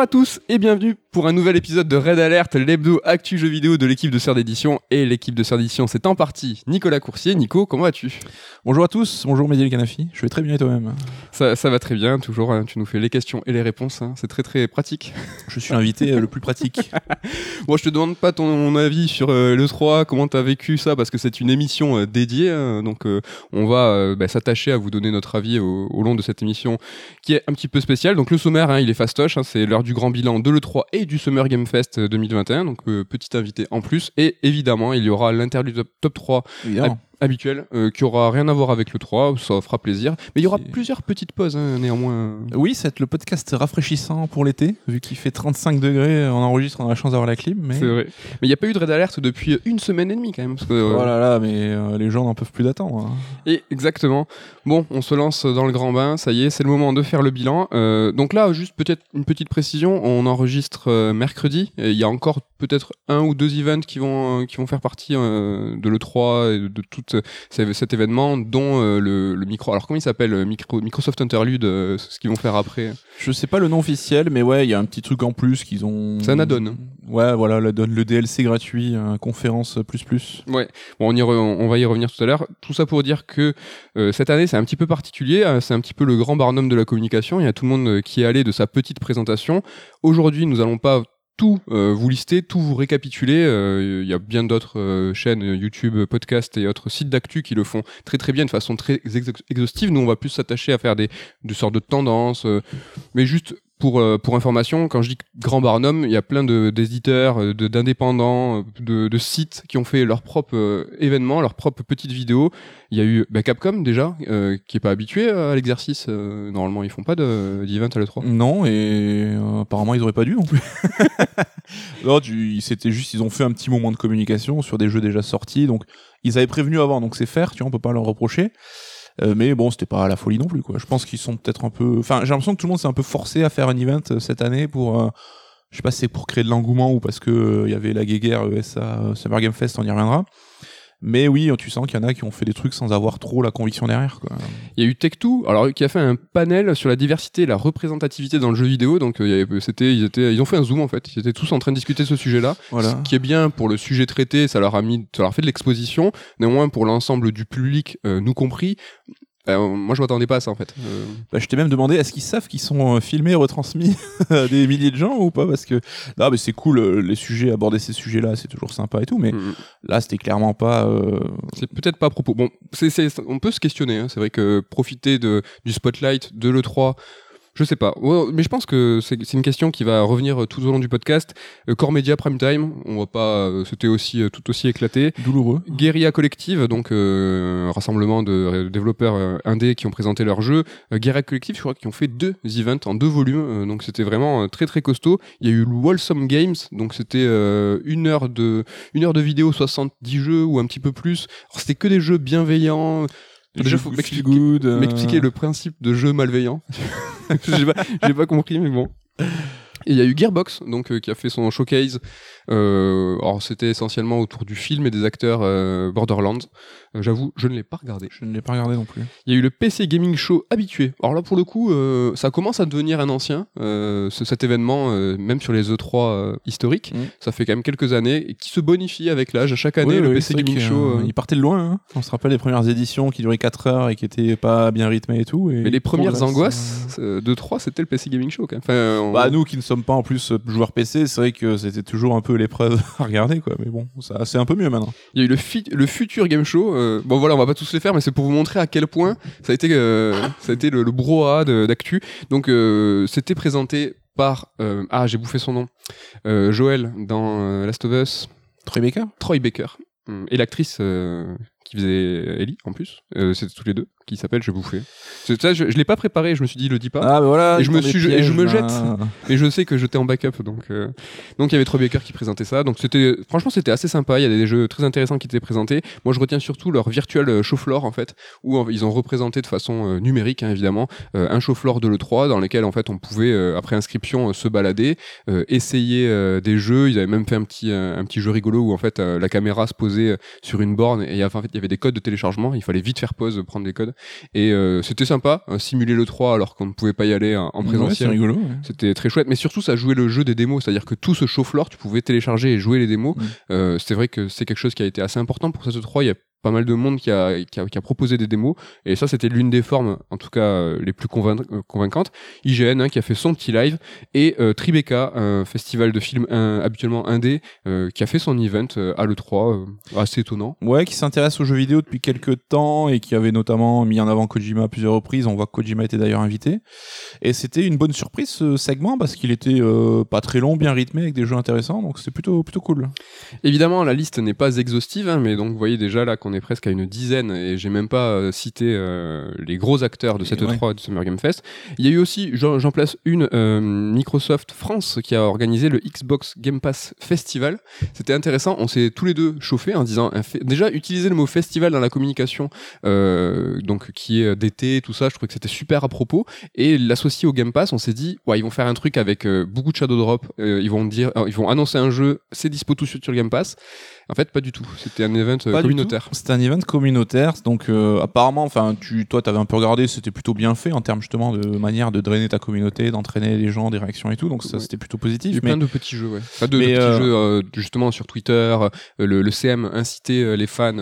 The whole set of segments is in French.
Bonjour à tous et bienvenue pour un nouvel épisode de Red Alert, l'hebdo actu jeu vidéo de l'équipe de Sœur d'édition. Et l'équipe de Sœur d'édition, c'est en partie Nicolas Coursier. Nico, comment vas-tu? Bonjour à tous, bonjour Mehdi Canafi, je vais très bien et toi-même? Ça, ça va très bien, toujours, hein, tu nous fais les questions et les réponses, hein. c'est très très pratique. Je suis l'invité euh, le plus pratique. Bon, je te demande pas ton avis sur euh, le 3, comment t'as vécu ça, parce que c'est une émission euh, dédiée, hein. donc euh, on va bah, s'attacher à vous donner notre avis au, au long de cette émission qui est un petit peu spéciale. Donc le sommaire, il est fastoche, c'est l'heure du grand bilan de l'E3 et du Summer Game Fest 2021, donc euh, petit invité en plus. Et évidemment, il y aura l'interlude top, top 3 Évidemment. Habituel, euh, qui aura rien à voir avec le 3, ça fera plaisir. Mais il y aura plusieurs petites pauses, hein, néanmoins. Oui, c'est le podcast rafraîchissant pour l'été, vu qu'il fait 35 degrés, on enregistre, on a la chance d'avoir la clim, mais... C'est vrai. Mais il n'y a pas eu de Red Alert depuis une semaine et demie quand même. Parce que, euh, Oh là là, mais euh, les gens n'en peuvent plus d'attendre. hein. Et exactement. Bon, on se lance dans le grand bain, ça y est, c'est le moment de faire le bilan. Euh, donc là, juste peut-être une petite précision, on enregistre euh, mercredi. Il y a encore peut-être un ou deux events qui vont, euh, qui vont faire partie euh, de l'E3 et de, de ce- cet événement, dont euh, le, le micro... Alors comment il s'appelle euh, micro, Microsoft Interlude, euh, ce qu'ils vont faire après? Je sais pas le nom officiel, mais ouais, il y a un petit truc en plus qu'ils ont... C'est un add-on. Ouais, voilà, l'add-on, le DLC gratuit, euh, conférence plus plus. Ouais, bon, on, y re- on va y revenir tout à l'heure. Tout ça pour dire que cette année, c'est un petit peu particulier. euh, c'est un petit peu le grand barnum de la communication. Il y a tout le monde qui est allé de sa petite présentation. Aujourd'hui, nous allons pas tout euh, vous lister, tout vous récapituler. Euh, Il y a bien d'autres euh, chaînes YouTube, podcasts et autres sites d'actu qui le font très très bien de façon très ex- exhaustive. Nous, on va plus s'attacher à faire des, des sortes de tendances, mais juste pour, euh, pour information, quand je dis Grand Barnum, il y a plein de- d'éditeurs, euh, de- d'indépendants, euh, de, de sites qui ont fait leurs propres euh, événements, leurs propres petites vidéos. Il y a eu bah, Capcom déjà, euh, qui est pas habitué à l'exercice. euh, normalement, ils font pas de- d'event à l'E3. Non, et euh, apparemment ils auraient pas dû non plus. non, tu- c'était juste, ils ont fait un petit moment de communication sur des jeux déjà sortis, donc ils avaient prévenu avant, donc c'est faire, tu vois, on peut pas leur reprocher. Euh, mais bon, c'était pas la folie non plus, quoi. Je pense qu'ils sont peut-être un peu. Enfin, j'ai l'impression que tout le monde s'est un peu forcé à faire un event euh, cette année pour. euh, je sais pas si c'est pour créer de l'engouement ou parce que il y avait la guéguerre ESA Summer Game Fest, on y reviendra. Mais oui, tu sens qu'il y en a qui ont fait des trucs sans avoir trop la conviction derrière, quoi. Il y a eu Tech2, alors qui a fait un panel sur la diversité et la représentativité dans le jeu vidéo. Donc, euh, il y avait- c'était, ils étaient, ils ont fait un zoom en fait. Ils étaient tous en train de discuter de ce sujet-là. Voilà. Ce qui est bien pour le sujet traité, ça leur a mis, ça leur a fait de l'exposition. Néanmoins, pour l'ensemble du public, euh, nous compris, euh, moi je m'attendais pas à ça en fait. Euh, Bah, je t'ai même demandé, est-ce qu'ils savent qu'ils sont euh, filmés et retransmis à des milliers de gens ou pas? Parce que non, mais c'est cool, euh, les sujets, aborder ces sujets-là, c'est toujours sympa et tout, mais mm, là, c'était clairement pas. euh, c'est peut-être pas à propos. Bon, c'est, on peut se questionner. hein. C'est vrai que profiter de, du spotlight de l'E3. Je sais pas, Ouais, mais je pense que c'est, une question qui va revenir euh, tout au long du podcast. Euh, Core Media Prime Time, on va pas, euh, c'était aussi tout aussi éclaté. douloureux. Guerilla Collective, donc euh, un rassemblement de développeurs indés qui ont présenté leur jeu. Guerilla Collective, je crois qu'ils ont fait deux events en deux volumes, donc c'était vraiment très très costaud. Il y a eu le Wholesome Games, donc c'était euh, une heure de une heure de vidéo, 70 jeux ou un petit peu plus. C'était que des jeux bienveillants. Déjà, faut feel m'expliquer good, euh, m'expliquer le principe de jeu malveillant. j'ai pas, j'ai pas compris, mais bon. Et il y a eu Gearbox, donc euh, qui a fait son showcase. Euh, alors c'était essentiellement autour du film et des acteurs euh, Borderlands. Euh, J'avoue, je ne l'ai pas regardé. Je ne l'ai pas regardé non plus. Il y a eu le PC Gaming Show habitué. Alors là, pour le coup, euh, ça commence à devenir un ancien. Euh, ce- cet événement, même sur les E3 euh, historiques, Mm. ça fait quand même quelques années et qui se bonifie avec l'âge. Chaque année, Oui, le oui, PC Gaming Show. Il partait de loin. hein. On se rappelle les premières éditions qui duraient 4 heures et qui étaient pas bien rythmées et tout. et mais les premières progresse, angoisses de 3, c'était le PC Gaming Show quand même. Enfin, on-. Bah nous qui ne sommes pas en plus joueurs PC, c'est vrai que c'était toujours un peu l'épreuve à regarder quoi. Mais bon, ça c'est un peu mieux maintenant. Il y a eu le, le futur game show. Euh, bon voilà, on va pas tous les faire, mais c'est pour vous montrer à quel point ça a été, euh, ça a été le, le brouhaha d'actu. Donc euh, c'était présenté par ah j'ai bouffé son nom, Joël dans Last of Us, Troy Baker? Troy Baker. Hum, et l'actrice qui faisait Ellie en plus. Euh, C'était tous les deux qui s'appelle J'ai bouffé. C'est ça, je, je l'ai pas préparé, je me suis dit le dis pas. Ah, voilà. Et je me suis- et je me jette. Mais je sais que j'étais en backup, donc euh, donc il y avait Troy Baker qui présentait ça. Donc c'était franchement c'était assez sympa. Il y a des jeux très intéressants qui étaient présentés. Moi je retiens surtout leur virtual euh, show floor en fait, où euh, ils ont représenté de façon euh, numérique hein, évidemment euh, un show floor de le 3 dans lequel en fait on pouvait euh, après inscription euh, se balader, euh, essayer euh, des jeux. Ils avaient même fait un petit euh, un petit jeu rigolo où en fait euh, la caméra se posait euh, sur une borne et il y avait fait, il y avait des codes de téléchargement. Il fallait vite faire pause, prendre des codes. Et euh, c'était sympa, euh, simuler le 3 alors qu'on ne pouvait pas y aller en, en présentiel. rigolo. ouais. C'était très chouette, mais surtout ça jouait le jeu des démos, c'est-à-dire que tout ce floor, tu pouvais télécharger et jouer les démos. Mm. Euh, c'est vrai que c'est quelque chose qui a été assez important pour cette 3 Il y a pas mal de monde qui a, qui a, qui a proposé des démos, et ça c'était l'une des formes, en tout cas euh, les plus euh, convaincantes. IGN hein, qui a fait son petit live, et euh, Tribeca, un festival de films habituellement indé, euh, qui a fait son event à l'E3, euh, assez étonnant. Ouais, qui s'intéresse aux jeux vidéo depuis quelques temps et qui avait notamment mis en avant Kojima à plusieurs reprises. On voit que Kojima était d'ailleurs invité. Et c'était une bonne surprise ce segment parce qu'il était pas très long, bien rythmé avec des jeux intéressants. Donc c'était plutôt plutôt cool. Évidemment, la liste n'est pas exhaustive, hein, mais donc vous voyez déjà là qu'on est presque à une dizaine et j'ai même pas euh, cité euh, les gros acteurs de cette Ouais. E3 de Summer Game Fest. Il y a eu aussi, j'en place une, euh, Microsoft France qui a organisé le Xbox Game Pass Festival. C'était intéressant, on s'est tous les deux chauffés en disant déjà utiliser le mot festival dans la communication, donc qui est d'été, tout ça, je trouvais que c'était super à propos. Et l'associer au Game Pass, on s'est dit, ouais, ils vont faire un truc avec beaucoup de shadow drop. ils vont dire, ils vont annoncer un jeu, c'est dispo tout de suite sur le Game Pass. En fait, pas du tout. C'était un event euh, Pas communautaire. C'était un event communautaire, donc euh, apparemment, enfin, tu, toi, t'avais un peu regardé, c'était plutôt bien fait en termes justement de manière de drainer ta communauté, d'entraîner les gens, des réactions et tout, donc ça Ouais. c'était plutôt Il y a positif. Mais plein de petits jeux, ouais. Enfin, de, petits euh, jeux euh, justement sur Twitter. euh, le, le CM incitait les fans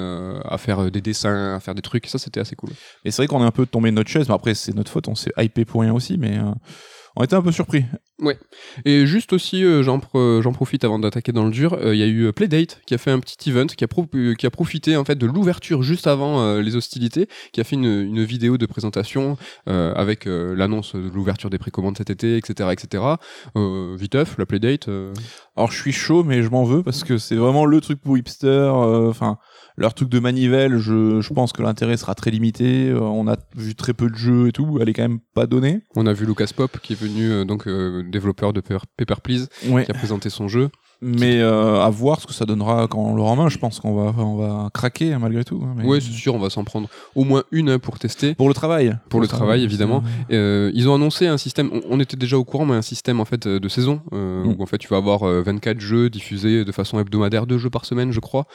à faire des dessins, à faire des trucs. Ça, c'était assez cool. et c'est vrai qu'on est un peu tombé de notre chaise, mais après c'est notre faute, on s'est hypé pour rien aussi, mais euh, on était un peu surpris. Et juste aussi, euh, j'en pro- j'en profite avant d'attaquer dans le dur. euh, Il y a eu euh, Playdate qui a fait un petit event, qui a, pro- euh, qui a profité en fait de l'ouverture juste avant euh, les hostilités, qui a fait une, une vidéo de présentation euh, avec euh, l'annonce de l'ouverture des précommandes cet été, etc., etc. Euh, viteuf, la Playdate. euh, Alors je suis chaud, mais je m'en veux parce que c'est vraiment le truc pour hipster. euh, Enfin, leur truc de manivelle, je, je pense que l'intérêt sera très limité. euh, on a vu très peu de jeux et tout. Elle est quand même pas donnée. On a vu Lucas Pop qui est venu, euh, donc euh, développeur de Paper, Paper Please, Ouais. qui a présenté son jeu. Mais euh, à voir ce que ça donnera quand on l'aura en main. Je pense qu'on va, on va craquer hein, malgré tout. hein, mais- Ouais, c'est sûr, on va s'en prendre au moins une hein, pour tester. Pour le travail. Pour le travail, évidemment. Euh, ils ont annoncé un système, on, on était déjà au courant, mais un système en fait euh, de saison, euh, Mm. où en fait tu vas avoir euh, 24 jeux diffusés de façon hebdomadaire, deux jeux par semaine, je crois.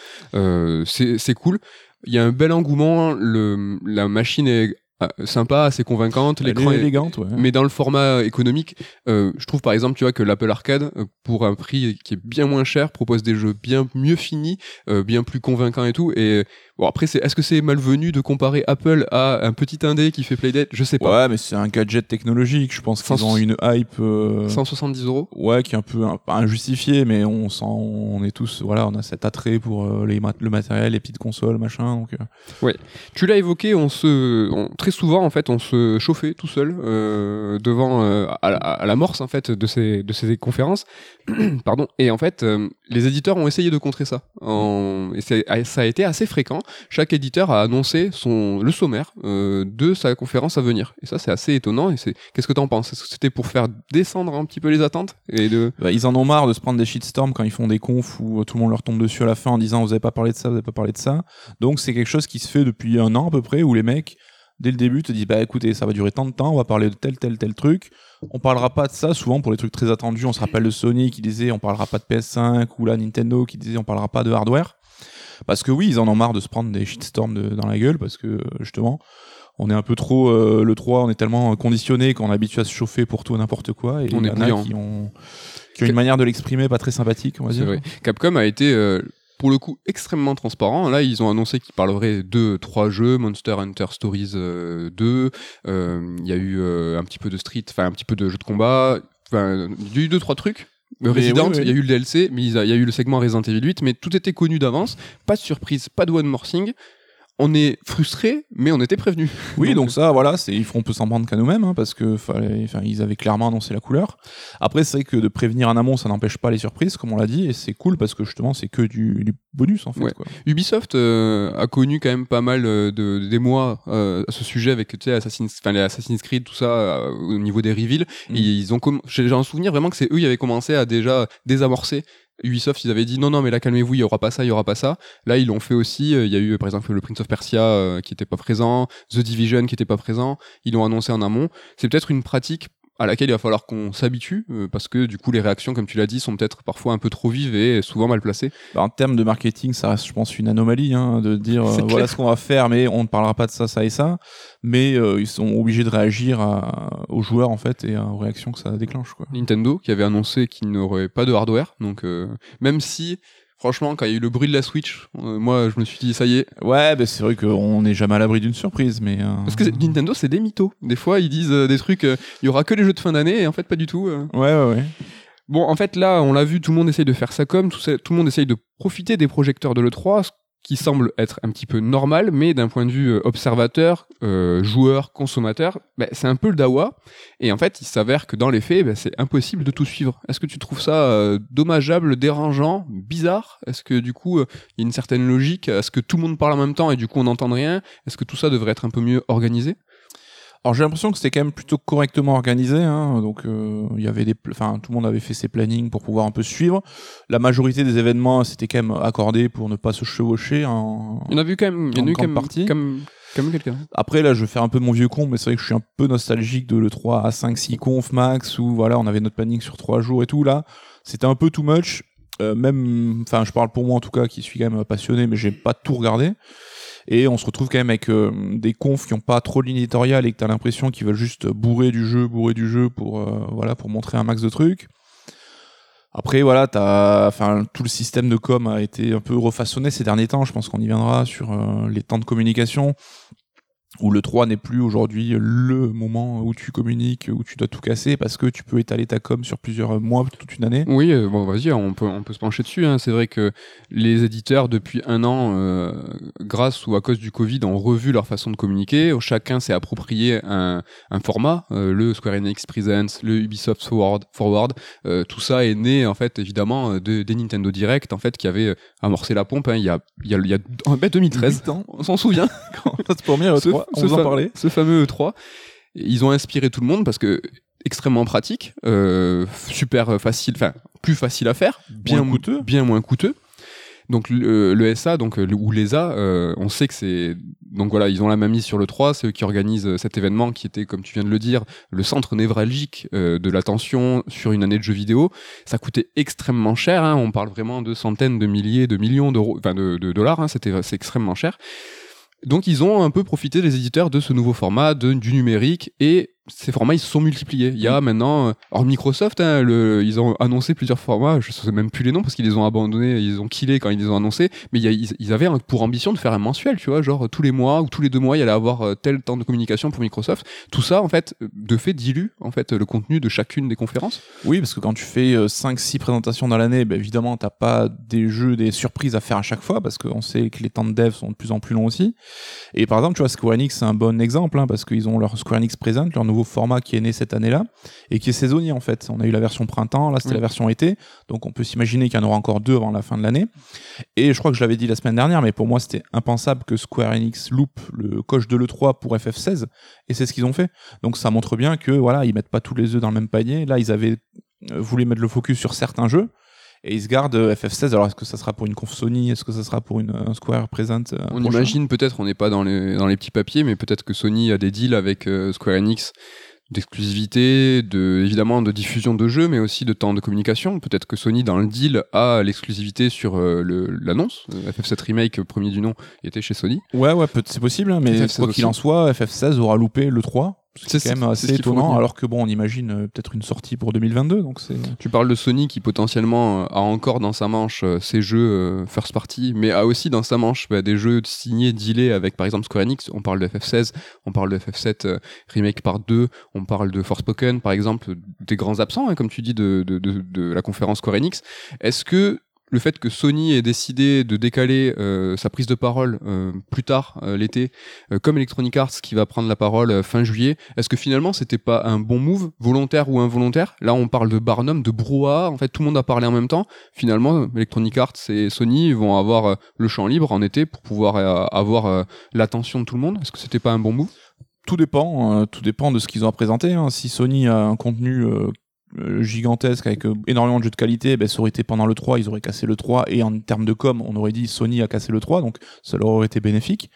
C'est c'est cool. Il y a un bel engouement, le, la machine est euh, sympa, assez convaincante, l'écran est élégante, ouais. mais dans le format économique, euh, je trouve par exemple, tu vois, que l'Apple Arcade, euh, pour un prix qui est bien moins cher, propose des jeux bien mieux finis, euh, bien plus convaincants et tout. Et bon, après, c'est, est-ce que c'est malvenu de comparer Apple à un petit indé qui fait Playdate? Je sais pas. Ouais, mais c'est un gadget technologique. Je pense qu'ils ont une hype. euh, 170 euros. Ouais, qui est un peu un- pas injustifié, mais on sent, on est tous, voilà, on a cet attrait pour euh, les mat- le matériel, les petites consoles, machin. Donc, euh, Tu l'as évoqué, on se, on- très souvent en fait, on se chauffait tout seul euh, devant euh, à, à l'amorce en fait de ces de ces conférences. Pardon. Et en fait, euh, les éditeurs ont essayé de contrer ça. En, et ça a été assez fréquent. Chaque éditeur a annoncé son le sommaire de sa conférence à venir. Et ça, c'est assez étonnant. Et c'est, qu'est-ce que t'en penses? C'était pour faire descendre un petit peu les attentes et de bah, ils en ont marre de se prendre des shitstorms quand ils font des confs où tout le monde leur tombe dessus à la fin en disant vous avez pas parlé de ça, vous avez pas parlé de ça. Donc c'est quelque chose qui se fait depuis un an à peu près où les mecs dès le début te disent bah écoutez ça va durer tant de temps, on va parler de tel tel tel truc. On parlera pas de ça souvent pour les trucs très attendus. On se rappelle de Sony qui disait on parlera pas de PS5 ou la Nintendo qui disait on parlera pas de hardware. Parce que oui, ils en ont marre de se prendre des shitstorms de- dans la gueule parce que justement, on est un peu trop euh, le 3, on est tellement conditionné qu'on est habitué à se chauffer pour tout et n'importe quoi. Et On y est en a bouillant. qui ont, qui ont une manière de l'exprimer pas très sympathique, on va dire. vrai. Capcom a été, euh, pour le coup, extrêmement transparent. Là, ils ont annoncé qu'ils parleraient de trois jeux, Monster Hunter Stories euh, 2. euh, Il y a eu euh, un petit peu de Street, enfin un petit peu de jeux de combat. Enfin, il y a eu deux trois trucs. Euh, Resident, oui, oui. il y a eu le DLC, mais il y a il y a eu le segment Resident Evil 8, mais tout était connu d'avance. Pas de surprise, pas de one more thing. On est frustré, mais on était prévenu. Oui, donc ça, voilà, c'est, ils feront peu s'en prendre qu'à nous-mêmes, hein, parce que fallait, ils avaient clairement annoncé la couleur. Après, c'est vrai que de prévenir en amont, ça n'empêche pas les surprises, comme on l'a dit, et c'est cool parce que justement, c'est que du, du bonus en fait. Ouais. Quoi. Ubisoft euh, a connu quand même pas mal euh, de, des mois euh, à ce sujet avec tu sais Assassin's, enfin, les Assassin's Creed tout ça euh, au niveau des reveals. Mm. Et ils ont j'ai un souvenir vraiment que c'est eux qui avaient commencé à déjà désamorcer. Ubisoft, ils avaient dit non non mais là calmez-vous, il y aura pas ça, il y aura pas ça. Là ils l'ont fait aussi. euh, Il y a eu par exemple le Prince of Persia euh, qui était pas présent, The Division qui était pas présent. Ils l'ont annoncé en amont. C'est peut-être une pratique à laquelle il va falloir qu'on s'habitue euh, parce que du coup les réactions comme tu l'as dit sont peut-être parfois un peu trop vives et souvent mal placées. Bah, en termes de marketing, ça reste je pense une anomalie hein, de dire euh, voilà ce qu'on va faire mais on ne parlera pas de ça ça et ça mais euh, ils sont obligés de réagir à, aux joueurs en fait et aux réactions que ça déclenche quoi. Nintendo qui avait annoncé qu'il n'aurait pas de hardware donc même si Franchement, quand il y a eu le bruit de la Switch, euh, moi je me suis dit ça y est. Ouais, bah, c'est vrai qu'on n'est jamais à l'abri d'une surprise, mais. Euh, Parce que Nintendo, c'est des mythos. Des fois, ils disent euh, des trucs, il y aura que les jeux de fin d'année, et en fait, pas du tout. Ouais, ouais, ouais. Bon, en fait, là, on l'a vu, tout le monde essaye de faire ça comme, tout, tout le monde essaye de profiter des projecteurs de l'E3, qui semble être un petit peu normal, mais d'un point de vue euh, observateur, euh, joueur, consommateur, bah, c'est un peu le dawa. Et en fait, il s'avère que dans les faits, bah, c'est impossible de tout suivre. Est-ce que tu trouves ça euh, dommageable, dérangeant, bizarre? Est-ce que du coup, il y a une certaine logique? Est-ce que tout le monde parle en même temps et du coup on n'entend rien? Est-ce que tout ça devrait être un peu mieux organisé? Alors j'ai l'impression que c'était quand même plutôt correctement organisé, hein, donc euh, il y avait des, enfin tout le monde avait fait ses plannings pour pouvoir un peu suivre. La majorité des événements c'était quand même accordé pour ne pas se chevaucher. En, il y en a vu quand même, il y en a eu quand même, partie. Comme, comme quelqu'un. Après là je vais faire un peu mon vieux con, mais c'est vrai que je suis un peu nostalgique de le 3 à 5 6 conf max où voilà on avait notre planning sur 3 jours et tout là, c'était un peu too much. Euh, même, enfin je parle pour moi en tout cas qui suis quand même passionné, mais j'ai pas tout regardé et on se retrouve quand même avec euh, des confs qui ont pas trop de et que t'as l'impression qu'ils veulent juste bourrer du jeu, bourrer du jeu pour euh, montrer un max de trucs. Après voilà, tout le système de com a été un peu refaçonné ces derniers temps. Je pense qu'on y viendra sur euh, les temps de communication où le 3 n'est plus aujourd'hui le moment où tu communiques, où tu dois tout casser, parce que tu peux étaler ta com sur plusieurs mois, toute une année. Oui, euh, bon, vas-y, on peut, on peut se pencher dessus. Hein. C'est vrai que les éditeurs, depuis un an, euh, grâce ou à cause du Covid, ont revu leur façon de communiquer. Chacun s'est approprié un, un format, euh, le Square Enix Presents, le Ubisoft Forward. Forward. tout ça est né, en fait, évidemment, de, des Nintendo Direct, en fait, qui avait amorcé la pompe hein, il, y a, il, y a, il y a en 2013. on s'en souvient. Quand... on ce, parler. ce fameux E3. Ils ont inspiré tout le monde parce que extrêmement pratique, euh, super facile, enfin plus facile à faire, bien moins coûteux, bien moins coûteux. Donc le, SA, donc ou l'ESA, euh, on sait que c'est donc voilà, ils ont la main mise sur le 3, c'est eux qui organisent euh, cet événement qui était, comme tu viens de le dire, le centre névralgique de l'attention sur une année de jeux vidéo. Ça coûtait extrêmement cher, hein, on parle vraiment de centaines de milliers, de millions d'euros, enfin de, de, dollars, hein, c'était c'est extrêmement cher. Donc ils ont un peu profité les éditeurs de ce nouveau format, du numérique et ces formats ils se sont multipliés. Il y a mm. maintenant, euh, alors Microsoft, hein, le, ils ont annoncé plusieurs formats, je sais même plus les noms parce qu'ils les ont abandonnés, ils ont killé quand ils les ont annoncés, mais il y a, ils, avaient pour ambition de faire un mensuel, tu vois, genre tous les mois ou tous les deux mois il y allait avoir euh, tel temps de communication pour Microsoft. Tout ça en fait, de fait dilue en fait le contenu de chacune des conférences. Oui, parce que quand tu fais 5-6 euh, présentations dans l'année, ben évidemment t'as pas des jeux, des surprises à faire à chaque fois parce qu'on sait que les temps de dev sont de plus en plus longs aussi. Et par exemple, tu vois, Square Enix c'est un bon exemple hein, parce qu'ils ont leur Square Enix Present, leur nouveau format qui est né cette année-là et qui est saisonnier en fait. On a eu la version printemps, là c'était la version été, donc on peut s'imaginer qu'il y en aura encore deux avant la fin de l'année. Et je crois que je l'avais dit la semaine dernière, mais pour moi c'était impensable que Square Enix loupe le coche de l'E3 pour FF16 et c'est ce qu'ils ont fait. Donc ça montre bien que voilà, ils mettent pas tous les œufs dans le même panier. Là, ils avaient euh, voulu mettre le focus sur certains jeux et ils se gardent euh, FF16. Alors est-ce que ça sera pour une conf Sony? Est-ce que ça sera pour une un Square Present euh, On imagine peut-être, on n'est pas dans les dans les petits papiers, mais peut-être que Sony a des deals avec euh, Square Enix d'exclusivité, de évidemment de diffusion de jeux, mais aussi de temps de communication. Peut-être que Sony dans le deal a l'exclusivité sur l'annonce. FF7 remake premier du nom était chez Sony. Ouais ouais, c'est possible, hein, mais quoi qu'il en soit, FF16 aura loupé le 3 c'est quand même assez étonnant, alors que bon, on imagine euh, peut-être une sortie pour 2022. Donc c'est. Tu parles de Sony qui potentiellement euh, a encore dans sa manche euh, ses jeux first party, mais a aussi dans sa manche bah, des jeux signés, dealés avec par exemple Square Enix. On parle de FF16, on parle de FF7 remake par 2, on parle de Forspoken par exemple, des grands absents, hein, comme tu dis, de, de, de, de la conférence Square Enix. Est-ce que le fait que Sony ait décidé de décaler euh, sa prise de parole euh, plus tard euh, l'été, comme Electronic Arts qui va prendre la parole fin juillet, est-ce que finalement c'était pas un bon move, volontaire ou involontaire? Là, on parle de Barnum, de brouhaha. En fait, tout le monde a parlé en même temps. Finalement, Electronic Arts et Sony vont avoir le champ libre en été pour pouvoir avoir l'attention de tout le monde. Est-ce que c'était pas un bon move? Tout dépend, tout dépend de ce qu'ils ont à présenter. Hein. Si Sony a un contenu gigantesque avec euh, énormément de jeux de qualité, ben, ça aurait été pendant le 3, ils auraient cassé le 3 et en termes de com, on aurait dit Sony a cassé le 3, donc ça leur aurait été bénéfique.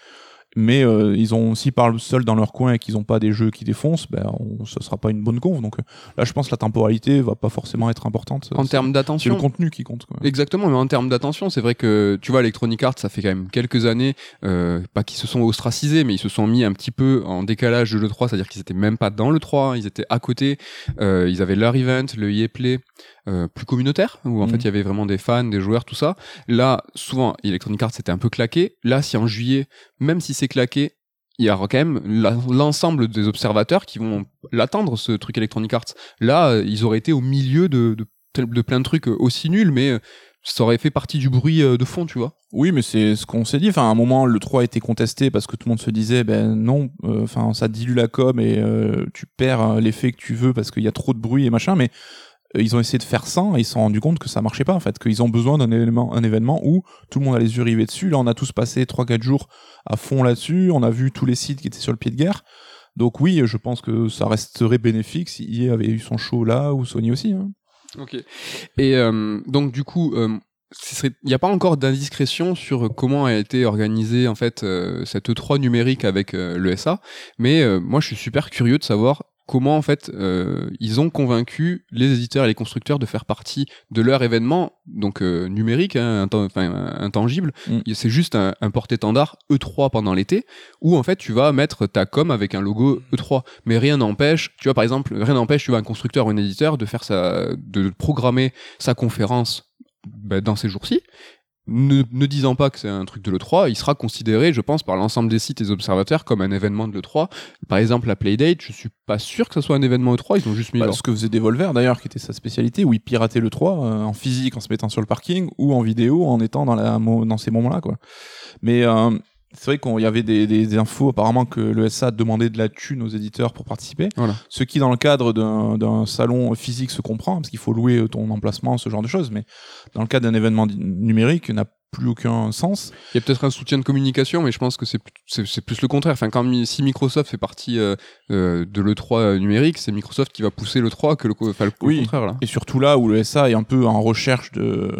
Mais euh, ils ont s'ils parlent seuls dans leur coin et qu'ils n'ont pas des jeux qui défoncent ben on, ça sera pas une bonne conf donc euh, là je pense que la temporalité va pas forcément être importante En termes c'est le d'attention. contenu qui compte quoi. Exactement, mais en termes d'attention, c'est vrai que tu vois, Electronic Arts, ça fait quand même quelques années, euh, pas qu'ils se sont ostracisés, mais ils se sont mis un petit peu en décalage de l'E3, c'est-à-dire qu'ils étaient même pas dans l'E3, ils étaient à côté, euh, ils avaient leur event, le EA Play, euh, plus communautaire, où en Mhm. fait il y avait vraiment des fans, des joueurs, tout ça. Là, souvent, Electronic Arts c'était un peu claqué. Là, si en juillet, même si c'est claqué, il y aura quand même l'ensemble des observateurs qui vont l'attendre, ce truc Electronic Arts. Là, euh, ils auraient été au milieu de, de, tel- de plein de trucs euh, aussi nuls, mais euh, ça aurait fait partie du bruit de fond, tu vois. Oui, mais c'est ce qu'on s'est dit. Enfin, à un moment, le 3 a été contesté parce que tout le monde se disait, ben non, euh, enfin, ça dilue la com et euh, tu perds l'effet que tu veux parce qu'il y a trop de bruit et machin. Mais ils ont essayé de faire ça et ils se sont rendus compte que ça marchait pas en fait, qu'ils ont besoin d'un événement, un événement où tout le monde a les yeux rivés dessus. Là, on a tous passé 3-4 jours à fond là-dessus. On a vu tous les sites qui étaient sur le pied de guerre. Donc oui, je pense que ça resterait bénéfique si EA avait eu son show là ou Sony aussi. hein. Ok. Et euh, donc du coup, euh, il n'y a pas encore d'indiscrétion sur comment a été organisée en fait euh, cette E3 numérique avec euh, le mais euh, moi je suis super curieux de savoir comment en fait euh, ils ont convaincu les éditeurs et les constructeurs de faire partie de leur événement donc euh, numérique hein, intangible. Mm. c'est juste un, un porte-étendard E3 pendant l'été où en fait tu vas mettre ta com avec un logo E3 mais rien n'empêche tu vois par exemple rien n'empêche tu vois un constructeur ou un éditeur de faire sa de programmer sa conférence bah, dans ces jours-ci ne, ne disant pas que c'est un truc de l'E3, il sera considéré, je pense, par l'ensemble des sites et des observateurs comme un événement de l'E3. Par exemple, la Playdate, je suis pas sûr que ce soit un événement E3, ils ont juste mis Bah, leur- ce que faisait Devolver d'ailleurs, qui était sa spécialité, où il piratait le 3 euh, en physique en se mettant sur le parking ou en vidéo en étant dans, la, dans ces moments-là. quoi. Mais euh, c'est vrai qu'il y avait des, des infos apparemment que le SA demandait de la thune aux éditeurs pour participer. Voilà. Ce qui dans le cadre d'un salon physique se comprend, parce qu'il faut louer ton emplacement, ce genre de choses. Mais dans le cadre d'un événement numérique, n'a plus aucun sens. Il y a peut-être un soutien de communication, mais je pense que c'est plus- le contraire. Enfin, quand si Microsoft fait partie euh, euh, de l'E3 numérique, c'est Microsoft qui va pousser l'E3 que le, enfin, le Oui. contraire là. Et surtout là où le SA est un peu en recherche de.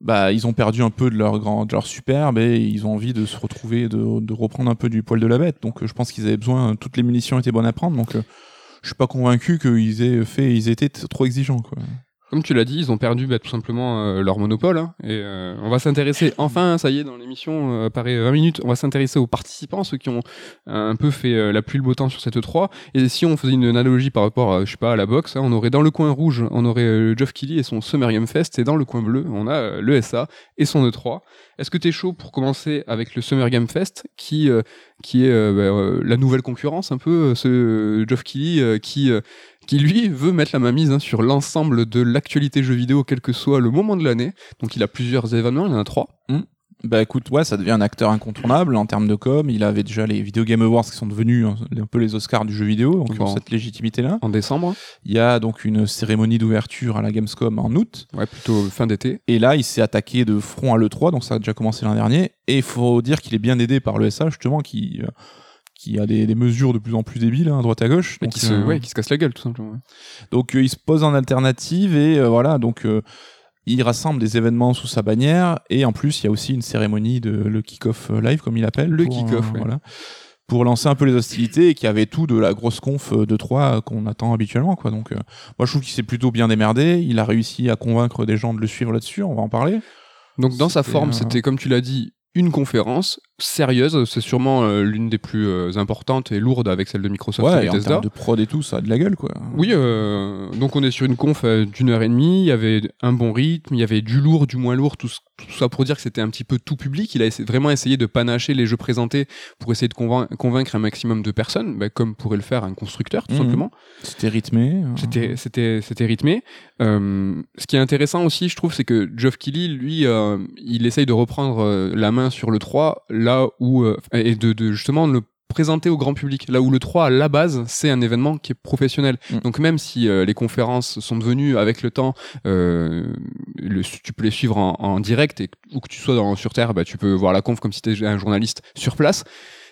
Bah, ils ont perdu un peu de leur grand, de leur superbe et ils ont envie de se retrouver, de, reprendre un peu du poil de la bête. Donc, euh, je pense qu'ils avaient besoin, toutes les munitions étaient bonnes à prendre. Donc, euh, je suis pas convaincu qu'ils aient fait, ils étaient trop exigeants. Comme tu l'as dit, ils ont perdu bah, tout simplement euh, leur monopole. hein, et euh, on va s'intéresser, enfin, ça y est, dans l'émission, euh, apparaît 20 minutes, on va s'intéresser aux participants, ceux qui ont euh, un peu fait euh, la pluie le beau temps sur cette 3. Et si on faisait une analogie par rapport, à, je sais pas, à la boxe, hein, on aurait dans le coin rouge, on aurait euh, Geoff Keighley et son Summer Game Fest, et dans le coin bleu, on a le SA et son E3. Est-ce que t'es chaud pour commencer avec le Summer Game Fest, qui euh, qui est euh, bah, euh, la nouvelle concurrence un peu, ce Geoff euh, qui euh, qui lui veut mettre la mainmise hein, sur l'ensemble de l'actualité jeux vidéo, quel que soit le moment de l'année. Donc il a plusieurs événements, il en a trois. Bah écoute, ouais, ça devient un acteur incontournable en termes de com. Il avait déjà les Video Game Awards qui sont devenus hein, un peu les Oscars du jeu vidéo, donc Bon. cette légitimité-là. En décembre, Il y a donc une cérémonie d'ouverture à la Gamescom en août. ouais, plutôt fin d'été. Et là, il s'est attaqué de front à l'E3, donc ça a déjà commencé l'an dernier. Et il faut dire qu'il est bien aidé par le SA, justement, qui, euh, qui a des, des mesures de plus en plus débiles, hein, à droite à gauche. Et Donc, qui, se, euh, ouais, qui se casse la gueule, tout simplement. ouais. donc euh, il se pose en alternative et euh, voilà, donc il rassemble des événements sous sa bannière. Et en plus, il y a aussi une cérémonie de le kick-off live, comme il appelle. Le kick-off, ouais. voilà. Pour lancer un peu les hostilités et qui avait tout de la grosse conf de 3 qu'on attend habituellement, quoi. Donc, euh, moi, je trouve qu'il s'est plutôt bien démerdé. Il a réussi à convaincre des gens de le suivre là-dessus. On va en parler. Donc dans sa forme, euh, c'était comme tu l'as dit, une conférence sérieuse. C'est sûrement euh, l'une des plus euh, importantes et lourdes avec celle de Microsoft et Ouais, et en Bethesda. termes de prod et tout, ça a de la gueule, quoi. Oui, euh, donc on est sur une conf d'une heure et demie, il y avait un bon rythme, il y avait du lourd, du moins lourd, tout, ça pour dire que c'était un petit peu tout public. Il a essa- vraiment essayé de panacher les jeux présentés pour essayer de convain- convaincre un maximum de personnes, bah, comme pourrait le faire un constructeur, tout Mhm. simplement. C'était rythmé. euh, C'était, c'était, c'était rythmé. Ce qui est intéressant aussi, je trouve, c'est que Geoff Keighley, lui, il essaye de reprendre la main sur le 3, là où, euh, et de, de justement le présenter au grand public, là où le 3, à la base, c'est un événement qui est professionnel. Mm. Donc même si euh, les conférences sont devenues, avec le temps, euh, le- tu peux les suivre en, en direct, et où que tu sois dans, sur Terre, bah, tu peux voir la conf comme si tu étais un journaliste sur place.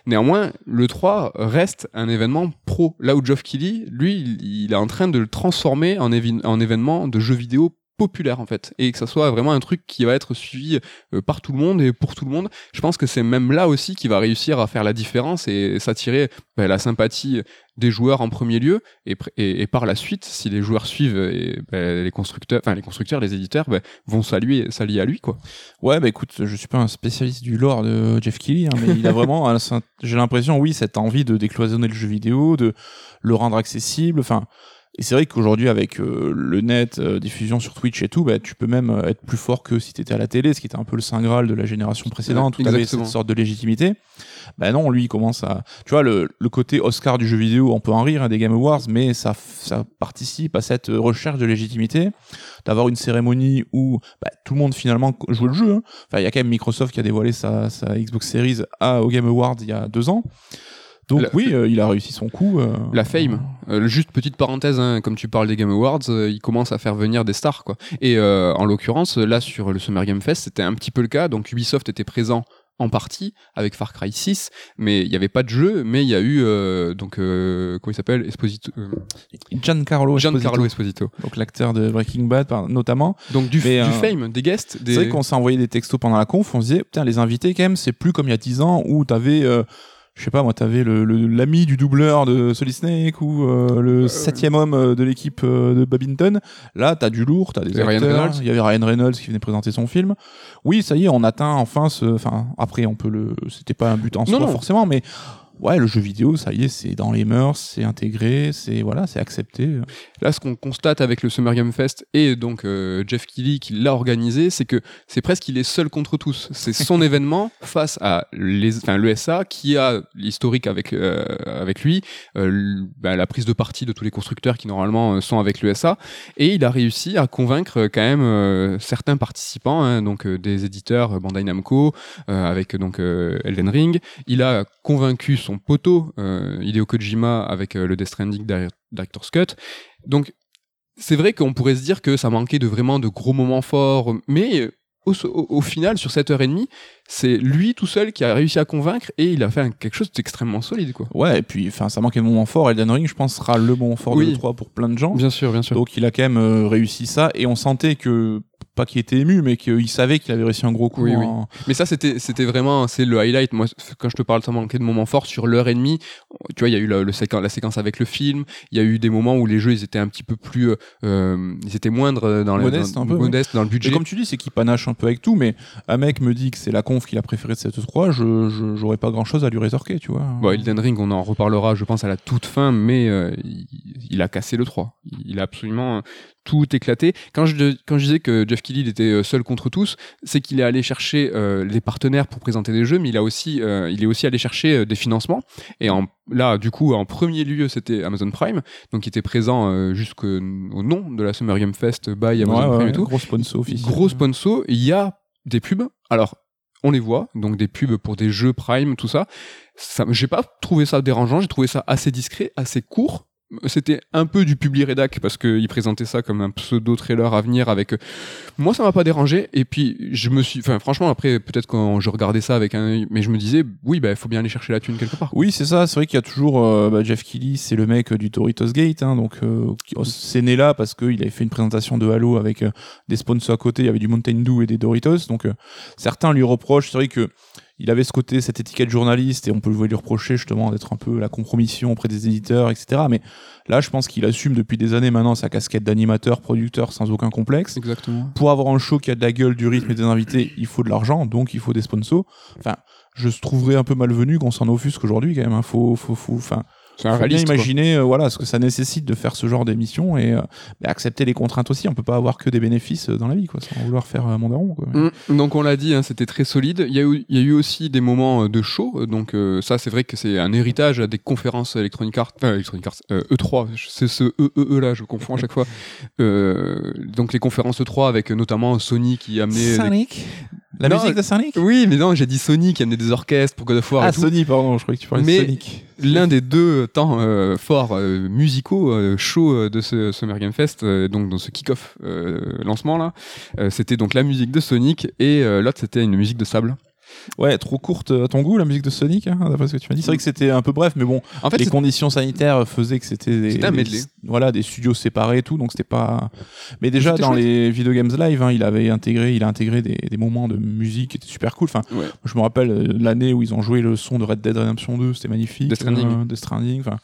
Néanmoins, le 3 reste un événement pro. Là où Geoff Keighley, lui, il, il est en train de le transformer en, en événement de jeux vidéo populaire en fait. Et que ça soit vraiment un truc qui va être suivi euh, par tout le monde et pour tout le monde. Je pense que c'est même là aussi qu'il va réussir à faire la différence et s'attirer bah, la sympathie des joueurs en premier lieu et, par la suite si les joueurs suivent bah, les constructeurs enfin les constructeurs les éditeurs bah, vont saluer s'allier à lui quoi. Ouais bah écoute je suis pas un spécialiste du lore de Jeff Keighley hein, mais il a vraiment j'ai l'impression oui cette envie de décloisonner le jeu vidéo de le rendre accessible enfin et c'est vrai qu'aujourd'hui, avec euh, le net, euh, diffusion sur Twitch et tout, bah, tu peux même euh, être plus fort que si tu étais à la télé, ce qui était un peu le saint graal de la génération précédente, où tu avais cette sorte de légitimité. Bah non, lui, il commence à... Tu vois, le, le côté Oscar du jeu vidéo, on peut en rire, hein, des Game Awards, mais ça, ça participe à cette recherche de légitimité, d'avoir une cérémonie où bah, tout le monde finalement joue le jeu. Hein. Enfin, il y a quand même Microsoft qui a dévoilé sa, sa Xbox Series à, au Game Awards il y a deux ans. Donc oui, euh, il a réussi son coup. Euh, la fame. Euh, juste petite parenthèse, hein, comme tu parles des Game Awards, il commence à faire venir des stars, quoi. Et en l'occurrence, là sur le Summer Game Fest, c'était un petit peu le cas. Donc Ubisoft était présent en partie avec Far Cry 6 mais il n'y avait pas de jeu mais il y a eu donc comment il s'appelle? Esposito Giancarlo Giancarlo Esposito, donc l'acteur de Breaking Bad notamment donc du, fame des guests c'est vrai qu'on s'est envoyé des textos pendant la conf on se disait putain les invités quand même c'est plus comme il y a 10 ans où t'avais je sais pas moi t'avais le l'ami du doubleur de Solid Snake ou euh, le septième homme euh, de l'équipe euh, de Babington. Là t'as du lourd t'as des acteurs. Il y avait Ryan Reynolds qui venait présenter son film. Oui ça y est on atteint enfin ce enfin après on peut le c'était pas un but en soi forcément mais ouais, le jeu vidéo, ça y est, c'est dans les mœurs, c'est intégré, c'est voilà, c'est accepté. Là, ce qu'on constate avec le Summer Game Fest et donc euh, Jeff Keighley qui l'a organisé, c'est que c'est presque il est seul contre tous. C'est son événement face à les, enfin l'ESA qui a l'historique avec euh, avec lui, euh, bah, la prise de parti de tous les constructeurs qui normalement sont avec l'ESA, et il a réussi à convaincre quand même certains participants, hein, donc des éditeurs Bandai Namco, avec donc Elden Ring. Il a convaincu son poteau, euh, Hideo Kojima, avec euh, le Death Stranding Director's Cut. Donc, c'est vrai qu'on pourrait se dire que ça manquait de vraiment de gros moments forts, mais au, final, sur cette heure et demie, c'est lui tout seul qui a réussi à convaincre et il a fait quelque chose d'extrêmement solide, quoi. Ouais, et puis, enfin, ça manquait de moments forts. Elden Ring, je pense, sera le moment fort de l'E3 pour plein de gens. Bien sûr, bien sûr. Donc, il a quand même euh, réussi ça et on sentait que pas qu'il était ému, mais qu'il savait qu'il avait réussi un gros coup. Oui, oui. Mais ça, c'était, c'était vraiment, c'est le highlight. Moi, quand je te parle, ça manquait de moments forts sur l'heure et demie. Tu vois, il y a eu le, la séquence avec le film. Il y a eu des moments où les jeux, ils étaient un petit peu plus, euh, euh ils étaient moindres dans, modeste, un peu, modeste dans le budget. Et comme tu dis, c'est qu'il panache un peu avec tout, mais un mec me dit que c'est la conf qu'il a préféré de cette 3, je, j'aurais pas grand chose à lui rétorquer, tu vois. Bon, Elden Ring, on en reparlera, je pense, à la toute fin, mais euh, il, il, a cassé le 3. Il a absolument tout éclaté. Quand je, quand je disais que Jeff Keighley était euh, seul contre tous, c'est qu'il est allé chercher euh, les partenaires pour présenter des jeux, mais il a aussi, euh, il est aussi allé chercher des financements. Et en, là, du coup, en premier lieu, c'était Amazon Prime, donc qui était présent jusqu'au nom de la Summer Game Fest by Amazon Prime et tout. Gros sponsor officiel. Gros sponsor. Il y a des pubs. Alors, on les voit, donc des pubs pour des jeux Prime, tout ça. ça j'ai pas trouvé ça dérangeant, j'ai trouvé ça assez discret, assez court, c'était un peu du public rédac parce qu'il présentait ça comme un pseudo trailer à venir avec euh, moi ça m'a pas dérangé et puis je me suis enfin franchement après peut-être quand je regardais ça avec un mais je me disais oui bah il faut bien aller chercher la thune quelque part oui c'est ça c'est vrai qu'il y a toujours euh, bah, Jeff Keighley c'est le mec du Doritos Gate hein, donc euh, c'est né là parce qu'il avait fait une présentation de Halo avec des sponsors à côté il y avait du Mountain Dew et des Doritos donc certains lui reprochent c'est vrai que il avait ce côté, cette étiquette journaliste, et on peut lui reprocher justement d'être un peu la compromission auprès des éditeurs, etc. Mais là, je pense qu'il assume depuis des années maintenant sa casquette d'animateur, producteur, sans aucun complexe. Exactement. Pour avoir un show qui a de la gueule, du rythme et des invités, il faut de l'argent, donc il faut des sponsors. Enfin, je trouverais un peu malvenu qu'on s'en offusque aujourd'hui quand même. Hein. Faut, faut, faut, enfin, c'est un bien imaginer euh, voilà ce que ça nécessite de faire ce genre d'émission et euh, bah, accepter les contraintes aussi. On peut pas avoir que des bénéfices euh, dans la vie, quoi, sans vouloir faire mon daron. Quoi. Mmh. donc on l'a dit, hein, c'était très solide. Il y, a eu, il y a eu aussi des moments de show. Donc ça, c'est vrai que c'est un héritage des conférences Electronic Arts, enfin Electronic Arts, E3. C'est ce E E E là, je confonds à chaque fois. donc les conférences E3 avec notamment Sony qui amenait Sonic. La musique de Sonic Oui, mais non, j'ai dit Sony qui amenait des orchestres pour God of War. Ah, et tout. Sony, pardon, je croyais que tu parlais mais de Sonic. L'un des deux temps euh, forts euh, musicaux euh, chauds de ce Summer Game Fest, donc dans ce kick-off lancement là, c'était donc la musique de Sonic et l'autre c'était une musique de sable. Ouais, trop courte à ton goût la musique de Sonic, hein, d'après ce que tu m'as dit. C'est vrai que c'était un peu bref, mais bon, En fait, les conditions sanitaires faisaient que c'était des, voilà, des studios séparés et tout, donc c'était pas. Mais déjà dans chouette. les Video Games Live, hein, il avait intégré, il a intégré des, des moments de musique qui étaient super cool. Enfin, Ouais. je me rappelle euh, l'année où ils ont joué le son de Red Dead Redemption 2, c'était magnifique. Death Stranding. Euh, Death Stranding, enfin.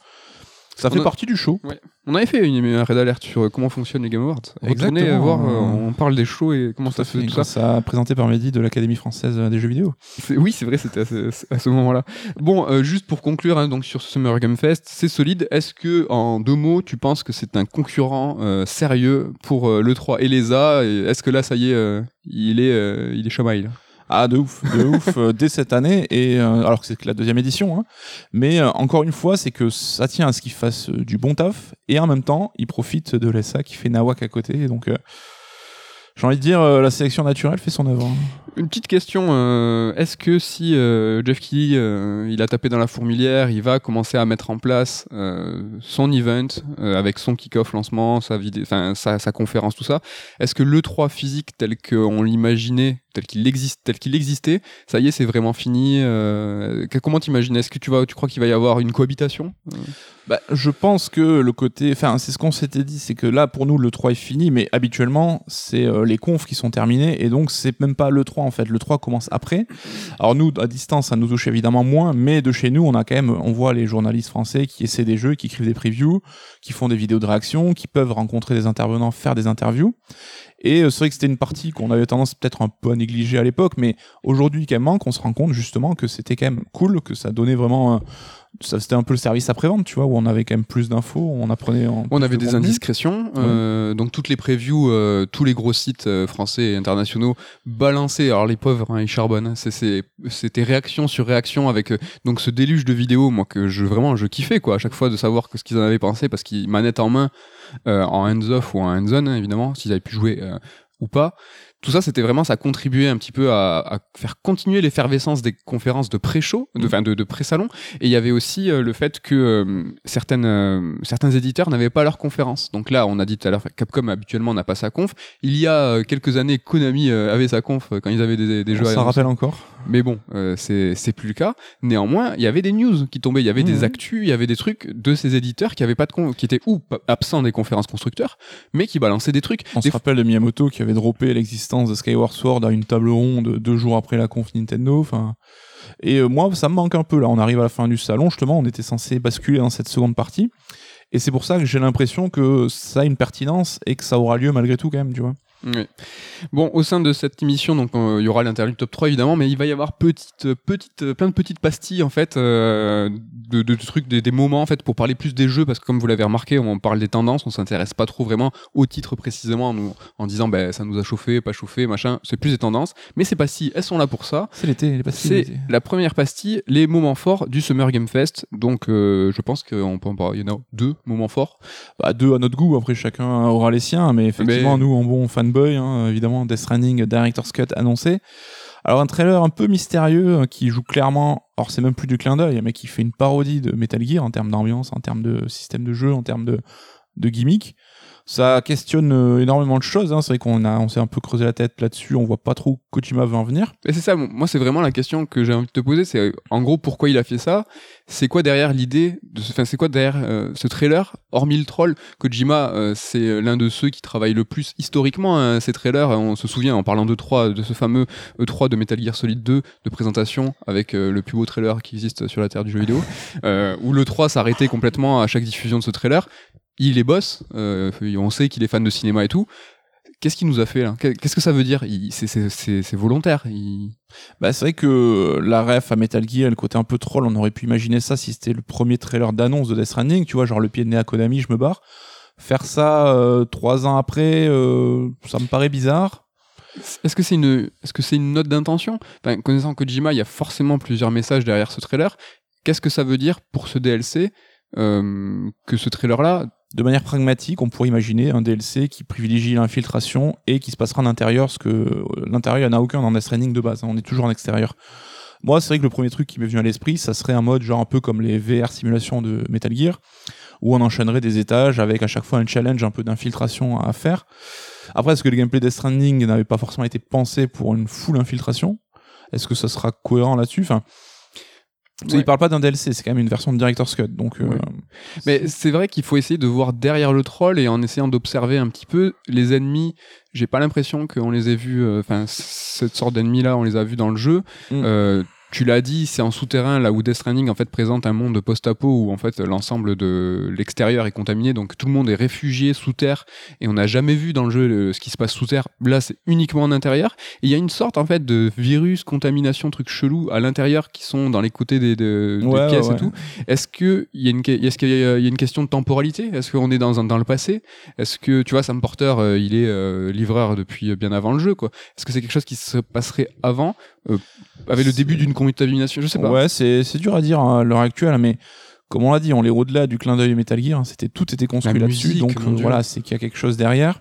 Ça On fait a- partie du show. On avait fait une, un raid alerte sur euh, comment fonctionnent les Game Awards. Retournez Exactement. euh, voir, euh, on parle des shows et comment ça se fait tout ça. ça présenté par Mehdi de l'Académie française des jeux vidéo. C'est- Oui, c'est vrai, c'était à ce, à ce moment-là. Bon, euh, juste pour conclure, hein, donc sur ce Summer Game Fest, c'est solide. Est-ce que, en deux mots, tu penses que c'est un concurrent euh, sérieux pour euh, le 3 et l'ESA Est-ce que là, ça y est, euh, il est, euh, il est chamaille Ah, de ouf, de ouf, euh, dès cette année, et euh, alors que c'est que la deuxième édition, hein. mais euh, encore une fois, c'est que ça tient à ce qu'il fasse euh, du bon taf, et en même temps, il profite de l'ESA qui fait Nawak à côté, et donc euh, j'ai envie de dire, euh, la sélection naturelle fait son œuvre. hein. Une petite question, euh, est-ce que si euh, Jeff euh, il a tapé dans la fourmilière, il va commencer à mettre en place son event avec son kick-off lancement, sa, sa, conférence, tout ça, est-ce que l'E3 physique tel qu'on l'imaginait, tel qu'il existe, tel qu'il existait, ça y est, c'est vraiment fini Comment t'imagines? Est-ce que tu, vas, tu crois qu'il va y avoir une cohabitation Bah, je pense que le côté, enfin, c'est ce qu'on s'était dit, c'est que là, pour nous, le 3 est fini, mais habituellement, c'est euh, les confs qui sont terminés, et donc c'est même pas le 3 en fait. Le 3 commence après. Alors nous, à distance, ça nous touche évidemment moins, mais de chez nous, on a quand même, on voit les journalistes français qui essaient des jeux, qui écrivent des previews, qui font des vidéos de réaction, qui peuvent rencontrer des intervenants, faire des interviews. Et euh, c'est vrai que c'était une partie qu'on avait tendance peut-être un peu à négliger à l'époque, mais aujourd'hui, quand même, manque, on se rend compte justement que c'était quand même cool, que ça donnait vraiment. C'était un peu le service après-vente, tu vois, où on avait quand même plus d'infos, on apprenait. en On avait de des indiscrétions, euh, donc toutes les previews, euh, tous les gros sites euh, français et internationaux balançaient. Alors les pauvres, hein, ils charbonnent. hein. C'était réaction sur réaction avec donc ce déluge de vidéos, moi que je vraiment je kiffais quoi à chaque fois de savoir que ce qu'ils en avaient pensé parce qu'ils manette en main, en hands off ou en hands on évidemment, s'ils avaient pu jouer ou pas. Tout ça, c'était vraiment, ça contribuait un petit peu à, à faire continuer l'effervescence des conférences de pré-show, de, enfin, de, de pré-salon. Et il y avait aussi euh, le fait que euh, certaines, euh, certains éditeurs n'avaient pas leur conférence. Donc là, on a dit tout à l'heure, Capcom habituellement n'a pas sa conf. Il y a euh, quelques années, Konami euh, avait sa conf euh, quand ils avaient des, des jeux On annoncer. rappelle encore. Mais bon, euh, c'est c'est plus le cas. Néanmoins, il y avait des news qui tombaient, il y avait des Mhm. actus, il y avait des trucs de ces éditeurs qui avaient pas de con- qui étaient ou absents des conférences constructeurs, mais qui balançaient des trucs. On Des se rappelle de Miyamoto qui avait droppé l'existence de Skyward Sword à une table ronde deux jours après la conf Nintendo. Enfin, et euh, moi, ça me manque un peu là. On arrive à la fin du salon, justement, on était censé basculer dans cette seconde partie. Et c'est pour ça que j'ai l'impression que ça a une pertinence et que ça aura lieu malgré tout quand même, tu vois. Oui. Bon, au sein de cette émission, donc euh, il y aura l'interview top 3 évidemment, mais il va y avoir petite, euh, petite, euh, plein de petites pastilles en fait, euh, de, de trucs, des, des moments en fait pour parler plus des jeux, parce que comme vous l'avez remarqué, on parle des tendances, on s'intéresse pas trop vraiment au titre précisément en, nous- en disant ben ça nous a chauffé, pas chauffé, machin. C'est plus des tendances, mais ces pastilles, elles sont là pour ça. C'est l'été, les pastilles. C'est la première pastille, les moments forts du Summer Game Fest. Donc, euh, je pense qu'on peut en parler. Il y en a deux moments forts. Bah, deux à notre goût, après chacun aura les siens, mais effectivement, Mais- nous, en bon fanboy, hein, évidemment, Death Stranding Director's Cut annoncé. Alors, un trailer un peu mystérieux euh, qui joue clairement, alors c'est même plus du clin d'œil, mais qui fait une parodie de Metal Gear en termes d'ambiance, en termes de système de jeu, en termes de, de gimmick. Ça questionne euh, énormément de choses, hein. c'est vrai qu'on a, on s'est un peu creusé la tête là-dessus, on voit pas trop où Kojima veut en venir. Et c'est ça, moi, c'est vraiment la question que j'ai envie de te poser. C'est euh, en gros pourquoi il a fait ça? C'est quoi derrière l'idée de ce, enfin, c'est quoi derrière euh, ce trailer, hormis le troll Kojima, c'est l'un de ceux qui travaille le plus historiquement hein, ces trailers. On se souvient en parlant de 3 de ce fameux E3 de Metal Gear Solid 2 de présentation avec le plus beau trailer qui existe sur la terre du jeu vidéo, où le 3 s'arrêtait complètement à chaque diffusion de ce trailer. Il est boss, euh, on sait qu'il est fan de cinéma et tout. Qu'est-ce qu'il nous a fait là? Qu'est-ce que ça veut dire? C'est- volontaire. Il... Bah, c'est vrai que la ref à Metal Gear, le côté un peu troll, on aurait pu imaginer ça si c'était le premier trailer d'annonce de Death Stranding, tu vois, genre le pied de nez à Konami, je me barre. Faire ça euh, trois ans après, euh, ça me paraît bizarre. Est-ce que c'est une, est-ce que c'est une note d'intention? Enfin, Connaissant Kojima, il y a forcément plusieurs messages derrière ce trailer. Qu'est-ce que ça veut dire pour ce DLC euh, que ce trailer-là De manière pragmatique, on pourrait imaginer un DLC qui privilégie l'infiltration et qui se passera en intérieur, ce que euh, l'intérieur, il n'y en a aucun dans Death Stranding de base, hein, on est toujours en extérieur. Moi, c'est vrai que le premier truc qui m'est venu à l'esprit, ça serait un mode genre un peu comme les VR simulations de Metal Gear, où on enchaînerait des étages avec à chaque fois un challenge un peu d'infiltration à faire. Après, est-ce que le gameplay Death Stranding n'avait pas forcément été pensé pour une full infiltration? Est-ce que ça sera cohérent là-dessus? Il parle pas d'un DLC, c'est quand même une version de Director's Cut. Donc, euh, Mais c'est vrai qu'il faut essayer de voir derrière le troll et en essayant d'observer un petit peu les ennemis. J'ai pas l'impression qu'on les ait vus, euh, enfin, cette sorte d'ennemis-là, on les a vus dans le jeu. Mm. Euh, tu l'as dit, c'est en souterrain là où Death Stranding en fait présente un monde post-apo où en fait l'ensemble de l'extérieur est contaminé, donc tout le monde est réfugié sous terre et on n'a jamais vu dans le jeu ce qui se passe sous terre. Là, c'est uniquement en intérieur. Et il y a une sorte en fait de virus, contamination, trucs chelous à l'intérieur qui sont dans les côtés des, pièces et tout. Est-ce que il y a une est-ce qu'il y, a une question de temporalité? Est-ce qu'on est dans dans le passé? Est-ce que tu vois Sam Porter, euh, il est euh, livreur depuis bien avant le jeu quoi Est-ce que c'est quelque chose qui se passerait avant? Euh, avec le début d'une contamination, je sais pas. Ouais, c'est dur à dire hein, à l'heure actuelle, mais comme on l'a dit, on est au-delà du clin d'œil Metal Gear, hein, c'était tout était construit là-dessus, donc euh, voilà, c'est qu'il y a quelque chose derrière.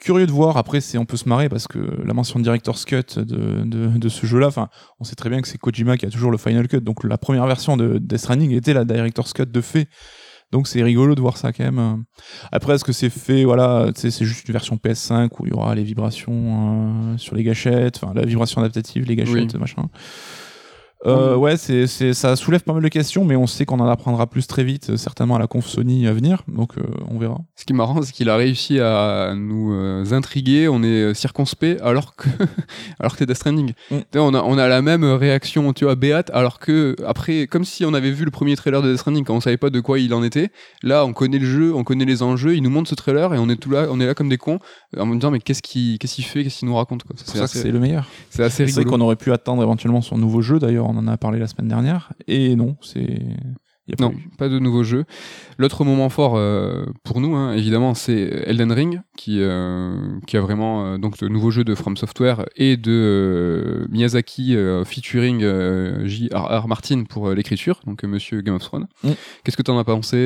Curieux de voir, après c'est on peut se marrer parce que la mention de Director's Cut de, de, de ce jeu-là, enfin, on sait très bien que c'est Kojima qui a toujours le Final Cut, donc la première version de Death Running était la Director's Cut de fait donc c'est rigolo de voir ça quand même. Après, est-ce que c'est fait, voilà, c'est juste une version PS5 où il y aura les vibrations euh, sur les gâchettes, enfin la vibration adaptative, les gâchettes, machin. Euh, ouais, c'est, c'est, ça soulève pas mal de questions, mais on sait qu'on en apprendra plus très vite, euh, certainement à la conf Sony à venir, donc euh, on verra. Ce qui est marrant, c'est qu'il a réussi à nous intriguer, on est circonspect, alors que, alors que c'est Death Stranding. Mm. On, a, on a la même réaction, tu vois, Béat, alors que, après, comme si on avait vu le premier trailer de Death Stranding quand on savait pas de quoi il en était, là, on connaît le jeu, on connaît les enjeux, il nous montre ce trailer et on est tout là, on est là comme des cons, en me disant, mais qu'est-ce qu'il, qu'est-ce qu'il fait, qu'est-ce qu'il nous raconte, quoi. C'est, ça c'est le meilleur. C'est assez rigolo. C'est qu'on aurait pu attendre éventuellement son nouveau jeu, d'ailleurs, on en a parlé la semaine dernière. Et non, c'est. non, pas de nouveaux jeux. L'autre moment fort euh, pour nous, hein, évidemment, c'est Elden Ring, qui, euh, qui a vraiment euh, donc le nouveau jeu de From Software et de Miyazaki featuring J.R.R. Martin pour l'écriture, donc Monsieur Game of Thrones. Mm. Qu'est-ce que tu en as pensé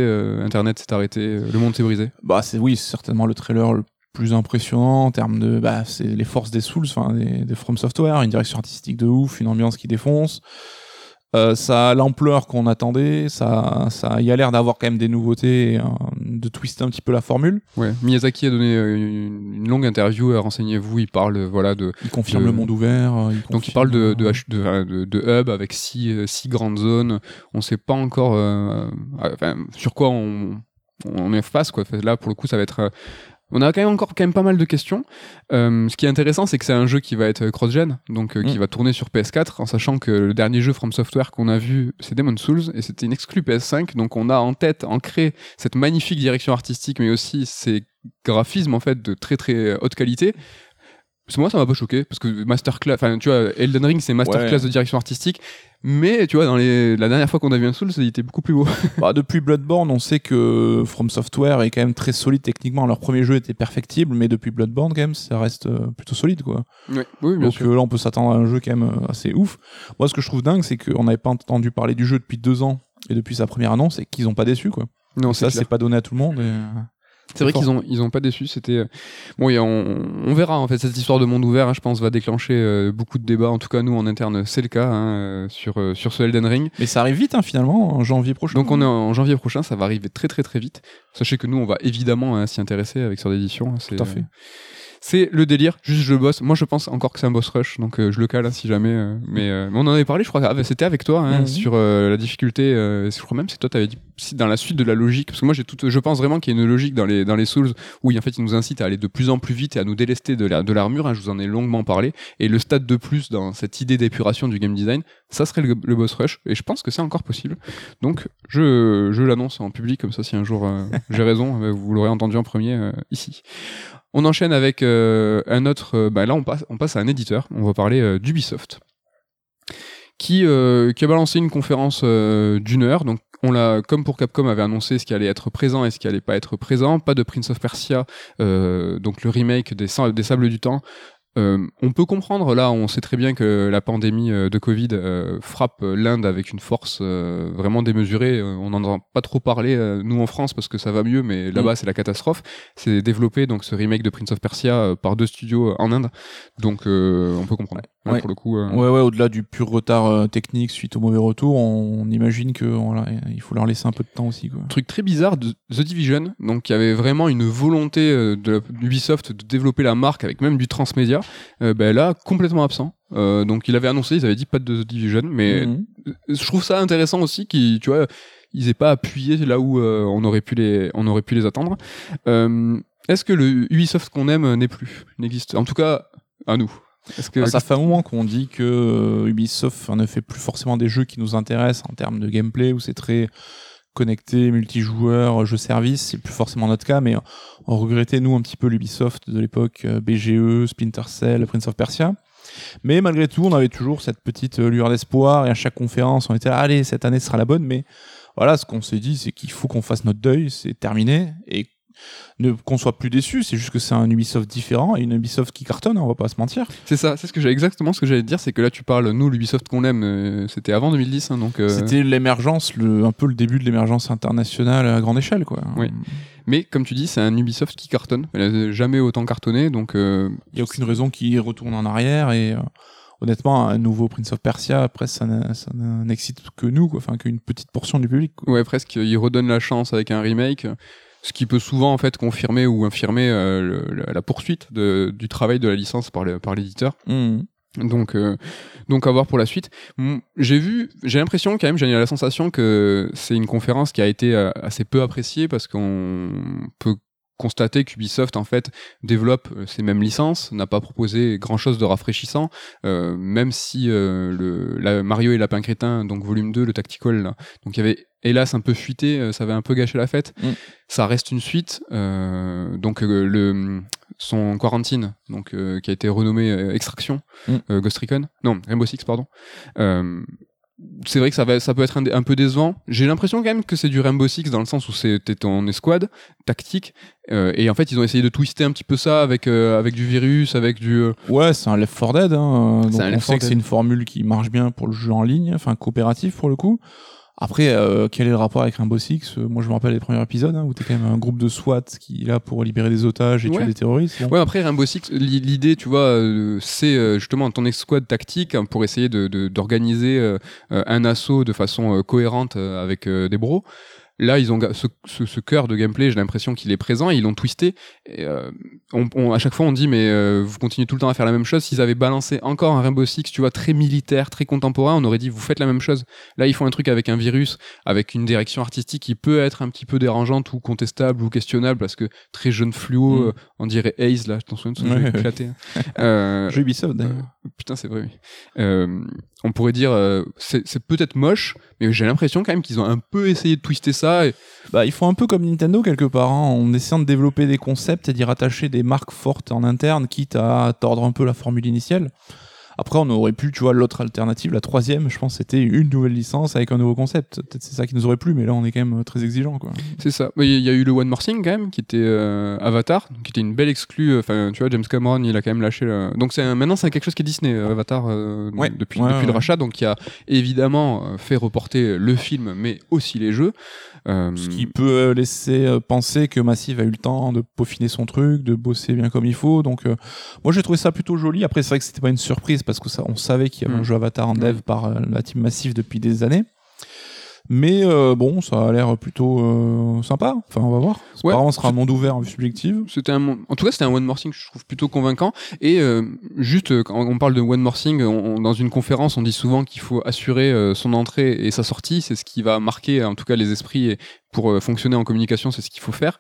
Internet s'est arrêté, le monde s'est brisé? Bah c'est oui, c'est certainement le trailer le plus impressionnant en termes de bah c'est les forces des Souls enfin des, From Software une direction artistique de ouf une ambiance qui défonce. Euh, ça a l'ampleur qu'on attendait ça ça y a l'air d'avoir quand même des nouveautés de twister un petit peu la formule. Ouais Miyazaki a donné euh, une, longue interview renseignez-vous il parle voilà de il confirme le monde ouvert donc il parle de de, de, de, hub avec six, six grandes zones. On sait pas encore enfin, sur quoi on on est face quoi. Là pour le coup ça va être on a quand même encore quand même pas mal de questions. Euh, ce qui est intéressant, c'est que c'est un jeu qui va être cross-gen, donc euh, qui mm. va tourner sur PS4, en sachant que le dernier jeu From Software qu'on a vu, c'est Demon's Souls, et c'était une exclue PS5, donc on a en tête, ancré cette magnifique direction artistique, mais aussi ces graphismes en fait de très très haute qualité. Parce que moi, ça m'a pas choqué, parce que masterclass, enfin, tu vois, Elden Ring, c'est masterclass de direction artistique, mais tu vois, dans les, la dernière fois qu'on a vu un Souls, il était beaucoup plus beau. bah, depuis Bloodborne, on sait que From Software est quand même très solide techniquement. Leur premier jeu était perfectible, mais depuis Bloodborne, quand même, ça reste euh, plutôt solide, quoi. Oui, oui bien Donc sûr. là, on peut s'attendre à un jeu quand même euh, assez ouf. Moi, ce que je trouve dingue, c'est qu'on n'avait pas entendu parler du jeu depuis deux ans, et depuis sa première annonce, et qu'ils ont pas déçu, quoi. Non, ça, c'est pas donné à tout le monde. Et... C'est vrai qu'ils ont ils ont pas déçu. C'était euh, bon, on, on, verra en fait cette histoire de monde ouvert. Hein, je pense va déclencher euh, beaucoup de débats. En tout cas, nous en interne, c'est le cas hein, euh, sur sur ce Elden Ring. Mais ça arrive vite hein, finalement en janvier prochain. Donc on est en janvier prochain, ça va arriver très très très vite. Sachez que nous on va évidemment s'y intéresser avec sur d'édition. Tout à fait. C'est le délire, juste je bosse. Moi je pense encore que c'est un boss rush, donc euh, je le cale hein, si jamais. Euh, mais, euh, on en avait parlé, je crois, que c'était avec toi hein, mhm. sur la difficulté. je crois même que toi t'avais dit si dans la suite de la logique, parce que moi j'ai tout, je pense vraiment qu'il y a une logique dans les dans les Souls où en fait il nous incite à aller de plus en plus vite et à nous délester de la, de l'armure. Hein, je vous en ai longuement parlé. Et le stade de plus dans cette idée d'épuration du game design, ça serait le, boss rush. Et je pense que c'est encore possible. Donc je je l'annonce en public comme ça si un jour j'ai raison, vous l'aurez entendu en premier ici. On enchaîne avec euh, un autre. Euh, bah là, on passe, à un éditeur. On va parler euh, d'Ubisoft, qui, a balancé une conférence d'une heure. Donc, on l'a, comme pour Capcom avait annoncé ce qui allait être présent et ce qui allait pas être présent. Pas de Prince of Persia, donc le remake des Sables du Temps, euh, on peut comprendre, là, on sait très bien que la pandémie euh, de Covid euh, frappe l'Inde avec une force vraiment démesurée. On n'en entend pas trop parler, nous en France, parce que ça va mieux, mais là-bas, mm. c'est la catastrophe. C'est développé, donc, ce remake de Prince of Persia par deux studios en Inde. Donc, on peut comprendre. Ouais. pour le coup. Ouais, ouais, au-delà du pur retard technique suite au mauvais retour, on, imagine que il faut leur laisser un peu de temps aussi. Quoi. Truc très bizarre de The Division, donc il y avait vraiment une volonté de Ubisoft de développer la marque avec même du transmédia. Euh, ben là complètement absent. Euh, donc il avait annoncé, ils avaient dit pas de The Division, mais Mhm. je trouve ça intéressant aussi qu'ils, tu vois, ils aient pas appuyé là où euh, on aurait pu les, on aurait pu les attendre. Euh, est-ce que le Ubisoft qu'on aime n'est plus, n'existe En tout cas, à nous? Est-ce que Ah, ça fait un moment qu'on dit que euh, Ubisoft ne fait plus forcément des jeux qui nous intéressent en termes de gameplay, où c'est très connecté, multijoueur, jeu service, c'est plus forcément notre cas, mais on regrettait nous un petit peu l'Ubisoft de l'époque, euh, BGE, Splinter Cell, Prince of Persia. Mais malgré tout, on avait toujours cette petite euh, lueur d'espoir et à chaque conférence, on était allez, cette année sera la bonne, mais voilà, ce qu'on s'est dit, c'est qu'il faut qu'on fasse notre deuil, c'est terminé, et ne qu'on soit plus déçu, c'est juste que c'est un Ubisoft différent et une Ubisoft qui cartonne, hein, on va pas se mentir. c'est ça, c'est ce que j'ai exactement ce que j'allais dire, c'est que là tu parles, nous l'Ubisoft qu'on aime, euh, c'était avant 2010, hein, donc. euh, C'était l'émergence, un peu le début de l'émergence internationale à grande échelle, quoi. Oui. Mais comme tu dis, c'est un Ubisoft qui cartonne. Elle a jamais autant cartonné, donc euh, Il y a aucune raison qu'il retourne en arrière et euh, honnêtement, un nouveau Prince of Persia, après, ça n'excite que nous, quoi. Enfin, qu'une petite portion du public. quoi. ouais, presque, il redonne la chance avec un remake, ce qui peut souvent en fait confirmer ou infirmer euh, le- la, poursuite de- du travail de la licence par le- par l'éditeur. Mhm. Donc, euh, donc à voir pour la suite. J'ai vu, j'ai l'impression quand même, j'ai la sensation que c'est une conférence qui a été euh, assez peu appréciée parce qu'on peut constater qu'Ubisoft en fait développe euh, ces mêmes licences, n'a pas proposé grand chose de rafraîchissant, euh, même si euh, le la Mario et Lapin Crétin, donc volume 2, le tactical, là, donc il y avait hélas un peu fuité, ça avait un peu gâché la fête. Mm. Ça reste une suite, euh, donc le son quarantine, donc qui a été renommé Extraction, Mm. Ghost Recon, non Rainbow Six pardon. C'est vrai que ça, va, ça peut être un, peu décevant. J'ai l'impression quand même que c'est du Rainbow Six dans le sens où c'était en escouade, tactique, euh, et en fait ils ont essayé de twister un petit peu ça avec euh, avec du virus, avec du euh, Ouais, c'est un Left 4 Dead, hein. Donc un on Left sait 4 que c'est une formule qui marche bien pour le jeu en ligne, enfin coopératif pour le coup. Après, euh, quel est le rapport avec Rainbow Six? Euh, Moi, je me rappelle les premiers épisodes hein, où t'es quand même un groupe de SWAT qui est là pour libérer des otages et Ouais. tuer des terroristes. Bon. Ouais, après Rainbow Six, l'i- l'idée, tu vois, euh, c'est euh, justement ton escouade tactique hein, pour essayer de de- d'organiser euh, un assaut de façon cohérente avec des bros. Là, ils ont ce, ce, ce cœur de gameplay, j'ai l'impression qu'il est présent, et ils l'ont twisté. Et, euh, on, on- à chaque fois, on dit, mais euh, vous continuez tout le temps à faire la même chose. S'ils avaient balancé encore un Rainbow Six, tu vois, très militaire, très contemporain, on aurait dit, vous faites la même chose. Là, ils font un truc avec un virus, avec une direction artistique qui peut être un petit peu dérangeante ou contestable ou questionnable, parce que très jeune fluo, Mm. euh, on dirait Haze, là, je t'en souviens de ce Ouais, jeu ouais. éclaté. hein. Jeu Ubisoft d'ailleurs. putain, c'est vrai. Oui. On pourrait dire, c'est peut-être moche, mais j'ai l'impression quand même qu'ils ont un peu essayé de twister ça. Et... Bah, ils font un peu comme Nintendo quelque part, hein, en essayant de développer des concepts et d'y rattacher des marques fortes en interne, quitte à tordre un peu la formule initiale. Après, on aurait pu, tu vois, l'autre alternative, la troisième, je pense, c'était une nouvelle licence avec un nouveau concept. Peut-être c'est ça qui nous aurait plu, mais là, on est quand même très exigeant, quoi. C'est ça. Il y a eu le One More Thing quand même, qui était euh, Avatar, qui était une belle exclue. Enfin, tu vois, James Cameron, il a quand même lâché. Donc c'est un- maintenant, c'est quelque chose qui est Disney, euh, Avatar, euh, Ouais. depuis, Ouais, depuis ouais, le rachat, donc qui a évidemment euh, fait reporter le film, mais aussi les jeux. Euh, Ce qui peut euh, laisser euh, penser que Massive a eu le temps de peaufiner son truc, de bosser bien comme il faut. Donc, euh, moi, j'ai trouvé ça plutôt joli. Après, c'est vrai que c'était pas une surprise parce que ça, on savait qu'il y avait Mm. un jeu Avatar en dev par euh, la team Massive depuis des années. Mais euh, bon, ça a l'air plutôt euh, sympa. Enfin, on va voir. Ouais. Apparemment, ce sera un monde ouvert subjective. C'était un, en tout cas, c'était un One More Thing que je trouve plutôt convaincant. Et euh, juste, euh, quand on parle de One More Thing, on- on- dans une conférence, on dit souvent qu'il faut assurer euh, son entrée et sa sortie. C'est ce qui va marquer, en tout cas, les esprits. Et pour euh, fonctionner en communication, c'est ce qu'il faut faire.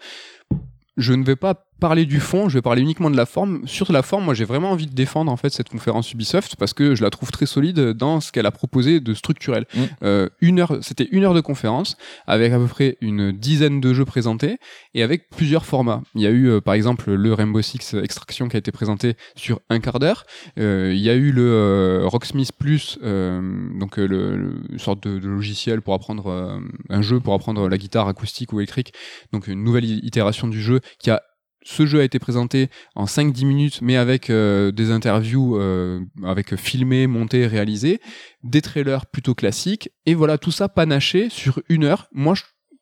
Je ne vais pas parler du fond, je vais parler uniquement de la forme. Sur la forme, moi, j'ai vraiment envie de défendre en fait cette conférence Ubisoft parce que je la trouve très solide dans ce qu'elle a proposé de structurel. Mm. Euh, une heure, c'était une heure de conférence avec à peu près une dizaine de jeux présentés et avec plusieurs formats. Il y a eu euh, par exemple le Rainbow Six Extraction qui a été présenté sur un quart d'heure. Euh, il y a eu le Rocksmith Plus, donc le, le- une sorte de, de logiciel pour apprendre un jeu pour apprendre la guitare acoustique ou électrique. Donc une nouvelle itération du jeu qui a ce jeu a été présenté en 5-10 minutes, mais avec euh, des interviews, euh, avec filmé, monté, réalisé, des trailers plutôt classiques, et voilà, tout ça panaché sur une heure. Moi,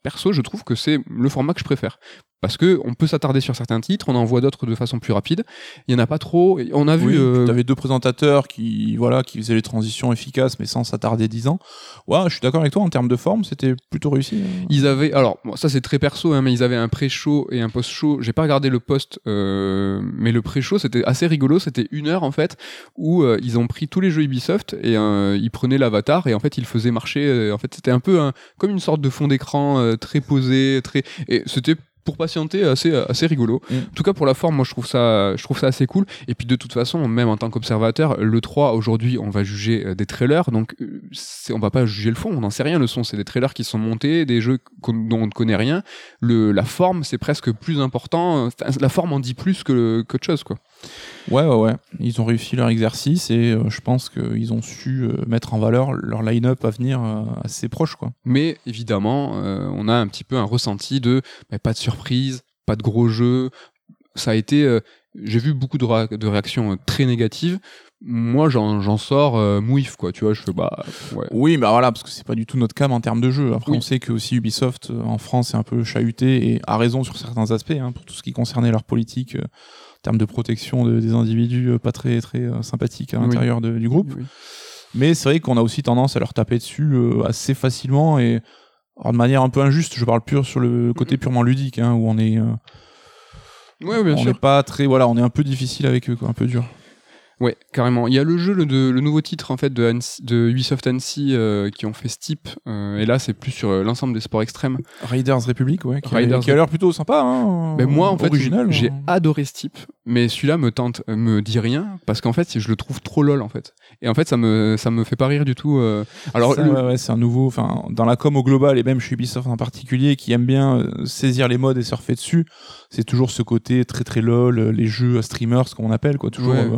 perso, je trouve que c'est le format que je préfère. Parce que on peut s'attarder sur certains titres, on en voit d'autres de façon plus rapide. Il y en a pas trop. On a vu. Euh, tu avais deux présentateurs qui, voilà, qui faisaient les transitions efficaces, mais sans s'attarder 10 ans. Ouais, je suis d'accord avec toi, en termes de forme, c'était plutôt réussi. hein. Ils avaient, alors bon, ça c'est très perso, hein, mais ils avaient un pré-show et un post-show. J'ai pas regardé le post, euh, mais le pré-show c'était assez rigolo. C'était une heure en fait où euh, ils ont pris tous les jeux Ubisoft et euh, ils prenaient l'avatar et en fait ils faisaient marcher. en fait c'était un peu un- comme une sorte de fond d'écran très posé, très et c'était pour patienter assez assez rigolo. Mm. En tout cas pour la forme, moi je trouve ça je trouve ça assez cool. Et puis de toute façon, même en tant qu'observateur, le 3 aujourd'hui, on va juger euh, des trailers, donc euh, on va pas juger le fond, on n'en sait rien. Le son, c'est des trailers qui sont montés, des jeux dont on ne connaît rien. Le la forme, c'est presque plus important. Enfin, la forme en dit plus que qu'autre chose, quoi. Ouais, ouais, ouais. Ils ont réussi leur exercice et euh, je pense qu'ils ont su euh, mettre en valeur leur line-up à venir euh, assez proche, quoi. Mais évidemment, on a un petit peu un ressenti de bah, pas de surprise, pas de gros jeux. Ça a été, j'ai vu beaucoup de, ra- de réactions très négatives. Moi, j'en j'en sors euh, mouif, quoi. Tu vois, je fais bah ouais. Oui, bah voilà, parce que c'est pas du tout notre cam en termes de jeu. Après, Oui. on sait que aussi Ubisoft en France est un peu chahuté et a raison sur certains aspects, hein, pour tout ce qui concernait leur politique euh, termes de protection de- des individus euh, pas très très euh, sympathiques à l'intérieur du groupe. Oui. Mais c'est vrai qu'on a aussi tendance à leur taper dessus euh, assez facilement et alors, de manière un peu injuste. Je parle pur sur le côté purement ludique, hein, où on est, Ouais, bien on sûr. pas très, voilà, on est un peu difficile avec eux, quoi, un peu dur. Ouais, carrément. Il y a le jeu, le, de- le nouveau titre en fait de, Annecy- de Ubisoft Annecy euh, qui ont fait Steep. euh, et là, c'est plus sur euh, l'ensemble des sports extrêmes. Raiders Republic, ouais, qui, Raiders qui a l'air plutôt sympa. Hein, Mais moi, en fait, original. j'ai hein. adoré Steep, mais celui-là me tente, euh, me dit rien parce qu'en fait, je le trouve trop lol en fait. Et en fait, ça me, ça me fait pas rire du tout. euh. Alors, le- ouais, ouais, c'est un nouveau, enfin, dans la com au global et même chez Ubisoft en particulier, qui aime bien euh, saisir les modes et surfer dessus, c'est toujours ce côté très très lol, euh, les jeux à streamers, ce qu'on appelle, quoi, toujours. Ouais.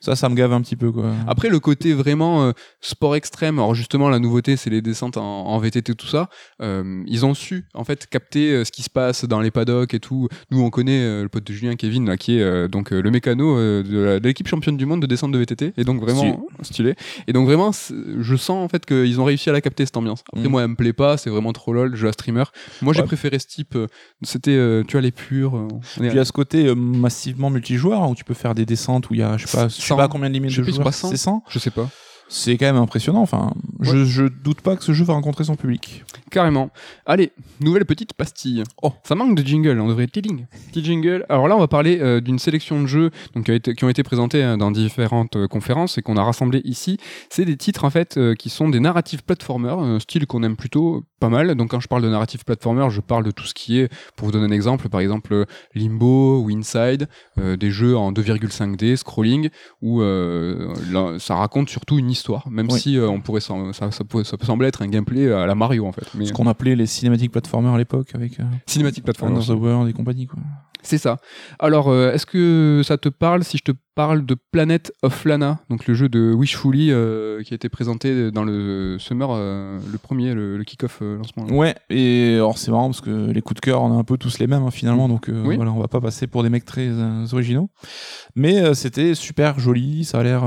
ça, ça me gave un petit peu, quoi. Après, le côté vraiment sport extrême, alors justement, la nouveauté, c'est les descentes en, en VTT, tout ça. Ils ont su, en fait, capter ce qui se passe dans les paddocks et tout. Nous, on connaît le pote de Julien, Kevin, là, qui est donc le mécano de l'équipe championne du monde de descente de VTT. Et donc, vraiment, stylé. Et donc, vraiment, je sens, en fait, qu'ils ont réussi à la capter, cette ambiance. Après, Mm. moi, elle me plaît pas, c'est vraiment trop lol, jeu à streamer. Moi, j'ai préféré ce type. euh, C'était, euh, tu vois, les purs. euh, Puis il y a ce côté euh, massivement multijoueur où tu peux faire des descentes où il y a, je sais pas, je sais 100. pas combien de limites de plus, joueurs. 300. C'est 100 Je sais pas. C'est quand même impressionnant. Enfin, je, je doute pas que ce jeu va rencontrer son public. Carrément. Allez, nouvelle petite pastille. Oh. Ça manque de jingle, on devrait tiling. Petit jingle. Alors là, on va parler euh, d'une sélection de jeux donc, qui, a été- qui ont été présentés hein, dans différentes euh, conférences et qu'on a rassemblés ici. C'est des titres en fait euh, qui sont des narratifs platformers, un style qu'on aime plutôt pas mal. Donc quand je parle de narrative platformer, je parle de tout ce qui est, pour vous donner un exemple, par exemple euh, Limbo ou Inside, euh, des jeux en 2,5D, scrolling, où euh, là, ça raconte surtout une histoire, même Oui. si euh, on pourrait, ça, ça, peut, ça peut sembler être un gameplay à la Mario en fait. Mais Ce qu'on appelait les cinématiques platformers à l'époque avec euh, cinématique platformer. Under the World et compagnie, quoi. C'est ça. Alors, euh, est-ce que ça te parle si je te parle de Planet of Lana, donc le jeu de Wishfully euh, qui a été présenté dans le Summer, euh, le premier, le, le kick-off euh, lancement. Ouais, et alors c'est marrant parce que les coups de cœur, on a un peu tous les mêmes hein, finalement, donc euh, Oui. voilà, on va pas passer pour des mecs très originaux. Mais c'était super joli, ça a l'air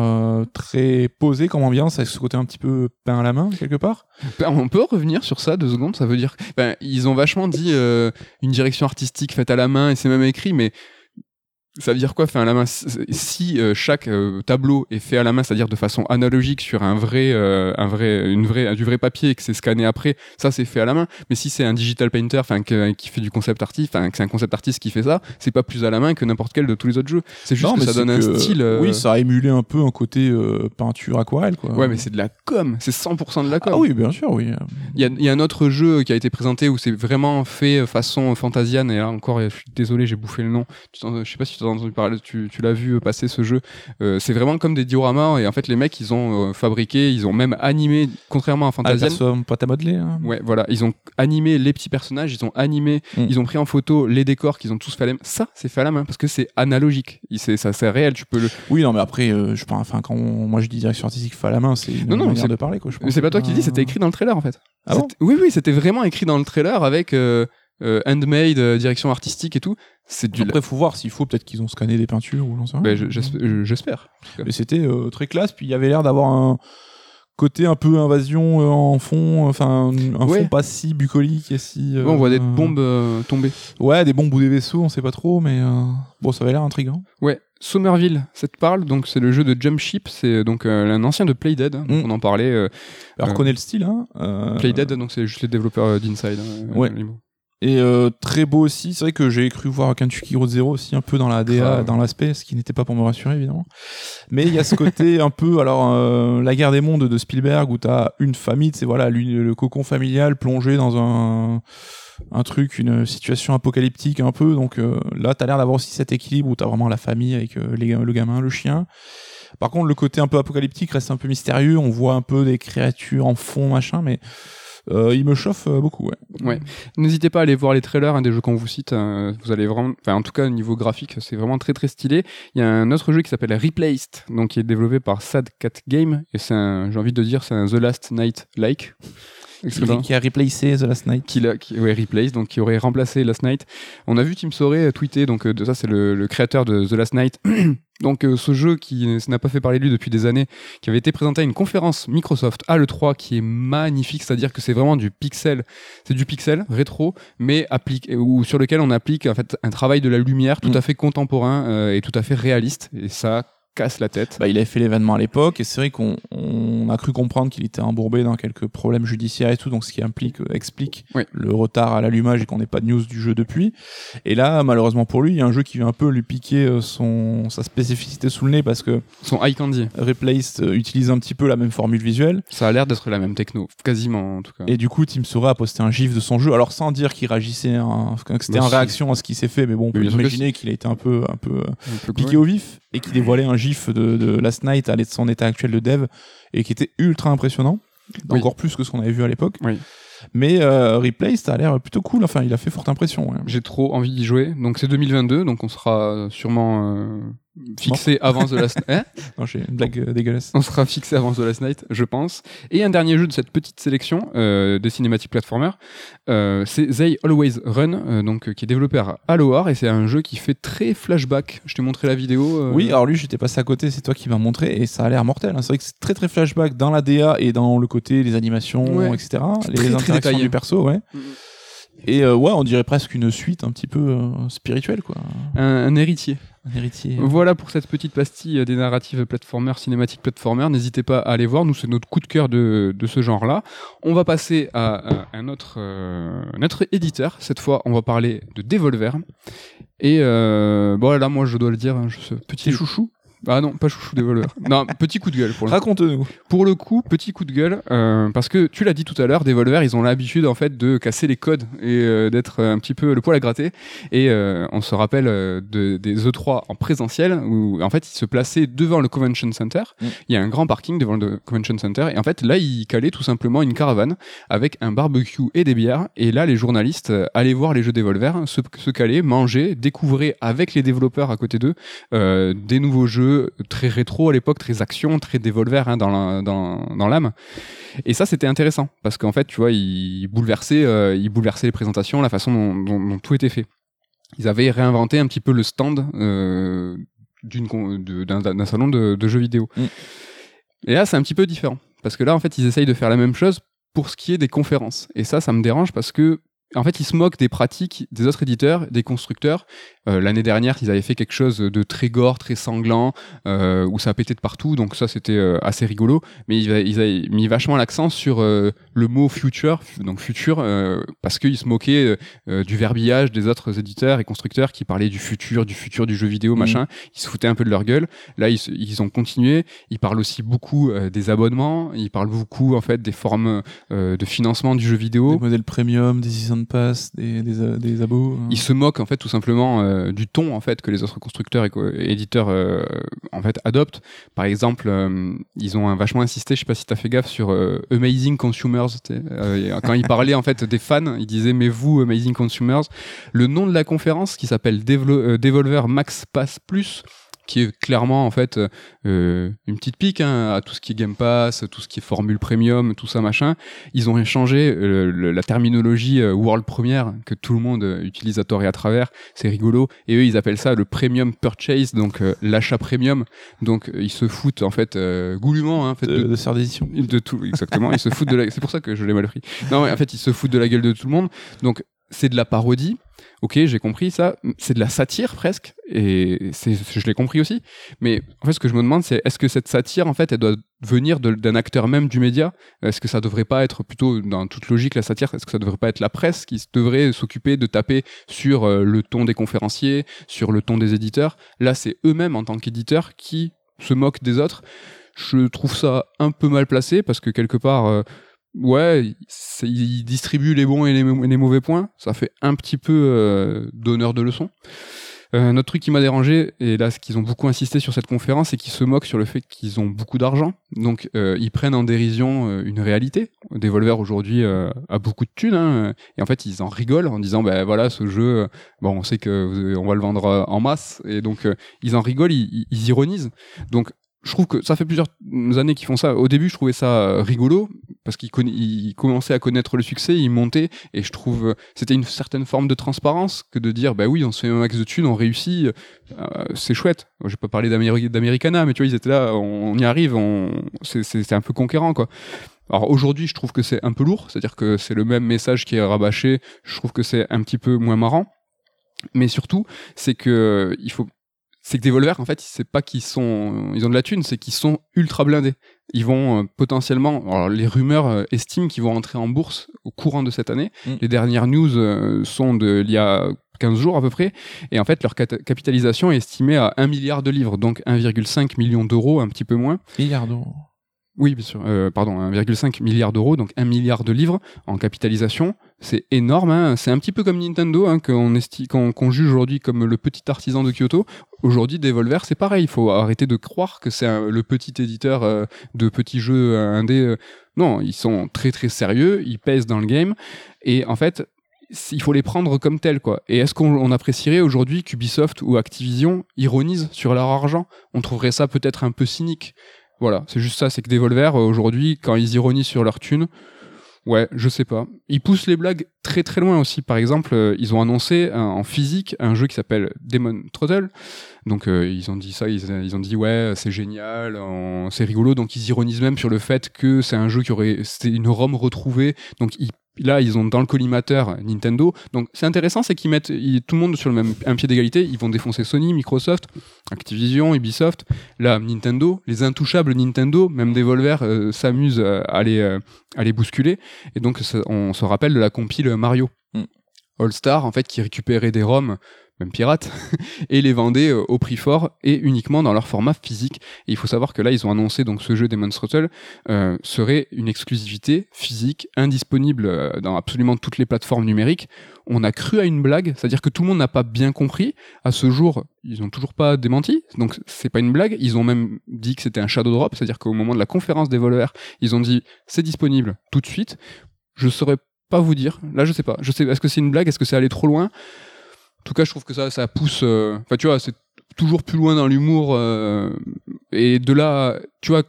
très posé comme ambiance, avec ce côté un petit peu peint à la main quelque part. Ben, On peut revenir sur ça deux secondes. Ça veut dire, ben, ils ont vachement dit une direction artistique faite à la main et c'est même écrit, mais ça veut dire quoi fait à la main? Si euh, chaque euh, tableau est fait à la main, c'est-à-dire de façon analogique sur un vrai, euh, un vrai, une vraie, du vrai papier et que c'est scanné après, ça c'est fait à la main. Mais si c'est un digital painter, enfin qui fait du concept artiste, enfin c'est un concept artiste qui fait ça, c'est pas plus à la main que n'importe quel de tous les autres jeux. C'est juste Non, que ça donne un style. Oui, ça a émulé un peu un côté peinture aquarelle, quoi. Ouais, mais c'est de la com. C'est 100% de la com. Ah oui, bien sûr, oui. Il y a, y a un autre jeu qui a été présenté où c'est vraiment fait façon Fantasian et là encore je suis désolé j'ai bouffé le nom je sais pas si tu as entendu parler tu, tu l'as vu passer ce jeu Euh, c'est vraiment comme des dioramas et en fait les mecs ils ont euh, fabriqué ils ont même animé contrairement à Ah, Fantasian perso pas à modeler. Hein. Ouais, voilà, ils ont animé les petits personnages, ils ont animé, Mm. ils ont pris en photo les décors qu'ils ont tous fait à la main. Ça, c'est fait à la main parce que c'est analogique. C'est ça, c'est réel. Tu peux le. Oui, non, mais après, euh, je pense, enfin, quand on- moi je dis direction artistique fait à la main, c'est une Non, non, manière de parler, quoi. Je pense. Mais c'est pas toi qui le dis, c'était écrit dans le trailer en fait. Ah bon oui, oui, c'était vraiment écrit dans le trailer avec euh, euh, handmade, euh, direction artistique et tout. C'est du. Après, faut voir s'il faut, peut-être qu'ils ont scanné des peintures ou j'en sais rien. Ben, je- j'esp- je- j'espère. Mais c'était euh, très classe, puis il y avait l'air d'avoir un côté un peu invasion euh, en fond, enfin un Ouais. fond pas si bucolique et si. Ouais, on voit des bombes euh, tomber. Ouais, des bombes ou des vaisseaux, on sait pas trop, mais euh, bon, ça avait l'air intriguant. Ouais, Somerville, ça te parle? Donc c'est le jeu de Jump Ship, c'est donc euh, un ancien de Playdead, hein, donc Mm. on en parlait. euh, Alors, Euh, connaît le style, hein. euh, Playdead, donc c'est juste les développeurs euh, d'Inside. hein, Ouais. les mots. Et euh, très beau aussi. C'est vrai que j'ai cru voir Kentucky Road Zero aussi un peu dans la DA, dans l'aspect, ce qui n'était pas pour me rassurer évidemment. Mais il y a ce côté un peu, alors euh, la guerre des mondes de Spielberg où t'as une famille, c'est voilà le cocon familial plongé dans un un truc, une situation apocalyptique un peu. Donc euh, là, t'as l'air d'avoir aussi cet équilibre où t'as vraiment la famille avec euh, les, le gamin, le chien. Par contre, le côté un peu apocalyptique reste un peu mystérieux. On voit un peu des créatures en fond, machin, mais euh, il me chauffe euh, beaucoup. Ouais. N'hésitez pas à aller voir les trailers hein, des jeux qu'on vous cite. hein, vous allez vraiment, enfin en tout cas au niveau graphique, c'est vraiment très très stylé. Il y a un autre jeu qui s'appelle Replaced, donc qui est développé par Sad Cat Game et c'est j'ai envie de dire, c'est un The Last Night like. Excellent. Qui a replacé The Last Night. qui, qui ouais, replace, donc qui aurait remplacé Last Night. On a vu Tim Sorey euh, tweeter, donc euh, de ça c'est le, le créateur de The Last Night. donc euh, ce jeu qui n'a pas fait parler de lui depuis des années, qui avait été présenté à une conférence Microsoft à l'E3 qui est magnifique, c'est-à-dire que c'est vraiment du pixel, c'est du pixel rétro, mais applique ou sur lequel on applique en fait un travail de la lumière tout Mm. à fait contemporain euh, et tout à fait réaliste, et ça casse la tête. Bah, il avait fait l'événement à l'époque et c'est vrai qu'on on a cru comprendre qu'il était embourbé dans quelques problèmes judiciaires et tout, donc ce qui implique, euh, explique Oui. le retard à l'allumage et qu'on n'ait pas de news du jeu depuis. Et là, malheureusement pour lui, il y a un jeu qui vient un peu lui piquer euh, son, sa spécificité sous le nez parce que Son eye candy, Replaced euh, utilise un petit peu la même formule visuelle ça a l'air d'être la même techno, quasiment en tout cas. et du coup Tim Sora a posté un gif de son jeu, alors sans dire qu'il réagissait, en- que c'était en réaction à ce qui s'est fait, mais bon, on peut Mais imaginer qu'il a été un peu, un peu Un peu- piqué au vif et qui dévoilait un gif de, de Last Night à son état actuel de dev et qui était ultra impressionnant, Oui. encore plus que ce qu'on avait vu à l'époque. Oui. Mais euh, Replay, ça a l'air plutôt cool. Enfin, il a fait forte impression. ouais. J'ai trop envie d'y jouer. Donc c'est 2022, donc on sera sûrement euh, fixé avant The Last Hein Non, j'ai une blague euh, dégueulasse. On sera fixé avant The Last Night, je pense. Et un dernier jeu de cette petite sélection euh, des cinématiques platformers, euh, c'est They Always Run, euh, donc euh, qui est développé par Aloar et c'est un jeu qui fait très flashback. Je t'ai montré la vidéo. euh, Oui, alors lui, j'étais passé à côté, c'est toi qui m'as montré, et ça a l'air mortel. hein. C'est vrai que c'est très très flashback dans la DA et dans le côté, les animations, Ouais. etc. Les très, interactions du perso, ouais. Mhm. Et euh, ouais, on dirait presque une suite un petit peu euh, spirituelle, quoi. un, un héritier. Un héritier. Voilà pour cette petite pastille euh, des narratives platformers, cinématiques platformers. N'hésitez pas à aller voir. Nous, c'est notre coup de cœur de, de ce genre-là. On va passer à, à un, autre, euh, un autre éditeur. Cette fois, on va parler de Devolver. Et euh, bon, là, moi, je dois le dire, hein, je, ce petit chouchou. Ah non, pas chouchou Devolver. non, petit coup de gueule pour le Raconte-nous. pour le coup, petit coup de gueule, euh, parce que tu l'as dit tout à l'heure, Devolver, ils ont l'habitude en fait de casser les codes et euh, d'être un petit peu le poil à gratter. Et euh, on se rappelle de, des E3 en présentiel où en fait ils se plaçaient devant le Convention Center. Mm. Il y a un grand parking devant le Convention Center et en fait là ils calaient tout simplement une caravane avec un barbecue et des bières. Et là les journalistes allaient voir les jeux Devolver, se, se caler, manger, découvrir avec les développeurs à côté d'eux des nouveaux jeux très rétro à l'époque, très action, très Devolver hein, dans la- dans, dans l'âme. Et ça, c'était intéressant parce qu'en fait, tu vois, ils bouleversaient, euh, ils bouleversaient les présentations, la façon dont, dont- dont tout était fait. Ils avaient réinventé un petit peu le stand euh, d'un d'un salon de, de jeux vidéo. Mm. Et là, c'est un petit peu différent parce que là, en fait, ils essayent de faire la même chose pour ce qui est des conférences. Et ça, ça me dérange parce que en fait, ils se moquent des pratiques des autres éditeurs, des constructeurs. Euh, L'année dernière, ils avaient fait quelque chose de très gore, très sanglant, euh, où ça pétait de partout, donc ça c'était euh, assez rigolo. Mais ils, ils avaient mis vachement l'accent sur le mot future, fu- donc futur, parce qu'ils se moquaient du verbillage des autres éditeurs et constructeurs qui parlaient du futur, du futur du jeu vidéo, Mhm. machin. Ils se foutaient un peu de leur gueule. Là, ils, ont continué. Ils parlent aussi beaucoup des abonnements. Ils parlent beaucoup en fait des formes de financement du jeu vidéo. Des modèles premium, des season pass, des, des, euh, abos. euh. Ils se moquent en fait tout simplement euh, du ton en fait que les autres constructeurs et éditeurs euh, en fait adoptent. Par exemple, ils ont vachement insisté, je sais pas si tu as fait gaffe sur amazing consumers. quand ils parlaient en fait des fans, ils disaient mais vous amazing consumers. Le nom de la conférence qui s'appelle Devolver Max Pass Plus qui est clairement en fait euh, une petite pique hein, à tout ce qui est Game Pass, tout ce qui est Formule Premium, tout ça machin. Ils ont changé euh, la terminologie euh, World Premiere que tout le monde euh, utilise à tort et à travers. C'est rigolo. Et eux, ils appellent ça le Premium Purchase, donc l'achat premium. Donc ils se foutent en fait goulûment hein, en fait, de, de, de d'édition. De tout, exactement. ils se foutent de la... C'est pour ça que je l'ai mal pris. Non, en fait, ils se foutent de la gueule de tout le monde. Donc c'est de la parodie. Ok, j'ai compris ça. C'est de la satire presque, et je l'ai compris aussi. Mais en fait, ce que je me demande, c'est est-ce que cette satire, en fait, elle doit venir d'un acteur même du média? Est-ce que ça devrait pas être plutôt, dans toute logique, la satire? Est-ce que ça devrait pas être la presse qui devrait s'occuper de taper sur euh, le ton des conférenciers, sur le ton des éditeurs? Là, c'est eux-mêmes en tant qu'éditeurs qui se moquent des autres. Je trouve ça un peu mal placé parce que quelque part. Euh, ouais, il distribue les bons et les, mauvais points. Ça fait un petit peu euh, d'honneur de leçon. Euh, un autre truc qui m'a dérangé, et là, ce qu'ils ont beaucoup insisté sur cette conférence, c'est qu'ils se moquent sur le fait qu'ils ont beaucoup d'argent. Donc, euh, ils prennent en dérision une réalité. Devolver aujourd'hui a beaucoup de thunes, hein, et en fait, ils en rigolent en disant, ben voilà, ce jeu, bon, on sait que on va le vendre en masse, et donc ils en rigolent, ils, ils ironisent. Donc, je trouve que ça fait plusieurs années qu'ils font ça. Au début, je trouvais ça euh, rigolo parce qu'ils commençaient à connaître le succès, ils montaient et je trouve euh, c'était une certaine forme de transparence que de dire bah oui, on se fait un max de thunes, on réussit, euh, c'est chouette. Je vais pas parler d'Americana, mais tu vois, ils étaient là, on, y arrive, on, c'est un peu conquérant quoi. Alors aujourd'hui, je trouve que c'est un peu lourd, c'est-à-dire que c'est le même message qui est rabâché. Je trouve que c'est un petit peu moins marrant mais surtout c'est que il faut c'est que Devolver, en fait, c'est pas qu'ils sont, ils ont de la thune, c'est qu'ils sont ultra blindés. Ils vont euh, potentiellement, alors les rumeurs euh, estiment qu'ils vont entrer en bourse au courant de cette année. Mm. Les dernières news euh, sont de il y a 15 jours à peu près, et en fait leur capitalisation est estimée à 1 milliard de livres, donc 1,5 million d'euros, un petit peu moins. Milliard d'euros. Oui, bien sûr. Pardon, 1,5 milliard d'euros, donc 1 milliard de livres en capitalisation. C'est énorme. Hein. C'est un petit peu comme Nintendo, hein, qu'on juge aujourd'hui comme le petit artisan de Kyoto. Aujourd'hui, Devolver, c'est pareil. Il faut arrêter de croire que c'est le petit éditeur euh, de petits jeux euh, indés. Euh. Non, ils sont très très sérieux. Ils pèsent dans le game. Et en fait, il faut les prendre comme tels. Et est-ce qu'on apprécierait aujourd'hui qu'Ubisoft ou Activision ironisent sur leur argent? On trouverait ça peut-être un peu cynique. Voilà, c'est juste ça, c'est que Devolver, euh, aujourd'hui, quand ils ironisent sur leur thune, ouais, je sais pas. Ils poussent les blagues très très loin aussi. Par exemple, euh, ils ont annoncé en physique un jeu qui s'appelle Demon Throttle. Donc euh, ils ont dit ça, ils, ont dit ouais, c'est génial, c'est rigolo. Donc ils ironisent même sur le fait que c'est un jeu qui aurait, c'était une ROM retrouvée. Donc ils Là, ils ont dans le collimateur Nintendo. Donc, c'est intéressant, c'est qu'ils mettent tout le monde sur le même un pied d'égalité. Ils vont défoncer Sony, Microsoft, Activision, Ubisoft. Là, Nintendo, les intouchables Nintendo, même Devolver euh, s'amusent à les, euh, à les bousculer. Et donc, on se rappelle de la compile Mario. Mm. All Star, en fait, qui récupérait des ROMs même pirates, et les vendaient euh, au prix fort et uniquement dans leur format physique. Et il faut savoir que là, ils ont annoncé donc ce jeu Demon's Throttle euh, serait une exclusivité physique, indisponible euh, dans absolument toutes les plateformes numériques. On a cru à une blague, c'est-à-dire que tout le monde n'a pas bien compris. À ce jour, ils ont toujours pas démenti, donc c'est pas une blague. Ils ont même dit que c'était un shadow drop, c'est-à-dire qu'au moment de la conférence des voleurs, ils ont dit c'est disponible tout de suite. Je saurais pas vous dire. Là, je sais pas. Je sais. Est-ce que c'est une blague? Est-ce que c'est allé trop loin? En tout cas, je trouve que ça, ça pousse. Euh, enfin, tu vois, c'est toujours plus loin dans l'humour. Euh, et de là, tu vois,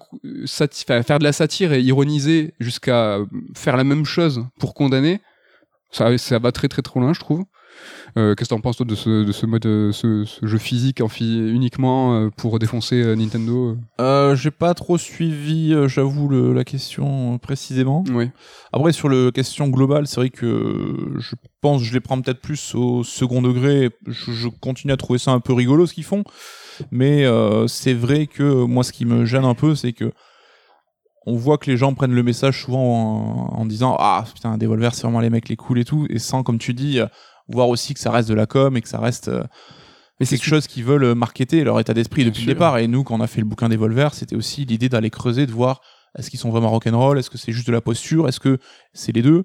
faire de la satire et ironiser jusqu'à faire la même chose pour condamner, ça, ça va très très trop loin, je trouve. Euh, qu'est-ce que t'en penses toi de ce, de ce mode, euh, ce, ce jeu physique en uniquement euh, pour défoncer Nintendo euh, J'ai pas trop suivi, j'avoue, la question précisément. Oui. Après sur le question globale, c'est vrai que je pense, je les prends peut-être plus au second degré. Je, je, continue à trouver ça un peu rigolo ce qu'ils font, mais c'est vrai que moi, ce qui me gêne un peu, c'est que on voit que les gens prennent le message souvent en, en disant ah putain Devolver c'est vraiment les mecs les cool et tout et sans comme tu dis voir aussi que ça reste de la com et que ça reste euh, mais c'est quelque chose qu'ils veulent euh, marketer leur état d'esprit depuis le départ et nous quand on a fait le bouquin des Volver c'était aussi l'idée d'aller creuser de voir est-ce qu'ils sont vraiment rock'n'roll? Est-ce que c'est juste de la posture? Est-ce que c'est les deux?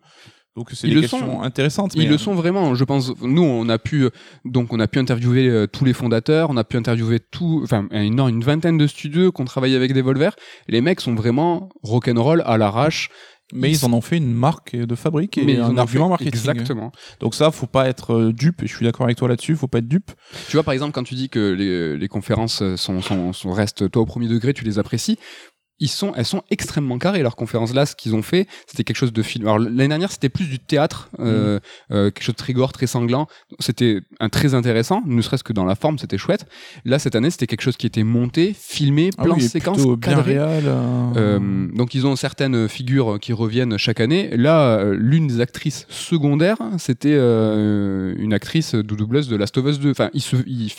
Donc c'est des questions sont, intéressantes. Ils le euh, sont vraiment. Je pense. Nous, on a pu donc on a pu interviewer tous les fondateurs, on a pu interviewer tout, enfin une, une vingtaine de studios qui ont travaillé avec des Volver. Les mecs sont vraiment rock'n'roll à l'arrache Mais ils, en ont fait une marque de fabrique et Mais ils un en ont argument fait- marketing. Exactement. Donc ça, faut pas être euh, dupe. Et je suis d'accord avec toi là-dessus. Faut pas être dupe. Tu vois, par exemple, quand tu dis que les, les conférences sont, sont, sont restent, toi au premier degré, tu les apprécies. Ils sont, elles sont extrêmement carrées. Leurs conférences là, ce qu'ils ont fait, c'était quelque chose de film. Alors l'année dernière, c'était plus du théâtre, euh, euh, quelque chose de très gore, très sanglant. C'était un très intéressant, ne serait-ce que dans la forme, c'était chouette. Là, cette année, c'était quelque chose qui était monté, filmé, Ah plan oui, et séquence, cadré. réel. euh, Euh, donc ils ont certaines figures qui reviennent chaque année. Là, l'une des actrices secondaires, c'était euh, une actrice doubleuse de Last of Us 2. Enfin, ils, se, ils,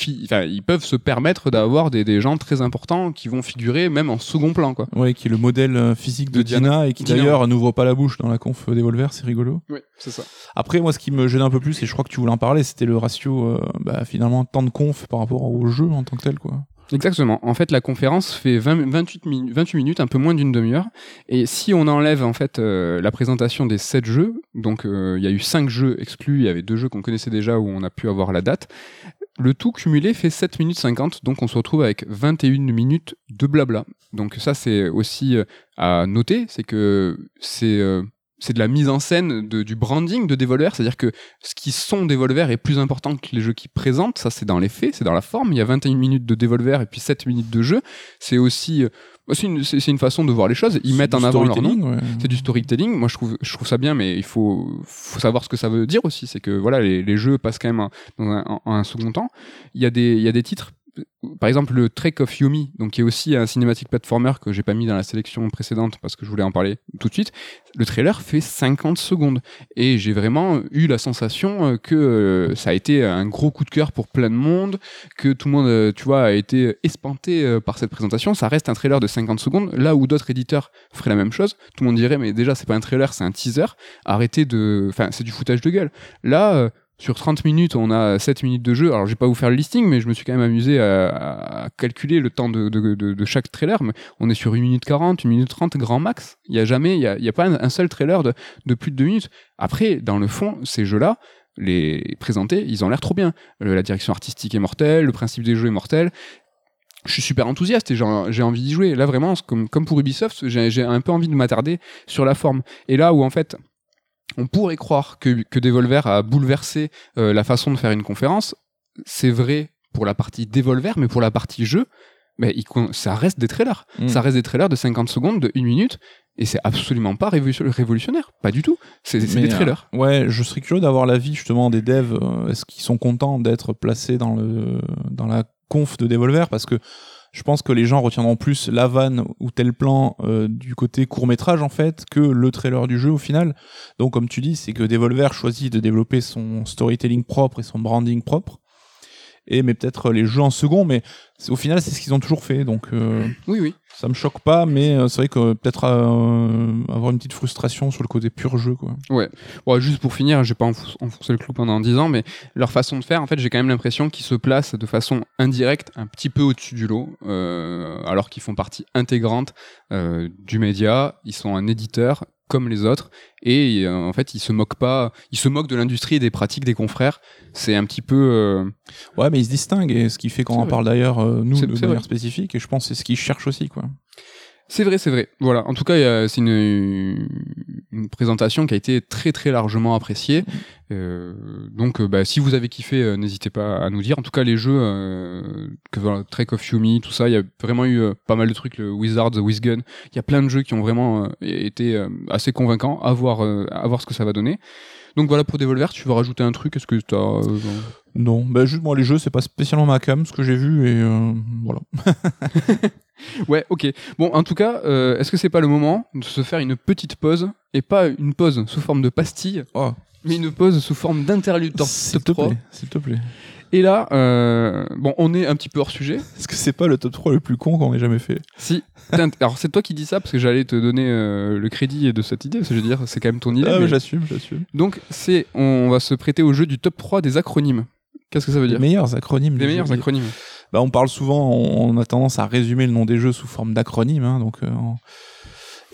ils peuvent se permettre d'avoir des, des gens très importants qui vont figurer même en second plan, quoi. Ouais, qui est le modèle euh, physique de, De Diana. et qui d'ailleurs n'ouvre pas la bouche dans la conf d'Evolver, c'est rigolo. Oui, c'est ça. Après, moi, ce qui me gêne un peu plus, et je crois que tu voulais en parler, c'était le ratio, euh, bah, finalement, temps de conf par rapport au jeu en tant que tel, quoi. Exactement. En fait, la conférence fait 20 28, minutes, 28 minutes, un peu moins d'une demi-heure. Et si on enlève en fait euh, la présentation des 7 jeux, donc euh, il y a eu 5 jeux exclus, il y avait deux jeux qu'on connaissait déjà où on a pu avoir la date. Le tout cumulé fait 7 minutes 50, donc on se retrouve avec 21 minutes de blabla. Donc ça c'est aussi euh, à noter, c'est que c'est euh, c'est de la mise en scène de, du branding de Devolver, c'est-à-dire que ce qui sont Devolver est plus important que les jeux qu'ils présentent, ça c'est dans les faits, c'est dans la forme, il y a 21 minutes de Devolver et puis 7 minutes de jeu, c'est aussi, euh, une, c'est c'est une façon de voir les choses, ils mettent en avant leur nom. ouais. C'est du storytelling. Moi, je trouve, je trouve ça bien, mais il faut, faut savoir ce que ça veut dire aussi. C'est que voilà, les, les jeux passent quand même en, dans un, un second temps. Il y a des, il y a des titres. Par exemple, le Trek of Yomi, donc qui est aussi un cinématique platformer que j'ai pas mis dans la sélection précédente parce que je voulais en parler tout de suite. Le trailer fait 50 secondes et j'ai vraiment eu la sensation euh, que euh, ça a été un gros coup de cœur pour plein de monde, que tout le monde, euh, tu vois, a été espanté par cette présentation. Ça reste un trailer de 50 secondes, là où d'autres éditeurs feraient la même chose. Tout le monde dirait, mais déjà, c'est pas un trailer, c'est un teaser. Arrêtez de. Enfin, c'est du foutage de gueule. Là, sur 30 minutes, on a 7 minutes de jeu. Alors, je vais pas vous faire le listing, mais je me suis quand même amusé à, calculer le temps de, chaque trailer. Mais on est sur 1 minute 40, 1 minute 30 grand max. Il y a jamais, il y a, pas un, seul trailer de, plus de 2 minutes. Après, dans le fond, ces jeux-là, les présentés, ils ont l'air trop bien. Euh, la direction artistique est mortelle, le principe des jeux est mortel. Je suis super enthousiaste et j'ai envie d'y jouer. Là, vraiment, comme, pour Ubisoft, j'ai un peu envie de m'attarder sur la forme. Et là où, en fait, on pourrait croire que, que Devolver a bouleversé euh, la façon de faire une conférence, c'est vrai pour la partie Devolver, mais pour la partie jeu, mais ça reste des trailers. Mm. Ça reste des trailers de 50 secondes, de 1 minute, et c'est absolument pas révolution- révolutionnaire. Pas du tout. C'est des trailers. euh, ouais, je serais curieux d'avoir l'avis justement des devs. euh, Est-ce qu'ils sont contents d'être placés dans le dans la conf de Devolver? Parce que je pense que les gens retiendront plus la vanne ou tel plan euh, du côté court métrage en fait que le trailer du jeu au final. Donc comme tu dis, c'est que Devolver choisit de développer son storytelling propre et son branding propre. Et mais peut-être les jeux en second, mais au final c'est ce qu'ils ont toujours fait. Donc euh, Oui, oui. ça me choque pas, mais euh, c'est vrai que peut-être euh, avoir une petite frustration sur le côté pur jeu quoi. Bon, juste pour finir, j'ai pas enfoncé le clou pendant 10 ans, mais leur façon de faire, en fait, j'ai quand même l'impression qu'ils se placent de façon indirecte un petit peu au-dessus du lot, euh, alors qu'ils font partie intégrante euh, du média. Ils sont un éditeur comme les autres, et euh, en fait, ils se moquent pas, ils se moquent de l'industrie et des pratiques des confrères. C'est un petit peu, euh, Ouais, mais ils se distinguent, et ce qui fait qu'on en vrai. parle d'ailleurs, euh, nous, de manière vrai. spécifique, et je pense que c'est ce qu'ils cherchent aussi, quoi. C'est vrai, c'est vrai. Voilà. En tout cas, c'est une, une présentation qui a été très très largement appréciée. Euh, donc, euh, bah, si vous avez kiffé, euh, n'hésitez pas à nous dire. En tout cas, les jeux, euh, que voilà, Trek of Yumi, tout ça, il y a vraiment eu euh, pas mal de trucs. Le Wizards, The Wizgun, il y a plein de jeux qui ont vraiment été assez convaincants. À voir, à voir ce que ça va donner. Donc voilà pour Devolver. Tu veux rajouter un truc Est-ce que tu as Non, bah, juste moi, les jeux, c'est pas spécialement ma cam, ce que j'ai vu, et euh, voilà. Ouais, ok. Bon, en tout cas, euh, est-ce que c'est pas le moment de se faire une petite pause et pas une pause sous forme de pastille, Oh, mais une pause sous forme d'interlude top, s'il top te 3 plaît, s'il te plaît. Et là, euh, bon, on est un petit peu hors sujet. Est-ce que c'est pas le top 3 le plus con qu'on ait jamais fait? Si, alors c'est toi qui dis ça parce que j'allais te donner euh, le crédit de cette idée, parce que je veux dire, c'est quand même ton idée. Ah, mais- mais j'assume, j'assume. Donc, c'est, on va se prêter au jeu du top 3 des acronymes. Qu'est-ce que ça veut Les dire? meilleurs acronymes. Les meilleurs jeu. acronymes. Bah, on parle souvent, on, on a tendance à résumer le nom des jeux sous forme d'acronymes, hein, donc. euh,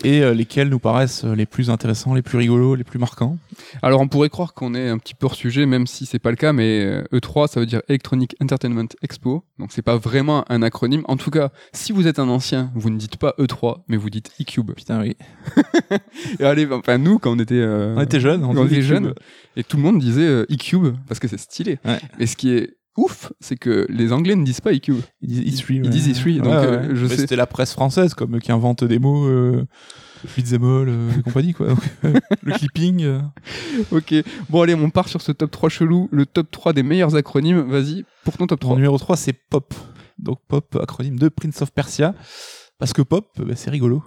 et euh, lesquels nous paraissent euh, les plus intéressants, les plus rigolos, les plus marquants. Alors on pourrait croire qu'on est un petit peu hors sujet, même si c'est pas le cas, mais euh, E3 ça veut dire Electronic Entertainment Expo, donc c'est pas vraiment un acronyme. En tout cas, si vous êtes un ancien, vous ne dites pas E3, mais vous dites E-Cube. Putain, oui. Et allez, enfin nous quand on était, euh, On était jeunes, on était Cube. jeunes, et tout le monde disait E-Cube parce que c'est stylé. Ouais. Et ce qui est ouf, c'est que les Anglais ne disent pas E-Cube. Ils disent E3. Ils ouais. disent E3, donc, Ouais, euh, je Mais sais- C'était la presse française, comme qui invente des mots, euh, Beat'em euh, et compagnie, quoi. Donc, euh, le clipping. euh. Ok, bon allez, on part sur ce top 3 chelou, le top 3 des meilleurs acronymes. Vas-y, pour ton top Mon 3. numéro 3, c'est POP. Donc POP, acronyme de Prince of Persia. Parce que POP, bah, c'est rigolo.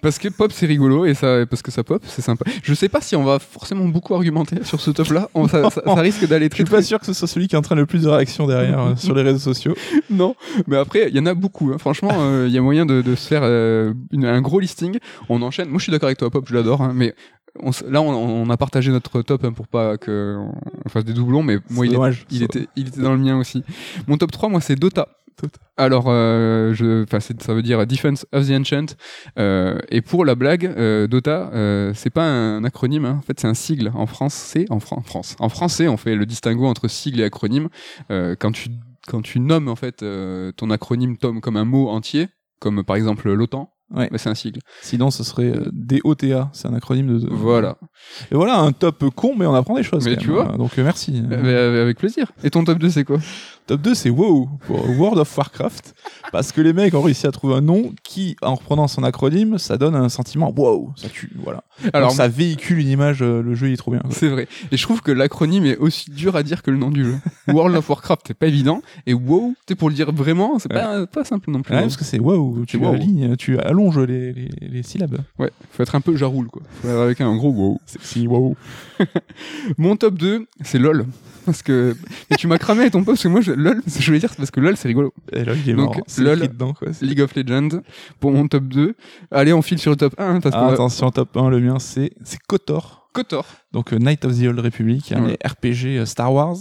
Parce que pop c'est rigolo et ça parce que ça pop, c'est sympa. Je sais pas si on va forcément beaucoup argumenter sur ce top là, on, ça, ça- ça risque d'aller Je très suis très pas sûr que ce soit celui qui entraîne le plus de réactions derrière euh, sur les réseaux sociaux. non, mais après il y en a beaucoup hein. franchement, euh, il y a moyen de, de se faire euh, une- un gros listing. On enchaîne. Moi je suis d'accord avec toi pop, je l'adore hein, mais on là on, on a partagé notre top hein, pour pas que on fasse des doublons mais moi il, est- était il était dans le mien aussi. Mon top 3 moi c'est Dota. Alors, euh, je, ça veut dire Defense of the Ancient. Euh, et pour la blague, euh, Dota, c'est pas un acronyme. hein. En fait, c'est un sigle. En France, c'est en, Fran- France. En français, on fait le distinguo entre sigle et acronyme. Quand tu quand tu nommes en fait ton acronyme tom comme un mot entier, comme par exemple l'OTAN, Ouais. bah, c'est un sigle. Sinon, ce serait euh, DOTA. C'est un acronyme de. Voilà. Et voilà, un top con, mais on apprend des choses. Mais tu même. vois. Donc euh, merci. Euh, avec plaisir. Et ton top 2, c'est quoi? Top 2, c'est WoW, pour World of Warcraft. Parce que les mecs ont réussi à trouver un nom qui, en reprenant son acronyme, ça donne un sentiment wow, ça tue, voilà. Alors, Donc, ça véhicule une image, euh, le jeu il est trop bien. quoi. C'est vrai. Et je trouve que l'acronyme est aussi dur à dire que le nom du jeu. World of Warcraft, c'est pas évident. Et WoW, tu sais, pour le dire vraiment, c'est pas, pas simple non plus. Ouais, parce que c'est wow, tu C'est wow. alignes, tu allonges les, les, les syllabes. Ouais, faut être un peu jaroule, quoi. Faut être avec un gros wow. C'est si wow. Mon top 2, c'est LOL. Parce que. Et tu m'as cramé ton poste, parce que moi, je... LOL, je voulais dire, c'est parce que LOL, c'est rigolo. Et il est Donc, lol. dedans, quoi. League of Legends, pour mon top 2. Allez, on file sur le top 1, parce Ah, attention, top 1, le mien, c'est c'est KOTOR. Kotor. Donc euh, Knight of the Old Republic, un Ouais. des RPG euh, Star Wars.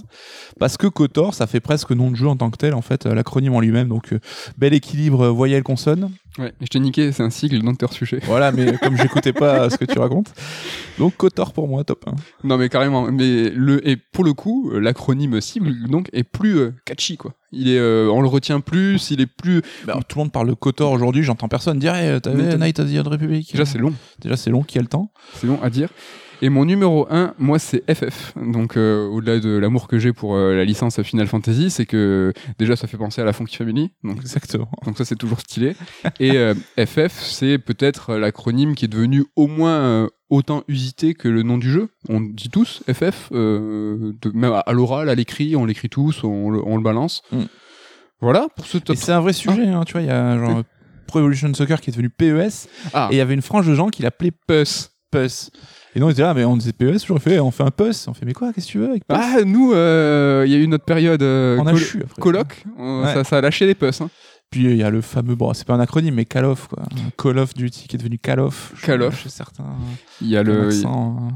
Parce que KOTOR, ça fait presque nom de jeu en tant que tel, en fait, euh, l'acronyme en lui-même. Donc, bel équilibre voyelle-consonne. Ouais, je t'ai niqué, c'est un sigle, donc t'es sujet. Voilà, mais comme j'écoutais pas ce que tu racontes. Donc KOTOR pour moi, top 1. Non, mais carrément. Mais le... Et pour le coup, l'acronyme cible, donc, est plus euh, catchy, quoi. Il est, euh, on le retient plus, il est plus. Bah, tout le monde parle de KOTOR aujourd'hui, j'entends personne dire hey, t'avais Mais t'as- Knight of the Old Republic? Déjà, c'est long. Déjà, c'est long, qui a le temps? C'est long à dire. Et mon numéro 1, moi, c'est FF. Donc, euh, au-delà de l'amour que j'ai pour euh, la licence Final Fantasy, c'est que déjà, ça fait penser à la Funky Family. Donc, Exactement. donc ça, c'est toujours stylé. Et euh, FF, c'est peut-être l'acronyme qui est devenu au moins euh, autant usité que le nom du jeu. On dit tous FF, euh, de, même à, l'oral, à l'écrit, on l'écrit tous, on le, on le balance. Mm. Voilà pour ce Et top. c'est un vrai sujet, hein, tu vois, il y a genre Pro Evolution Soccer qui est devenu PES, Ah, et il y avait une frange de gens qui l'appelaient PUS. PUS. Et donc, ils disaient, ah, mais on disait PES, j'aurais fait, on fait un PUS. On fait, mais quoi, qu'est-ce que tu veux avec PUS ah, nous, euh, il y a eu notre période euh, On a col- chu après. coloc. On- Ouais. ça, ça a lâché les puces. Hein. Puis il y a le fameux, bon, c'est pas un acronyme, mais Call of, quoi. Call of Duty qui est devenu Call of. Call of. Chez certains. Il y a Le euh,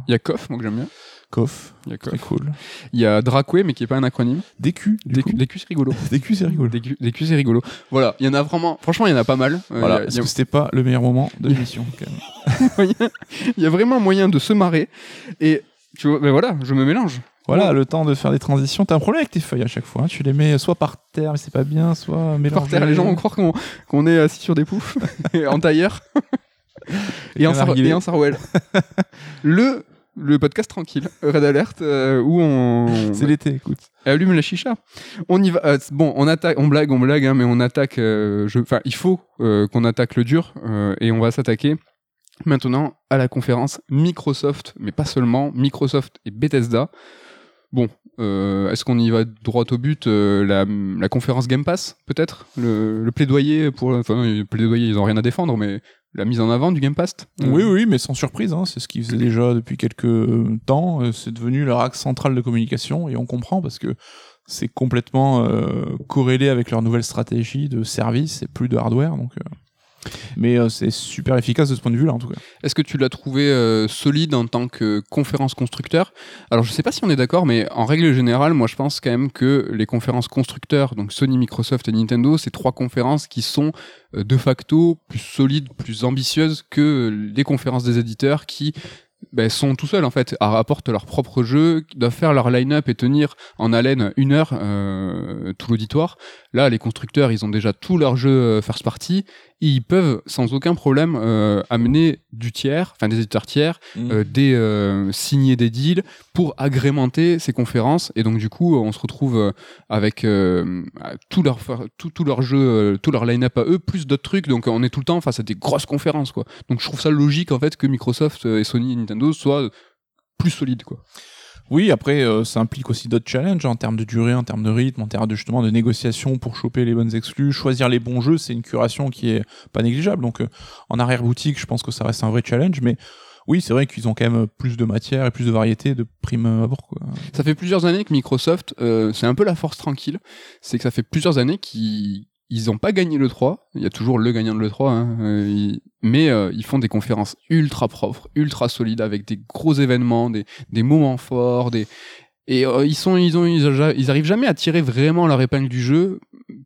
il y a KOF, moi que j'aime bien. Kof. Il y a Très cool. Il y a Dracoué, mais qui est pas un acronyme. DQ. DQ. DQ, c'est rigolo. DQ, c'est rigolo. DQ, DQ, c'est rigolo. Voilà, il y en a vraiment. Franchement, il y en a pas mal. Euh, Voilà. a- c'était pas le meilleur moment de l'émission quand même il y a vraiment moyen de se marrer. Et tu vois, ben voilà, je me mélange. Voilà, le temps de faire des transitions. T'as un problème avec tes feuilles à chaque fois. hein. Tu les mets soit par terre, mais c'est pas bien, soit mélangées. Par terre, les gens vont croire qu'on est assis sur des poufs, en tailleur, et en, argué. et en sarwell. le, le podcast tranquille, Red Alert, euh, où on. C'est l'été, écoute. allume la chicha. On y va. euh, bon, on attaque, on blague, on blague, hein, mais on attaque. euh, je- Enfin, il faut euh, qu'on attaque le dur euh, et on va s'attaquer maintenant à la conférence Microsoft, mais pas seulement Microsoft et Bethesda. Bon, euh, est-ce qu'on y va droit au but euh, la, la conférence Game Pass, peut-être? Le, le plaidoyer pour. Enfin, le plaidoyer, ils ont rien à défendre, mais la mise en avant du Game Pass. euh, Oui, oui, mais sans surprise. hein. C'est ce qu'ils faisaient déjà depuis quelques temps. Euh, C'est devenu leur axe central de communication et on comprend parce que c'est complètement euh, corrélé avec leur nouvelle stratégie de service et plus de hardware. Donc, euh, Mais euh, c'est super efficace de ce point de vue-là, en tout cas. Est-ce que tu l'as trouvé euh, solide en tant que conférence constructeur? Alors, je sais pas si on est d'accord, mais en règle générale, moi, je pense quand même que les conférences constructeurs, donc Sony, Microsoft et Nintendo, c'est trois conférences qui sont euh, de facto plus solides, plus ambitieuses que les conférences des éditeurs qui ben, sont tout seuls en fait, apportent leur propre jeu, doivent faire leur line-up et tenir en haleine une heure tout l'auditoire. Là, les constructeurs, ils ont déjà tout leur jeu euh, first party ils peuvent sans aucun problème euh, amener du tiers, enfin des éditeurs tiers, Mhm. euh, des euh, signer des deals pour agrémenter ces conférences. Et donc du coup, on se retrouve avec tout leur tout, tout leur jeu, tout leur line-up à eux, plus d'autres trucs. Donc on est tout le temps face à des grosses conférences, quoi. Donc je trouve ça logique en fait que Microsoft et Sony et Nintendo soient plus solides, quoi. Oui, après, euh, ça implique aussi d'autres challenges en termes de durée, en termes de rythme, en termes de justement de négociation pour choper les bonnes exclus, choisir les bons jeux, c'est une curation qui est pas négligeable. Donc, euh, en arrière boutique, je pense que ça reste un vrai challenge, mais oui, c'est vrai qu'ils ont quand même plus de matière et plus de variété de prime. Quoi. Ça fait plusieurs années que Microsoft, euh, c'est un peu la force tranquille, c'est que ça fait plusieurs années qu'ils ils ont pas gagné le 3, il y a toujours le gagnant de le 3, hein, euh, ils- mais euh, ils font des conférences ultra propres, ultra solides, avec des gros événements, des, des moments forts, des... et euh, ils sont ils ont ils, arrivent jamais à tirer vraiment leur épingle du jeu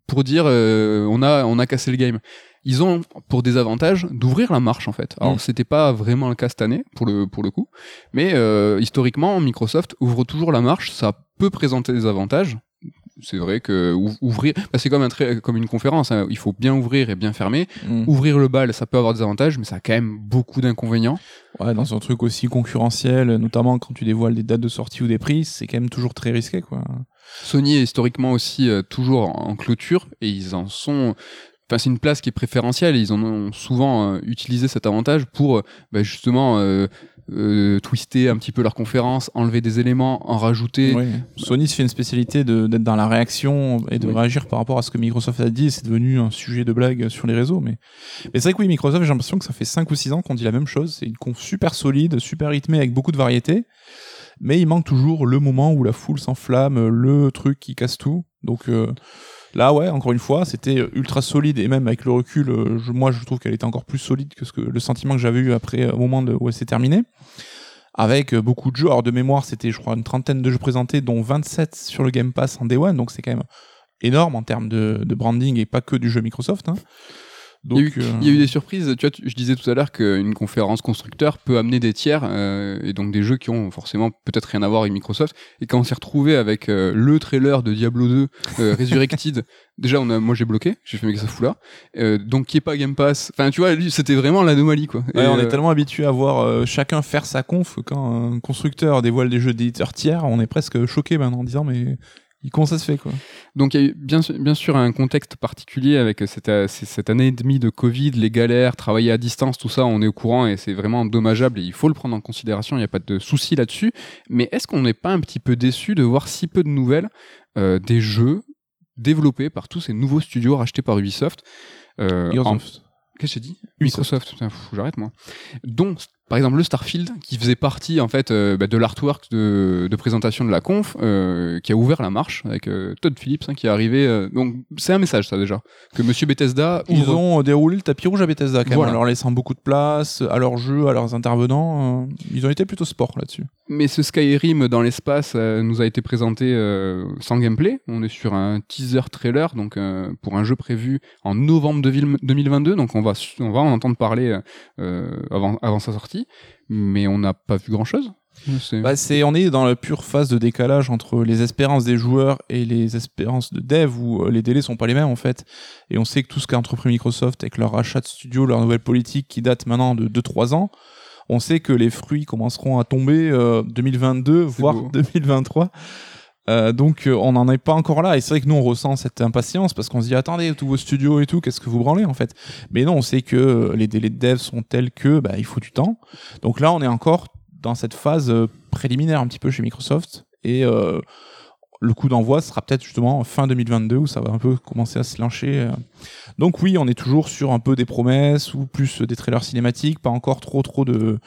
pour dire euh, on a on a cassé le game. Ils ont pour des avantages d'ouvrir la marche en fait. Alors Mm. c'était pas vraiment le cas cette année pour le pour le coup, mais euh, historiquement Microsoft ouvre toujours la marche, ça peut présenter des avantages. C'est vrai que ou- ouvrir, bah, c'est comme un trai- comme une conférence. hein. Il faut bien ouvrir et bien fermer. Mm. Ouvrir le bal, ça peut avoir des avantages, mais ça a quand même beaucoup d'inconvénients. Ouais, dans un truc aussi concurrentiel, notamment quand tu dévoiles des dates de sortie ou des prix, c'est quand même toujours très risqué. quoi. Sony est historiquement aussi euh, toujours en, clôture et ils en sont. Enfin, c'est une place qui est préférentielle et ils en ont souvent euh, utilisé cet avantage pour euh, bah, justement euh, euh, twister un petit peu leur conférence, enlever des éléments, en rajouter. Ouais. Sony se fait une spécialité d'être dans la réaction et de Oui. réagir par rapport à ce que Microsoft a dit. C'est devenu un sujet de blague sur les réseaux. Mais, mais c'est vrai que oui, Microsoft, j'ai l'impression que ça fait 5 ou 6 ans qu'on dit la même chose. C'est une conf super solide, super rythmée avec beaucoup de variété. Mais il manque toujours le moment où la foule s'enflamme, le truc qui casse tout. Donc euh, là, ouais, encore une fois, c'était ultra solide et même avec le recul, euh, moi, je trouve qu'elle était encore plus solide que ce le sentiment que j'avais eu après euh, au moment où elle s'est terminée avec euh, beaucoup de jeux. Alors de mémoire, c'était je crois une trentaine de jeux présentés, dont 27 sur le Game Pass en Day One, donc c'est quand même énorme en termes de, de branding et pas que du jeu Microsoft. hein. Donc, il, y a eu, euh, il y a eu des surprises. Tu vois, tu- je disais tout à l'heure qu'une conférence constructeur peut amener des tiers euh, et donc des jeux qui ont forcément peut-être rien à voir avec Microsoft. Et quand on s'est retrouvé avec euh, le trailer de Diablo 2 euh, Resurrected, déjà on a, moi j'ai bloqué, j'ai fait mais que ça fout là? Euh, donc qui est pas Game Pass. Enfin tu vois, c'était vraiment l'anomalie quoi. ouais, Et, on est tellement habitué à voir chacun faire sa conf quand un constructeur dévoile des jeux d'éditeurs tiers, on est presque choqué maintenant en disant mais comment ça se fait quoi? Donc il y a eu bien, sûr- bien sûr un contexte particulier avec cette, euh, c- cette année et demie de Covid, les galères, travailler à distance, tout ça, on est au courant et c'est vraiment dommageable et il faut le prendre en considération, il n'y a pas de souci là-dessus. Mais est-ce qu'on n'est pas un petit peu déçu de voir si peu de nouvelles euh, des jeux développés par tous ces nouveaux studios rachetés par Ubisoft euh, en- Microsoft. Qu'est-ce que j'ai dit? Ubisoft. Microsoft, j'arrête moi. Dont, par exemple, le Starfield, qui faisait partie en fait euh, bah, de l'artwork de, de présentation de la conf, euh, qui a ouvert la marche avec euh, Todd Phillips hein, qui est arrivé. donc c'est un message ça déjà que Monsieur Bethesda Ils ouvre- ont déroulé le tapis rouge à Bethesda quand même, Voilà. en leur laissant beaucoup de place à leurs jeux, à leurs intervenants. ils ont été plutôt sport là-dessus. Mais ce Skyrim dans l'espace nous a été présenté sans gameplay. On est sur un teaser trailer, donc pour un jeu prévu en novembre 2000 2022. Donc on va on va en entendre parler avant avant sa sortie, mais on n'a pas vu grand chose. Bah, c'est, on est dans la pure phase de décalage entre les espérances des joueurs et les espérances de dev où euh, les délais sont pas les mêmes en fait. Et on sait que tout ce qu'a entrepris Microsoft avec leur rachat de studio, leur nouvelle politique qui date maintenant de 2-3 ans, on sait que les fruits commenceront à tomber euh, 2022, voire beau. 2023. Euh, donc euh, on n'en est pas encore là. Et c'est vrai que nous on ressent cette impatience parce qu'on se dit attendez tous vos studios et tout qu'est-ce que vous branlez en fait? Mais non on sait que euh, les délais de dev sont tels que bah, il faut du temps. Donc là on est encore dans cette phase préliminaire un petit peu chez Microsoft. Et le coup d'envoi sera peut-être justement fin 2022 où ça va un peu commencer à se euh. Donc oui, on est toujours sur un peu des promesses ou plus des trailers cinématiques, pas encore trop trop de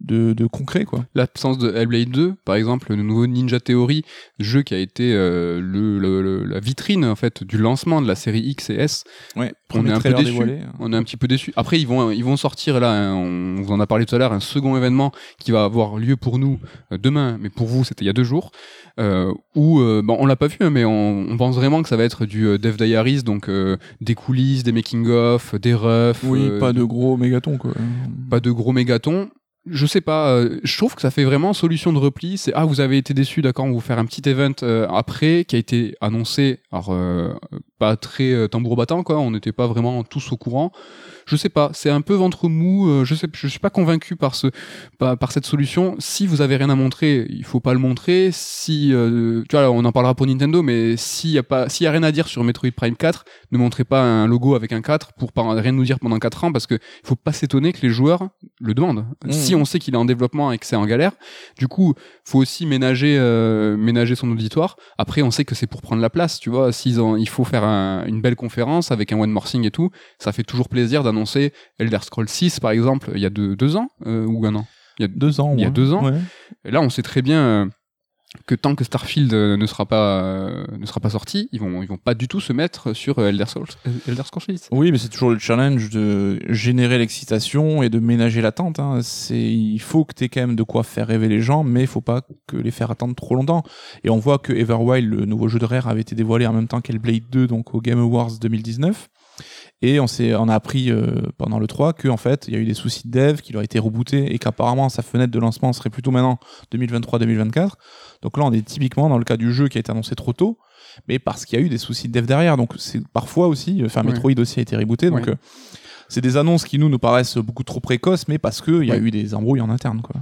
de, de concret quoi. L'absence de Hellblade 2, par exemple, le nouveau Ninja Theory, jeu qui a été euh, le, le- le- la vitrine en fait du lancement de la série X et S. Ouais, On est un peu déçu. hein. On est un petit peu déçu. Après, ils vont ils vont sortir là, on vous en a parlé tout à l'heure, un second événement qui va avoir lieu pour nous euh, demain, mais pour vous c'était il y a deux jours. Euh, où euh, bon, on l'a pas vu, hein, mais on, on pense vraiment que ça va être du euh, Dev Diaries, donc euh, des coulisses, des making of, des refs. Oui, euh, pas de gros mégatons quoi. pas de gros mégatons. Je sais pas, euh, je trouve que ça fait vraiment solution de repli. C'est ah vous avez été déçu, d'accord, on va vous faire un petit event euh, après qui a été annoncé, alors euh, pas très euh, tambour battant quoi, on n'était pas vraiment tous au courant. Je sais pas, c'est un peu ventre mou. euh, je sais, je suis pas convaincu par ce, par, par cette solution. Si vous avez rien à montrer, il faut pas le montrer. Si euh, tu vois, on en parlera pour Nintendo, mais s'il y a pas, s'il y a rien à dire sur Metroid Prime 4, ne montrez pas un logo avec un 4 pour pas rien nous dire pendant 4 ans parce que il faut pas s'étonner que les joueurs le demandent. Mmh. Si on sait qu'il est en développement et que c'est en galère, du coup, faut aussi ménager, euh, ménager son auditoire. Après, on sait que c'est pour prendre la place, tu vois. S'ils ont, il faut faire un- une belle conférence avec un one more thing et tout, ça fait toujours plaisir d'annoncer Elder Scrolls 6 par exemple, il y a deux, deux ans euh, ou un an. Il y a Deux ans. Il y a ouais. deux ans. Ouais. et là, on sait très bien euh, que tant que Starfield euh, ne sera pas euh, ne sera pas sorti, ils vont ils vont pas du tout se mettre sur Elder Scrolls Elder Scrolls 6. Oui, mais c'est toujours le challenge de générer l'excitation et de ménager l'attente. Hein. C'est, il faut que tu aies quand même de quoi faire rêver les gens, mais il faut pas que les faire attendre trop longtemps. Et on voit que Everwild, le nouveau jeu de Rare, avait été dévoilé en même temps qu'Hellblade 2, donc au Game Awards 2019. Et on s'est, on a appris euh, pendant le 3 que en fait, il y a eu des soucis de dev, qu'il aurait été rebooté et qu'apparemment sa fenêtre de lancement serait plutôt maintenant 2023-2024. Donc là, on est typiquement dans le cas du jeu qui a été annoncé trop tôt, mais parce qu'il y a eu des soucis de dev derrière. Donc c'est parfois aussi, enfin Ouais. Metroid aussi a été rebooté, donc euh, c'est des annonces qui nous nous paraissent beaucoup trop précoces, mais parce qu'il y a eu des embrouilles en interne, quoi.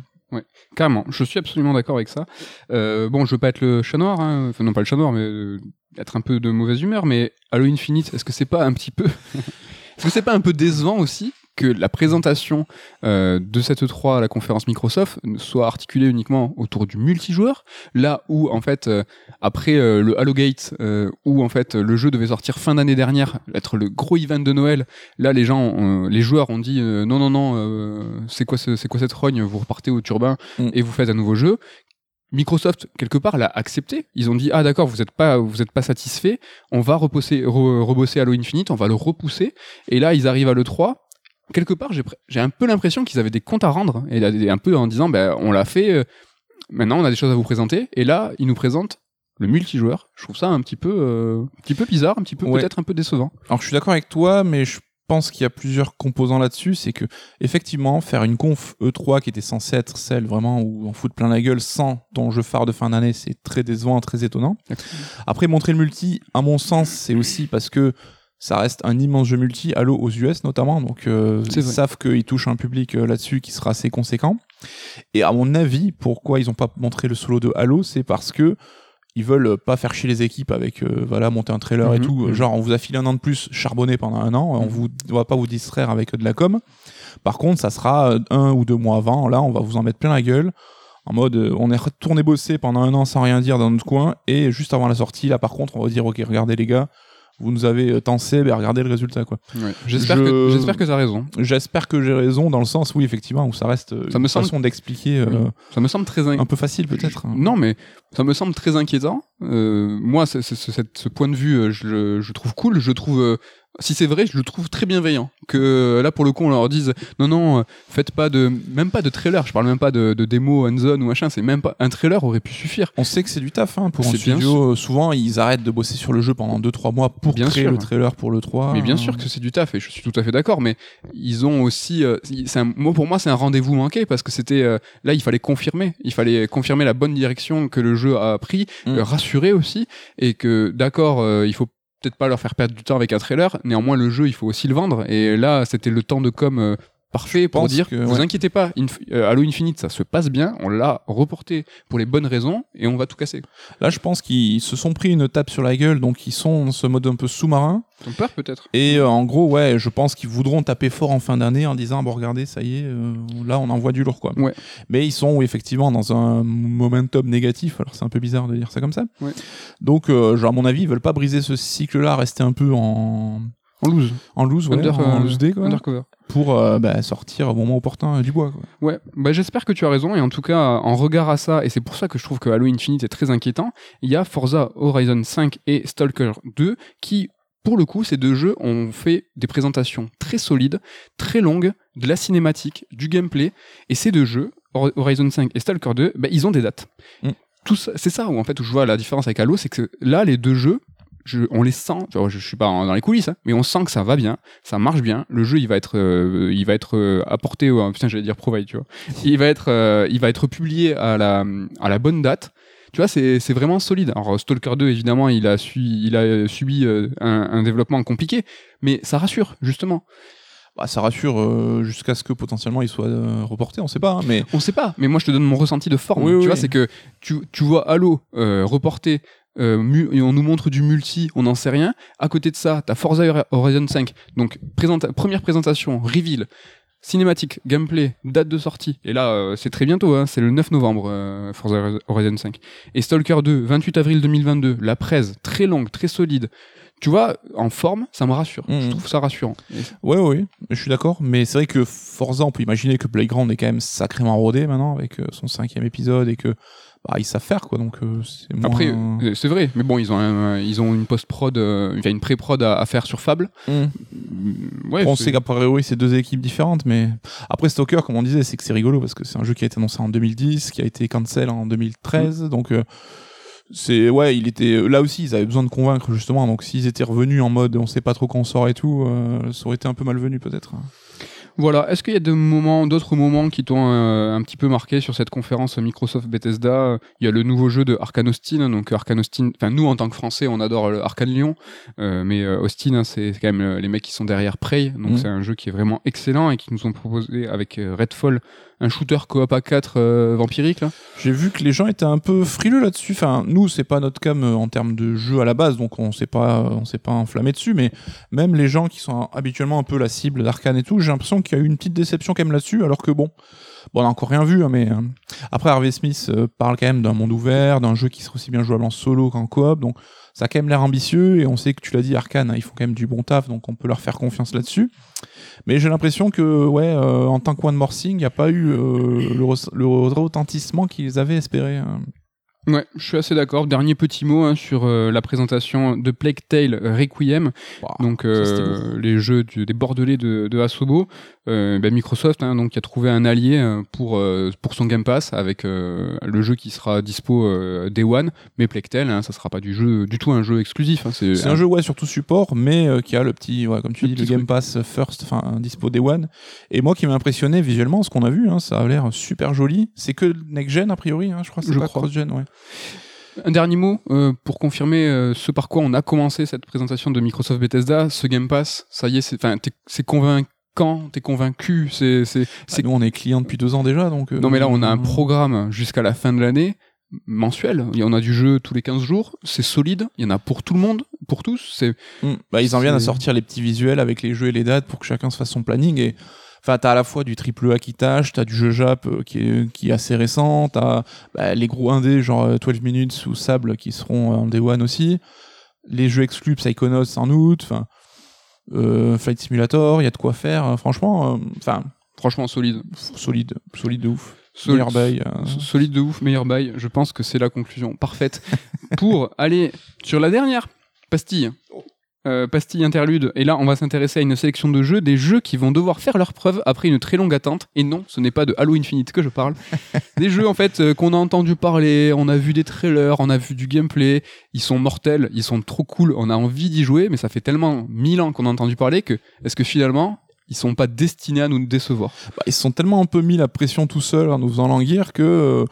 Carrément, je suis absolument d'accord avec ça. Euh, bon, je veux pas être le chat noir, hein. enfin non pas le chat noir, mais euh, être un peu de mauvaise humeur. Mais Halo Infinite, est-ce que c'est pas un petit peu, est-ce que c'est pas un peu décevant aussi que la présentation euh, de cette E3 à la conférence Microsoft soit articulée uniquement autour du multijoueur, là où en fait euh, après euh, le Halo Gate, où en fait le jeu devait sortir fin d'année dernière, être le gros event de Noël, là les gens, les joueurs ont dit non non non, c'est quoi ce- c'est quoi cette rogne, vous repartez au turbin Mm. et vous faites un nouveau jeu. Microsoft quelque part l'a accepté. Ils ont dit ah d'accord vous êtes pas vous êtes pas satisfait, on va repousser re- rebosser Halo Infinite, on va le repousser et là ils arrivent à le 3 quelque part, j'ai un peu l'impression qu'ils avaient des comptes à rendre, et un peu en disant, ben, on l'a fait, euh, maintenant on a des choses à vous présenter, et là, ils nous présentent le multijoueur. Je trouve ça un petit peu, euh, un petit peu bizarre, un petit peu Ouais. peut-être un peu décevant. Alors je suis d'accord avec toi, mais je pense qu'il y a plusieurs composants là-dessus. C'est que effectivement, faire une conf E3 qui était censée être celle vraiment où on fout de plein la gueule sans ton jeu phare de fin d'année, c'est très décevant, très étonnant. Après, montrer le multi, à mon sens, c'est aussi parce que ça reste un immense jeu multi, Halo aux US notamment, donc euh, ils vrai. savent qu'ils touchent un public euh, là-dessus qui sera assez conséquent. Et à mon avis, pourquoi ils n'ont pas montré le solo de Halo, c'est parce que ils veulent pas faire chier les équipes avec euh, voilà monter un trailer et Mhm, tout. mhm. Genre on vous a filé un an de plus, charbonné pendant un an, on Mhm. vous on va pas vous distraire avec de la com. Par contre, ça sera euh, un ou deux mois avant. Là, on va vous en mettre plein la gueule. En mode, euh, on est retourné bosser pendant un an sans rien dire dans notre coin, et juste avant la sortie, là par contre, on va dire, ok, regardez les gars, vous nous avez euh, tensé, ben regardez le résultat quoi. J'espère Je- que, j'espère que t'as raison. J'espère que j'ai raison dans le sens, oui, effectivement, où ça reste euh, Ça me une semble- façon d'expliquer euh, Ça me semble très in- un peu facile peut-être. Non, mais ça me semble très inquiétant. Euh, moi, cette- ce point de vue, je le je trouve cool. Je trouve, euh, si c'est vrai, je le trouve très bienveillant. Que euh, là, pour le coup, on leur dise non, non, euh, faites pas de, même pas de trailer. Je parle même pas de, de démo zone ou machin. C'est même pas un trailer aurait pu suffire. On sait que c'est du taf hein, pour un studio. euh, Souvent, ils arrêtent de bosser sur le jeu pendant 2-3 mois pour Bien créer sûr. le trailer pour le 3. Mais bien sûr que c'est du taf et je suis tout à fait d'accord. Mais ils ont aussi, euh, c'est un, moi pour moi, c'est un rendez-vous manqué parce que c'était euh, là, il fallait confirmer, il fallait confirmer la bonne direction que le jeu a pris, Mm. rassurer aussi et que d'accord, il faut peut-être pas leur faire perdre du temps avec un trailer. Néanmoins, le jeu, il faut aussi le vendre. Et là, c'était le temps de com. Parfait pour dire, que, vous ouais. inquiétez pas, Inf- euh, Halo Infinite ça se passe bien, on l'a reporté pour les bonnes raisons et on va tout casser. Là, je pense qu'ils se sont pris une tape sur la gueule, donc ils sont dans ce mode un peu sous-marin. Ils ont peur peut-être. Et euh, en gros, ouais, je pense qu'ils voudront taper fort en fin d'année en disant, bon, regardez, ça y est, euh, là, on envoie du lourd, quoi. Ouais. Mais ils sont effectivement dans un momentum négatif. Alors, c'est un peu bizarre de dire ça comme ça. Ouais. Donc, genre, à mon avis, ils veulent pas briser ce cycle-là, rester un peu en, En loose. En loose, ouais, Under- en euh, loose day, quoi, Undercover. pour euh, bah, sortir au moment opportun du bois. Quoi. Ouais, bah j'espère que tu as raison et en tout cas en regard à ça et c'est pour ça que je trouve que Halo Infinite est très inquiétant. Il y a Forza Horizon 5 et Stalker 2 qui pour le coup, ces deux jeux ont fait des présentations très solides, très longues, de la cinématique, du gameplay et ces deux jeux, Hor- Horizon 5 et Stalker 2, bah, ils ont des dates. Mm. Tout ça- c'est ça où en fait où je vois la différence avec Halo, c'est que là les deux jeux je- on les sent, je, je suis pas dans les coulisses, hein, mais on sent que ça va bien, ça marche bien. Le jeu, il va être, euh, il va être euh, apporté, au, putain, j'allais dire provide, tu vois. Il va être, euh, il va être publié à la, à la bonne date. Tu vois, c'est, c'est vraiment solide. Alors Stalker 2, évidemment, il a, su, il a euh, subi euh, un, un développement compliqué, mais ça rassure justement. Bah, ça rassure euh, jusqu'à ce que potentiellement il soit euh, reporté, on sait pas. hein, mais On sait pas, mais moi je te donne mon ressenti de forme. Oui, tu oui, vois, c'est que tu, tu vois Halo euh, reporté, euh, et on nous montre du multi, on n'en sait rien. À côté de ça, t'as Forza Horizon 5, donc présenta- première présentation, reveal, cinématique, gameplay, date de sortie. Et là, euh, c'est très bientôt, hein, c'est le 9 novembre, euh, Forza Horizon 5. Et Stalker 2, 28 avril 2022, la presse, très longue, très solide. Tu vois, en forme, ça me rassure. Mhm. Je trouve ça rassurant. Ouais, ouais, je suis d'accord. Mais c'est vrai que Forza, on peut imaginer que Playground est quand même sacrément rodé maintenant avec son cinquième épisode et que bah, ils savent faire quoi. Donc euh, moins- Après, euh, c'est vrai, mais bon, ils ont, un- ils ont une post-prod, euh, enfin, une pré-prod à, à faire sur Fable. Mm. Mm, Ouais, on sait qu'a priori c'est deux équipes différentes, mais après Stalker, comme on disait, c'est que c'est rigolo parce que c'est un jeu qui a été annoncé en 2010, qui a été cancel en 2013, Mm. donc euh, c'est ouais, il était là aussi, ils avaient besoin de convaincre justement. Donc s'ils étaient revenus en mode on sait pas trop quand on sort et tout, euh, ça aurait été un peu malvenu peut-être. Voilà. Est-ce qu'il y a de moments, d'autres moments qui t'ont euh, un petit peu marqué sur cette conférence Microsoft Bethesda? Il y a le nouveau jeu de Arkane Austin. Donc Arkane Austin, enfin nous en tant que Français, on adore le Arkane Lyon, euh, mais euh, Austin, hein, c'est quand même les mecs qui sont derrière Prey. Donc Mhm. c'est un jeu qui est vraiment excellent et qui nous ont proposé avec Redfall un shooter coop à 4 euh, vampirique là. J'ai vu que les gens étaient un peu frileux là-dessus. Enfin, nous, c'est pas notre cam en termes de jeu à la base, donc on s'est pas, on s'est pas enflammé dessus. Mais même les gens qui sont habituellement un peu la cible d'Arkane et tout, j'ai l'impression qu'il y a eu une petite déception quand même là-dessus. Alors que bon, bon, on a encore rien vu, hein, mais euh, après Harvey Smith euh, parle quand même d'un monde ouvert, d'un jeu qui serait aussi bien jouable en solo qu'en coop, donc ça a quand même l'air ambitieux. Et on sait que tu l'as dit, Arkane, hein, ils font quand même du bon taf, donc on peut leur faire confiance là-dessus. Mais j'ai l'impression que, ouais, euh, en tant que One More Thing, il n'y a pas eu le, re- le retentissement qu'ils avaient espéré. hein. Ouais, je suis assez d'accord. Dernier petit mot hein, sur euh, la présentation de Plague Tale Requiem. Bah, donc euh, les jeux du- des Bordelais de, de Asobo, euh, ben, Microsoft hein, donc a trouvé un allié euh, pour euh, pour son Game Pass avec euh, le jeu qui sera dispo euh, Day One, mais Plague Tale, hein, ça sera pas du jeu du tout un jeu exclusif. hein, c'est un jeu ouais surtout support, mais euh, qui a le petit, ouais, comme tu Le dis, le Game truc. Pass First, enfin dispo Day One. Et moi qui m'a impressionné visuellement, ce qu'on a vu, ça a l'air super joli. C'est que next gen a priori, je crois. C'est Je pas crois. cross gen, ouais. Un dernier mot euh, pour confirmer euh, ce par quoi on a commencé cette présentation de Microsoft Bethesda, ce Game Pass, ça y est, c'est convaincant, t'es convaincu, c'est c'est C'est c'est nous on est clients depuis deux ans déjà, donc. euh, Non mais là on a un programme jusqu'à la fin de l'année mensuel, en a du jeu tous les 15 jours, c'est solide, il y en a pour tout le monde, pour tous, c'est Hmm. Bah, ils en viennent à sortir les petits visuels avec les jeux et les dates pour que chacun se fasse son planning et enfin t'as à la fois du triple A qui tâche, t'as du jeu Jap euh, qui est, qui est assez récent, t'as bah, les gros indés genre euh, 12 minutes ou Sable qui seront euh, en Day One aussi, les jeux exclus Psychonauts en août, enfin euh, Flight Simulator, il y a de quoi faire, euh, franchement, euh, enfin franchement solide. solide, solide de ouf. Sol- Meilleur bail, euh, Solide de ouf, meilleur bail, je pense que c'est la conclusion parfaite pour aller sur la dernière pastille. Euh, pastille interlude, et là on va s'intéresser à une sélection de jeux, des jeux qui vont devoir faire leur preuve après une très longue attente, et non, ce n'est pas de Halo Infinite que je parle, des jeux en fait euh, qu'on a entendu parler, on a vu des trailers, on a vu du gameplay, ils sont mortels, ils sont trop cool, on a envie d'y jouer, mais ça fait tellement mille ans qu'on a entendu parler que est-ce que finalement ils sont pas destinés à nous décevoir? Bah, ils se sont tellement un peu mis la pression tout seuls en nous faisant languir que euh,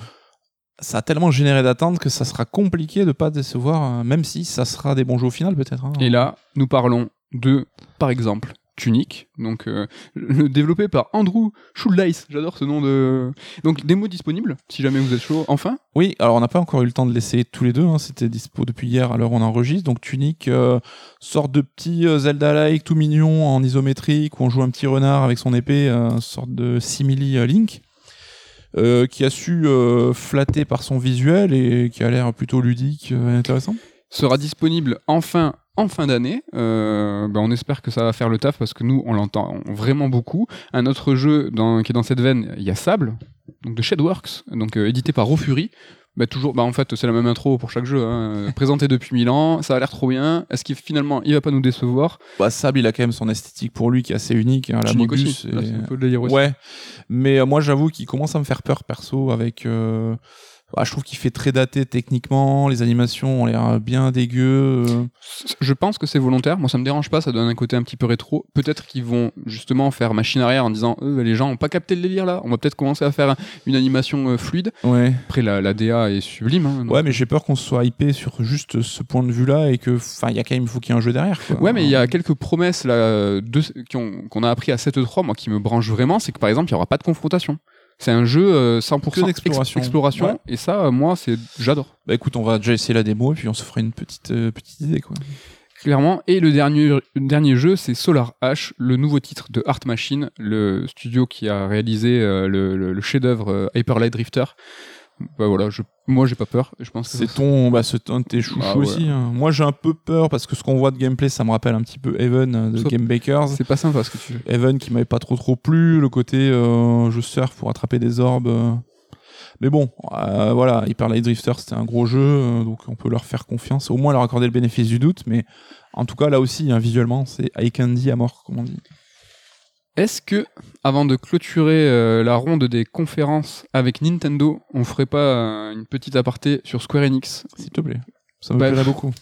ça a tellement généré d'attentes que ça sera compliqué de pas décevoir, euh, même si ça sera des bons jeux au final peut-être. hein. Et là, nous parlons de, par exemple, Tunic, donc euh, le- développé par Andrew Schuldeis. J'adore ce nom de. Donc démo disponible, si jamais vous êtes chaud. Enfin, Oui, alors on n'a pas encore eu le temps de l'essayer tous les deux, hein, c'était dispo depuis hier à l'heure où on enregistre. Donc Tunic, euh, sorte de petit Zelda-like tout mignon en isométrique où on joue un petit renard avec son épée, euh, sorte de simili Link. Euh, qui a su euh, flatter par son visuel et qui a l'air plutôt ludique euh, et intéressant. sera disponible enfin en fin d'année. Bah, on espère que ça va faire le taf parce que nous, on l'entend vraiment beaucoup. Un autre jeu qui est dans cette veine, il y a Sable, donc de Shadworks, donc édité par Rofuri. Bah, toujours, bah, en fait, c'est la même intro pour chaque jeu. Hein. Présenté depuis mille ans, ça a l'air trop bien. Est-ce qu'il finalement, il va pas nous décevoir? Bah, Sable, il a quand même son esthétique pour lui qui est assez unique. Hein, la Mogus, et-. Ouais, mais euh, moi j'avoue qu'il commence à me faire peur perso avec. euh, ah, je trouve qu'il fait très daté techniquement, les animations ont l'air bien dégueu. euh. Je pense que c'est volontaire. Moi, ça me dérange pas. Ça donne un côté un petit peu rétro. Peut-être qu'ils vont justement faire machine arrière en disant euh, les gens ont pas capté le délire là. On va peut-être commencer à faire une animation euh, fluide. Ouais. Après, la, la DA est sublime. hein, Ouais, mais j'ai peur qu'on soit hypé sur juste ce point de vue-là et que, enfin, il y a quand même, faut qu'il y ait un jeu derrière. Quoi. Ouais, mais il y a quelques promesses là euh, qu'on a appris à 7.3, moi qui me branche vraiment, c'est que par exemple, il y aura pas de confrontation. C'est un jeu euh, 100% Que d'exploration. ex- exploration, Ouais. et ça, euh, moi, c'est j'adore. Bah écoute, on va déjà essayer la démo et puis on se fera une petite, euh, petite idée quoi. Clairement. Et le dernier, le dernier jeu, c'est Solar H, le nouveau titre de Art Machine, le studio qui a réalisé euh, le, le- le chef-d'œuvre euh, Hyper Light Drifter. Bah voilà, je, moi j'ai pas peur. Je pense C'est ton, bah, c'est un de tes chouchous Ah ouais. aussi. hein. Moi j'ai un peu peur parce que ce qu'on voit de gameplay, ça me rappelle un petit peu Even euh, de Ça- Game Bakers. c'est pas sympa ce que tu fais. Even qui m'avait pas trop trop plu, le côté euh, je surfe pour attraper des orbes. euh. Mais bon, euh, voilà, Hyper Light Drifter c'était un gros jeu, donc on peut leur faire confiance, au moins leur accorder le bénéfice du doute, mais en tout cas là aussi, hein, visuellement, c'est eye candy à mort, comme on dit. Est-ce que, avant de clôturer euh, la ronde des conférences avec Nintendo, on ferait pas euh, une petite aparté sur Square Enix? S'il te plaît. Ça me Bah, plairait beaucoup.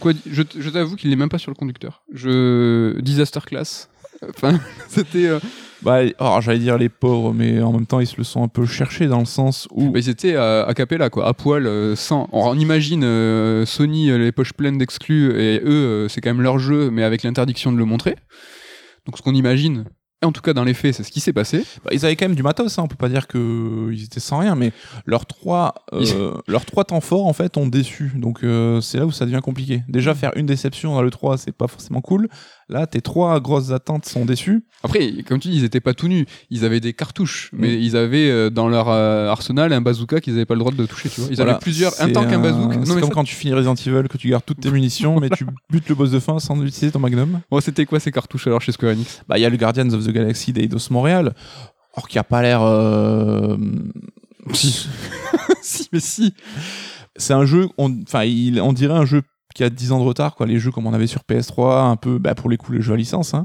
Quoi, je, t'avoue qu'il est même pas sur le conducteur. Je Disaster Class. Enfin, c'était. euh, Bah, alors, j'allais dire les pauvres, mais en même temps, ils se le sont un peu cherchés dans le sens où. bah, ils étaient à, à cappella, quoi, à poil, euh, sans. On, on imagine euh, Sony les poches pleines d'exclus et eux, c'est quand même leur jeu, mais avec l'interdiction de le montrer. Donc, ce qu'on imagine, en tout cas dans les faits, c'est ce qui s'est passé. Bah, ils avaient quand même du matos, hein, on peut pas dire qu'ils étaient sans rien, mais leurs trois, euh, leurs trois temps forts en fait ont déçu. Donc euh, c'est là où ça devient compliqué. Déjà faire une déception dans le 3, c'est pas forcément cool. Là, tes trois grosses attentes sont déçues. Après, comme tu dis, ils étaient pas tout nus. Ils avaient des cartouches, mais Mm. ils avaient euh, dans leur euh, arsenal un bazooka qu'ils avaient pas le droit de toucher. Tu vois. Ils Voilà, avaient plusieurs, un tank, un un- bazooka. C'est comme ça- quand tu finis Resident Evil, que tu gardes toutes tes munitions, mais tu butes le boss de fin sans utiliser ton magnum. Bon, c'était quoi ces cartouches alors chez Square Enix? Bah, il y a le Guardians of the Galaxy d'Eidos Montréal, or qui a pas l'air. euh, Si, mais si. c'est un jeu, on, enfin, il, on dirait un jeu qui a 10 ans de retard, quoi. Les jeux comme on avait sur PS3, un peu, bah, pour les coups, les jeux à licence, hein,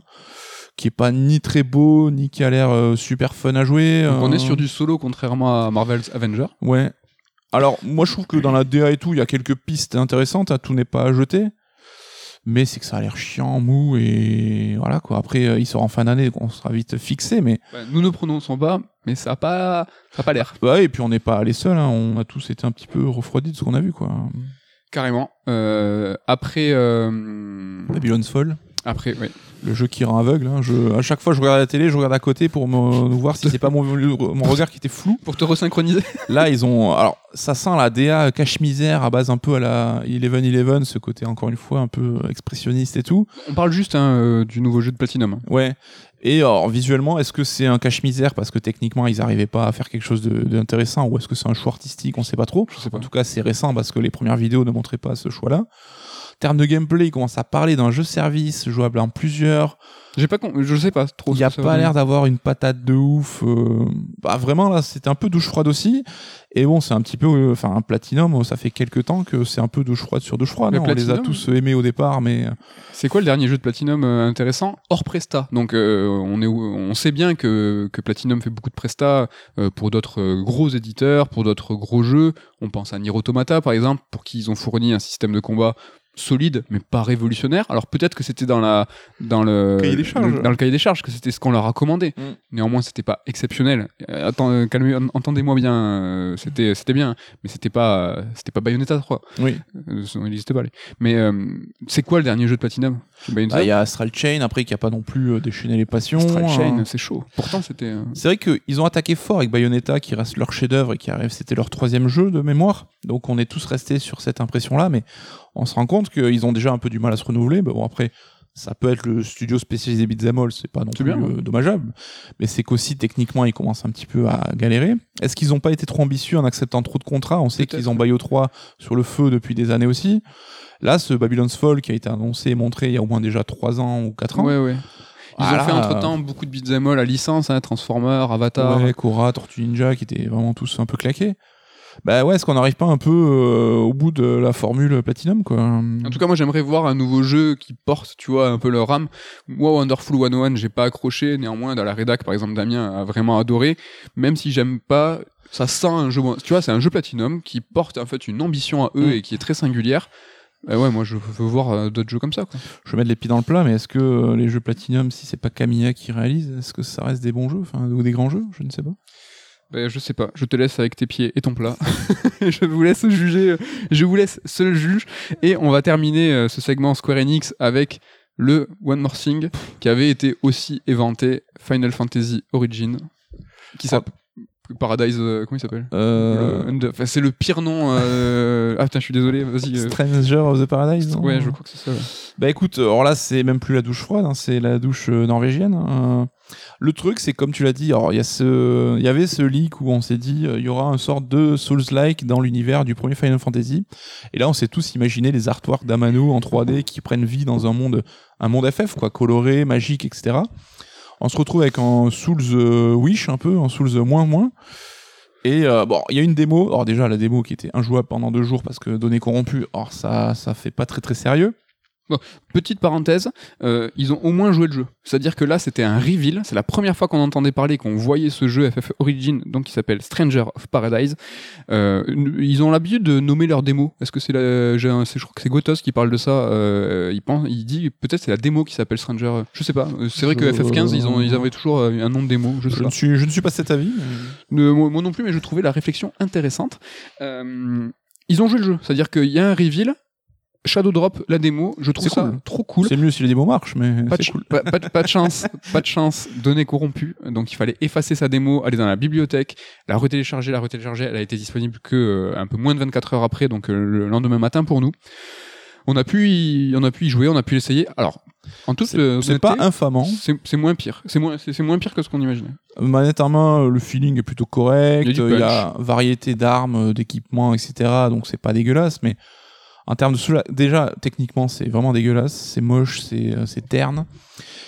qui est pas ni très beau, ni qui a l'air euh, super fun à jouer. Donc on est sur du solo contrairement à Marvel's Avenger. Ouais. Alors, moi, je trouve que dans la DA et tout, il y a quelques pistes intéressantes, hein, tout n'est pas à jeter. Mais c'est que ça a l'air chiant, mou, et voilà, quoi. Après, euh, il sort en fin d'année, donc on sera vite fixé, mais. Bah, nous ne prononçons pas, mais ça a pas, ça a pas l'air. Ouais, et puis on n'est pas les seuls, hein, on a tous été un petit peu refroidis de ce qu'on a vu, quoi. Carrément. Euh, après, euh, Babylon's Fall. après, ouais. le jeu qui rend aveugle. hein. Je, à chaque fois, je regarde la télé, je regarde à côté pour me, voir si c'est pas mon, mon regard qui était flou. Pour te resynchroniser. Là, ils ont. Alors, ça sent la DA cache-misère à base un peu à la Eleven Eleven, ce côté encore une fois un peu expressionniste et tout. On parle juste hein, euh, du nouveau jeu de Platinum. hein. Ouais. Et alors, visuellement, est-ce que c'est un cache-misère parce que techniquement ils n'arrivaient pas à faire quelque chose d'intéressant ou est-ce que c'est un choix artistique On sait pas trop. Je sais pas. En tout cas, c'est récent parce que les premières vidéos ne montraient pas ce choix-là. Termes de gameplay, ils commencent à parler d'un jeu service jouable en plusieurs. J'ai pas, con- je sais pas trop. Il n'y a pas l'air d'avoir une patate de ouf. euh, Bah vraiment là, c'était un peu douche froide aussi. Et bon, c'est un petit peu, euh, enfin un platinum. Ça fait quelques temps que c'est un peu douche froide sur douche froide. Hein. On les a tous aimés au départ, mais euh, C'est quoi le dernier jeu de Platinum euh, intéressant? Hors Presta Donc euh, on, est, on sait bien que, que Platinum fait beaucoup de Presta euh, pour d'autres euh, gros éditeurs, pour d'autres gros jeux. On pense à Nier Automata par exemple, pour qui ils ont fourni un système de combat solide mais pas révolutionnaire. Alors peut-être que c'était dans la dans le Cahier des charges. le- dans le cahier des charges que c'était ce qu'on leur a commandé. Mm. Néanmoins, c'était pas exceptionnel. Euh, Attends, euh, calmez- entendez-moi bien, euh, c'était c'était bien, mais c'était pas c'était pas Bayonetta 3. oui. Il n'existait pas. les- Mais euh, c'est quoi le dernier jeu de Platinum Bah, Il y a Astral Chain après qui a pas non plus déchaîné les passions. Astral Chain, hein. c'est chaud. Pourtant, c'était. C'est vrai qu'ils ont attaqué fort avec Bayonetta, qui reste leur chef-d'œuvre et qui arrive, c'était leur troisième jeu de mémoire. Donc on est tous restés sur cette impression-là, mais on se rend compte qu'ils ont déjà un peu du mal à se renouveler. Bon, après, ça peut être le studio spécialisé beat'em all, c'est pas non plus bien, euh, dommageable. Mais c'est qu'aussi techniquement ils commencent un petit peu à galérer. Est-ce qu'ils ont pas été trop ambitieux en acceptant trop de contrats? On sait qu'ils ont Bayo 3 sur le feu depuis des années aussi. Là, ce Babylon's Fall qui a été annoncé et montré il y a au moins déjà 3 ans ou 4 ans. Ouais, ouais. Ils ont fait entre temps beaucoup de beat'em all à licence, hein, Transformers, Avatar. Ouais, Korra, Tortue Ninja qui étaient vraiment tous un peu claqués. Bah ouais, est-ce qu'on n'arrive pas un peu euh, au bout de la formule Platinum quoi? En tout cas, moi j'aimerais voir un nouveau jeu qui porte, tu vois, un peu leur âme. Moi, Wonderful 101, j'ai pas accroché. Néanmoins, dans la rédac, par exemple, Damien a vraiment adoré. Même si j'aime pas, ça sent un jeu. Tu vois, c'est un jeu Platinum qui porte en fait une ambition à eux Mm. et qui est très singulière. Bah ouais, moi je veux voir euh, d'autres jeux comme ça. Quoi. Je vais mettre les pieds dans le plat, mais est-ce que euh, les jeux Platinum, si c'est pas Camilla qui réalise, est-ce que ça reste des bons jeux, enfin ou des grands jeux Je ne sais pas. Bah, je sais pas. Je te laisse avec tes pieds et ton plat. je vous laisse juger. euh, Je vous laisse seul juge. Et on va terminer euh, ce segment Square Enix avec le One More Thing qui avait été aussi éventé Final Fantasy Origin qui Paradise euh, comment il s'appelle Euh, Le- Under- enfin, c'est le pire nom euh, ah putain je suis désolé vas-y euh, Stranger of the Paradise non ouais je crois que c'est ça ouais. Bah écoute, alors là c'est même plus la douche froide, hein, c'est la douche norvégienne. hein. le truc c'est comme tu l'as dit, alors il y a ce, il y avait ce leak où on s'est dit euh, il y aura un sort de Souls-like dans l'univers du premier Final Fantasy. Et là on s'est tous imaginé les artworks d'Amano en 3D qui prennent vie dans un monde, un monde FF quoi, coloré, magique, etc. On se retrouve avec un Souls euh, Wish un peu, un Souls moins moins. Et euh, bon, il y a une démo. Alors déjà la démo qui était injouable pendant deux jours parce que données corrompues. Or ça, ça fait pas très très sérieux. Petite parenthèse, euh, ils ont au moins joué le jeu. C'est-à-dire que là, c'était un reveal. C'est la première fois qu'on entendait parler, qu'on voyait ce jeu FF Origin, donc qui s'appelle Stranger of Paradise. Euh, ils ont l'habitude de nommer leur démo. Est-ce que c'est la, j'ai un- c'est- je crois que c'est Gotos qui parle de ça. Euh, il pense, il dit peut-être c'est la démo qui s'appelle Stranger. Je sais pas. C'est vrai que Je- FF15, ils ont, ils avaient toujours un nom de démo. Je sais Je pas. ne, suis, je ne suis pas cet avis. mais- moi moi non plus, mais je trouvais la réflexion intéressante. Ils ont joué le jeu, c'est-à-dire qu'il y a un reveal, Shadow Drop, la démo, je trouve ça cool. trop cool. C'est mieux si les démos marchent, mais Pas de, cool. pas, pas de- pas de chance, pas de chance, données corrompues. Donc il fallait effacer sa démo, aller dans la bibliothèque, la retélécharger, la retélécharger. Elle a été disponible que euh, un peu moins de 24 heures après, donc euh, le lendemain matin pour nous. On a pu y, on a pu y jouer, on a pu l'essayer. Alors, en toute euh, C'est pas honnêteté, infamant. c'est moins pire. C'est moins, c'est moins pire que ce qu'on imaginait. Manette en main, le feeling est plutôt correct. Il y a Il y a variété d'armes, d'équipements, etc. Donc c'est pas dégueulasse, mais en termes de soula- déjà techniquement c'est vraiment dégueulasse, c'est moche, c'est euh, terne.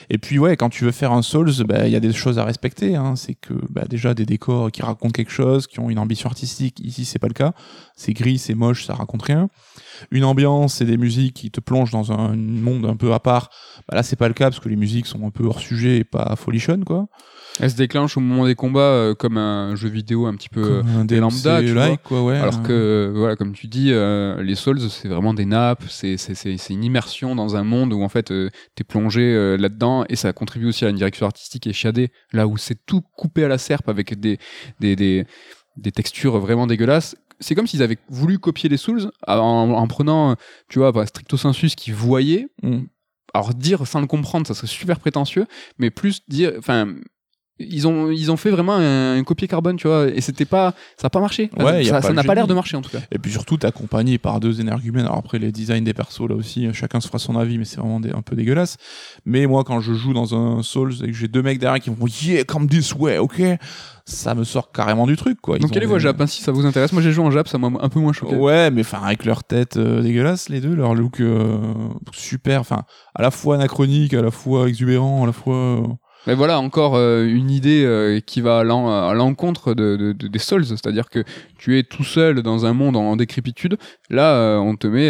Et puis ouais, quand tu veux faire un Souls, bah, il y a des choses à respecter. Hein. C'est que bah, déjà des décors qui racontent quelque chose, qui ont une ambition artistique. Ici c'est pas le cas. C'est gris, c'est moche, ça raconte rien. Une ambiance et des musiques qui te plongent dans un monde un peu à part. Bah, là c'est pas le cas parce que les musiques sont un peu hors sujet et pas folichonne quoi. Elle se déclenche au moment des combats euh, comme un jeu vidéo un petit peu. euh, un des DMC lambda, tu like, quoi, ouais. Alors Euh, que, voilà, comme tu dis, euh, les Souls, c'est vraiment des nappes, c'est c'est- c'est- c'est une immersion dans un monde où en fait euh, t'es plongé euh, là-dedans et ça contribue aussi à une direction artistique et chiadée, là où c'est tout coupé à la serpe avec des, des, des, des textures vraiment dégueulasses. C'est comme s'ils avaient voulu copier les Souls en, en prenant, tu vois, bah, stricto sensu ce qu'ils voyaient. Mm. Alors dire sans le comprendre, ça serait super prétentieux, mais plus dire, enfin, ils ont ils ont fait vraiment un, un copier carbone, tu vois, et c'était pas, ça a pas marché. Ouais, ça n'a pas l'air de marcher en tout cas. Et puis surtout, t'es accompagné par deux énergumènes. Alors après, les designs des persos, là aussi, euh, chacun se fera son avis, mais c'est vraiment des- un peu dégueulasse. Mais moi, quand je joue dans un Souls et que j'ai deux mecs derrière qui vont Yeah, come this way, ok Ça me sort carrément du truc, quoi. Ils Donc quelle est des- Jap hein, si ça vous intéresse? Moi j'ai joué en Jap, ça m'a un peu moins choqué. Ouais, mais enfin, avec leur tête euh, dégueulasse, les deux, leur look euh, super, enfin, à la fois anachronique, à la fois exubérant, à la fois. Mais voilà encore euh, une idée euh, qui va à l'en- à l'encontre de, de- de- des Souls, c'est-à-dire que tu es tout seul dans un monde en, décrépitude. Là, euh, on te met,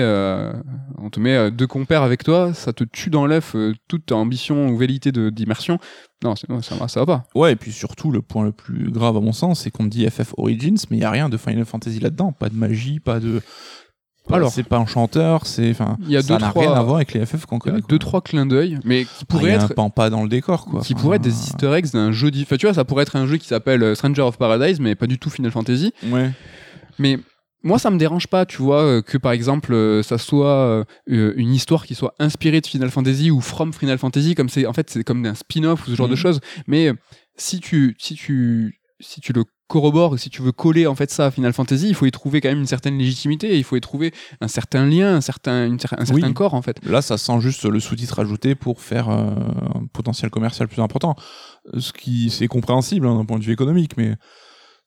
on te met deux compères avec toi, ça te tue dans l'œuf toute ambition ou de d'immersion. Non, va- ça va pas. Ouais, et puis surtout, le point le plus grave à mon sens, c'est qu'on me dit FF Origins, mais il y a rien de Final Fantasy là-dedans. Pas de magie, pas de. Alors. c'est pas un chanteur, c'est. Enfin, Il y a ça deux, n'a trois- rien à voir avec les FF qu'on Il y a connaît. deux trois clins d'œil, mais qui pourraient être un pampa dans le décor, quoi. qui Enfin, pourraient être des Easter eggs d'un jeu. Enfin, tu vois, ça pourrait être un jeu qui s'appelle euh, Stranger of Paradise, mais pas du tout Final Fantasy. Ouais. Mais moi, ça me dérange pas, tu vois, euh, que par exemple, euh, ça soit euh, une histoire qui soit inspirée de Final Fantasy ou from Final Fantasy, comme c'est, en fait, c'est comme un spin-off ou ce genre Mhm. de choses. Mais euh, si tu, si tu, si tu le corrobores, si tu veux coller en fait ça à Final Fantasy, il faut y trouver quand même une certaine légitimité, il faut y trouver un certain lien, un certain, une un certain Oui. corps en fait. Là, ça sent juste le sous-titre ajouté pour faire euh, un potentiel commercial plus important. Ce qui, c'est compréhensible hein, d'un point de vue économique, mais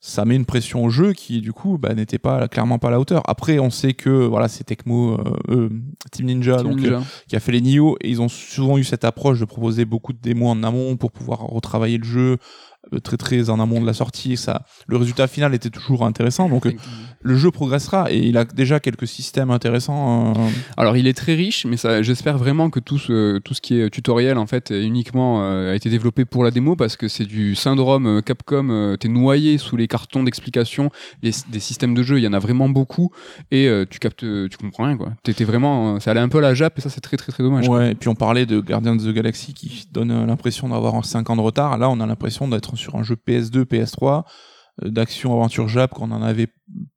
ça met une pression au jeu qui, du coup, bah, n'était pas clairement pas à la hauteur. Après, on sait que voilà, c'est Tecmo, euh, euh, Team Ninja, Team donc Ninja. euh, qui a fait les Nioh, et ils ont souvent eu cette approche de proposer beaucoup de démos en amont pour pouvoir retravailler le jeu très très en amont de la sortie. Ça, le résultat final était toujours intéressant. Donc euh, le jeu progressera et il a déjà quelques systèmes intéressants. euh, Alors il est très riche, mais ça, j'espère vraiment que tout ce, tout ce qui est tutoriel en fait uniquement euh, a été développé pour la démo parce que c'est du syndrome euh, Capcom. euh, T'es noyé sous les cartons d'explication les- des systèmes de jeu. Il y en a vraiment beaucoup et euh, tu captes, tu comprends rien quoi. T'étais vraiment, euh, ça allait un peu à la Jap et ça c'est très très très dommage. quoi. Ouais, et puis on parlait de Guardians of the Galaxy qui donne euh, l'impression d'avoir 5 ans de retard. Là, on a l'impression d'être sur un jeu PS2, PS3, euh, d'action aventure Jap, qu'on en avait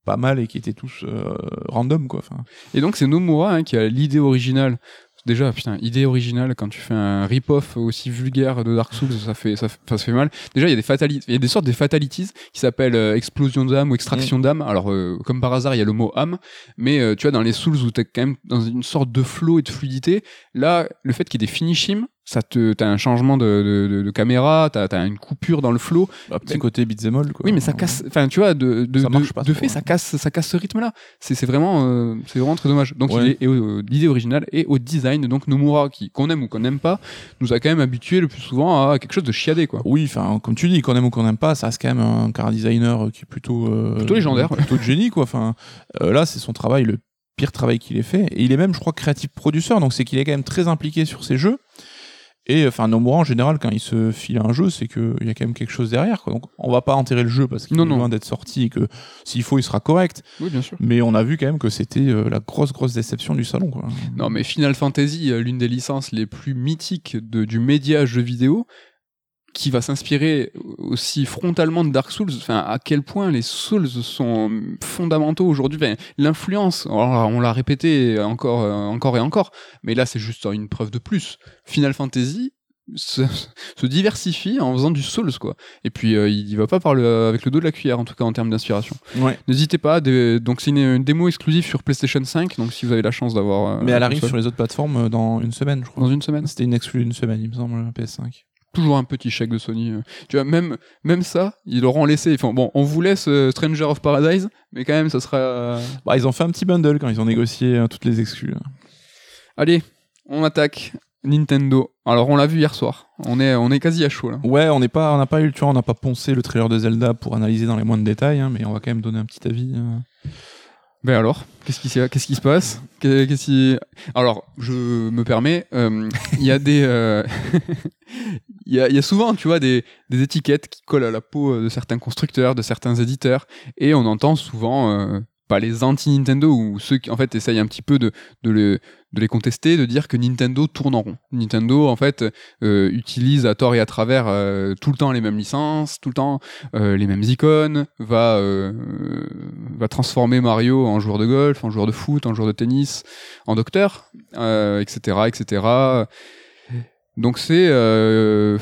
pas mal et qui étaient tous euh, random, quoi. Enfin, Et donc c'est Nomura hein, qui a l'idée originale. Déjà, putain, idée originale, quand tu fais un rip-off aussi vulgaire de Dark Souls, ça fait, ça, fait- ça fait mal. Déjà, il y a des fatalities, il y a des sortes de fatalities qui s'appellent euh, explosion d'âme ou extraction d'âme. Alors, euh, comme par hasard, il y a le mot âme, mais tu vois, dans les Souls où t'es quand même dans une sorte de flow et de fluidité, là, le fait qu'il y ait des finishim, ça te, t'as un changement de, de, caméra, t'as, t'as une coupure dans le flow, bah, petit Mais- côté all, quoi. oui, mais ça casse. Enfin, tu vois, de, de, de, fait, hein. ça casse, ça casse ce rythme-là. C'est, c'est vraiment, euh, c'est vraiment très dommage. Donc, Ouais. l'idée originale et au design. Donc, Nomura, qui qu'on aime ou qu'on n'aime pas, nous a quand même habitués le plus souvent à quelque chose de chiadé, quoi. Oui, enfin, comme tu dis, qu'on aime ou qu'on n'aime pas, ça reste quand même un car designer qui est plutôt euh, Plutôt légendaire, plutôt de génie, quoi. Enfin, euh, là, c'est son travail, le pire travail qu'il ait fait. Et il est même, je crois, créatif producteur, donc c'est qu'il est quand même très impliqué sur ses jeux. Et enfin, Nomura en général, quand il se file à un jeu, c'est qu'il y a quand même quelque chose derrière. Quoi. Donc, on va pas enterrer le jeu parce qu'il est loin d'être sorti et que s'il faut, il sera correct. Oui, bien sûr. Mais on a vu quand même que c'était euh, la grosse, grosse déception du salon. Quoi. Non, mais Final Fantasy, euh, l'une des licences les plus mythiques de, du média jeu vidéo, qui va s'inspirer aussi frontalement de Dark Souls. Enfin, à quel point les Souls sont fondamentaux aujourd'hui. Enfin, l'influence, on l'a répété encore, euh, encore et encore, mais là c'est juste une preuve de plus. Final Fantasy se, se diversifie en faisant du Souls quoi. Et puis euh, il va pas par le, avec le dos de la cuillère en tout cas en termes d'inspiration. Ouais. N'hésitez pas. des- donc c'est une, une démo exclusive sur PlayStation 5. Donc si vous avez la chance d'avoir. euh, Mais elle arrive console. sur les autres plateformes euh, dans une semaine, je crois. dans une semaine. C'était une exclue d'une semaine, il me semble, la PS5. Toujours un petit chèque de Sony. euh. Tu vois, même, même ça, ils l'auront laissé. Ils font, bon, on vous laisse euh, Stranger of Paradise, mais quand même, ça sera. euh, Bah, ils ont fait un petit bundle quand ils ont négocié toutes les exclus. Allez, on attaque Nintendo. Alors, on l'a vu hier soir. On est, on est quasi à chaud là. Ouais, on n'est pas, on n'a pas eu, tu vois, on n'a pas poncé le trailer de Zelda pour analyser dans les moindres détails, hein, mais on va quand même donner un petit avis. euh. Ben alors, qu'est-ce qui, qu'est-ce qui se passe? Qu'est- qu'est-ce qui... Alors, je me permets, euh, il y a des... euh, Il y, y a souvent, tu vois, des, des étiquettes qui collent à la peau euh, de certains constructeurs, de certains éditeurs, et on entend souvent, euh, pas les anti-Nintendo, ou ceux qui, en fait, essayent un petit peu de, de, les, de les contester, de dire que Nintendo tourne en rond. Nintendo, en fait, euh, utilise à tort et à travers euh, tout le temps les mêmes licences, tout le temps euh, les mêmes icônes, va, euh, va transformer Mario en joueur de golf, en joueur de foot, en joueur de tennis, en docteur, euh, etc., etc. Donc c'est euh,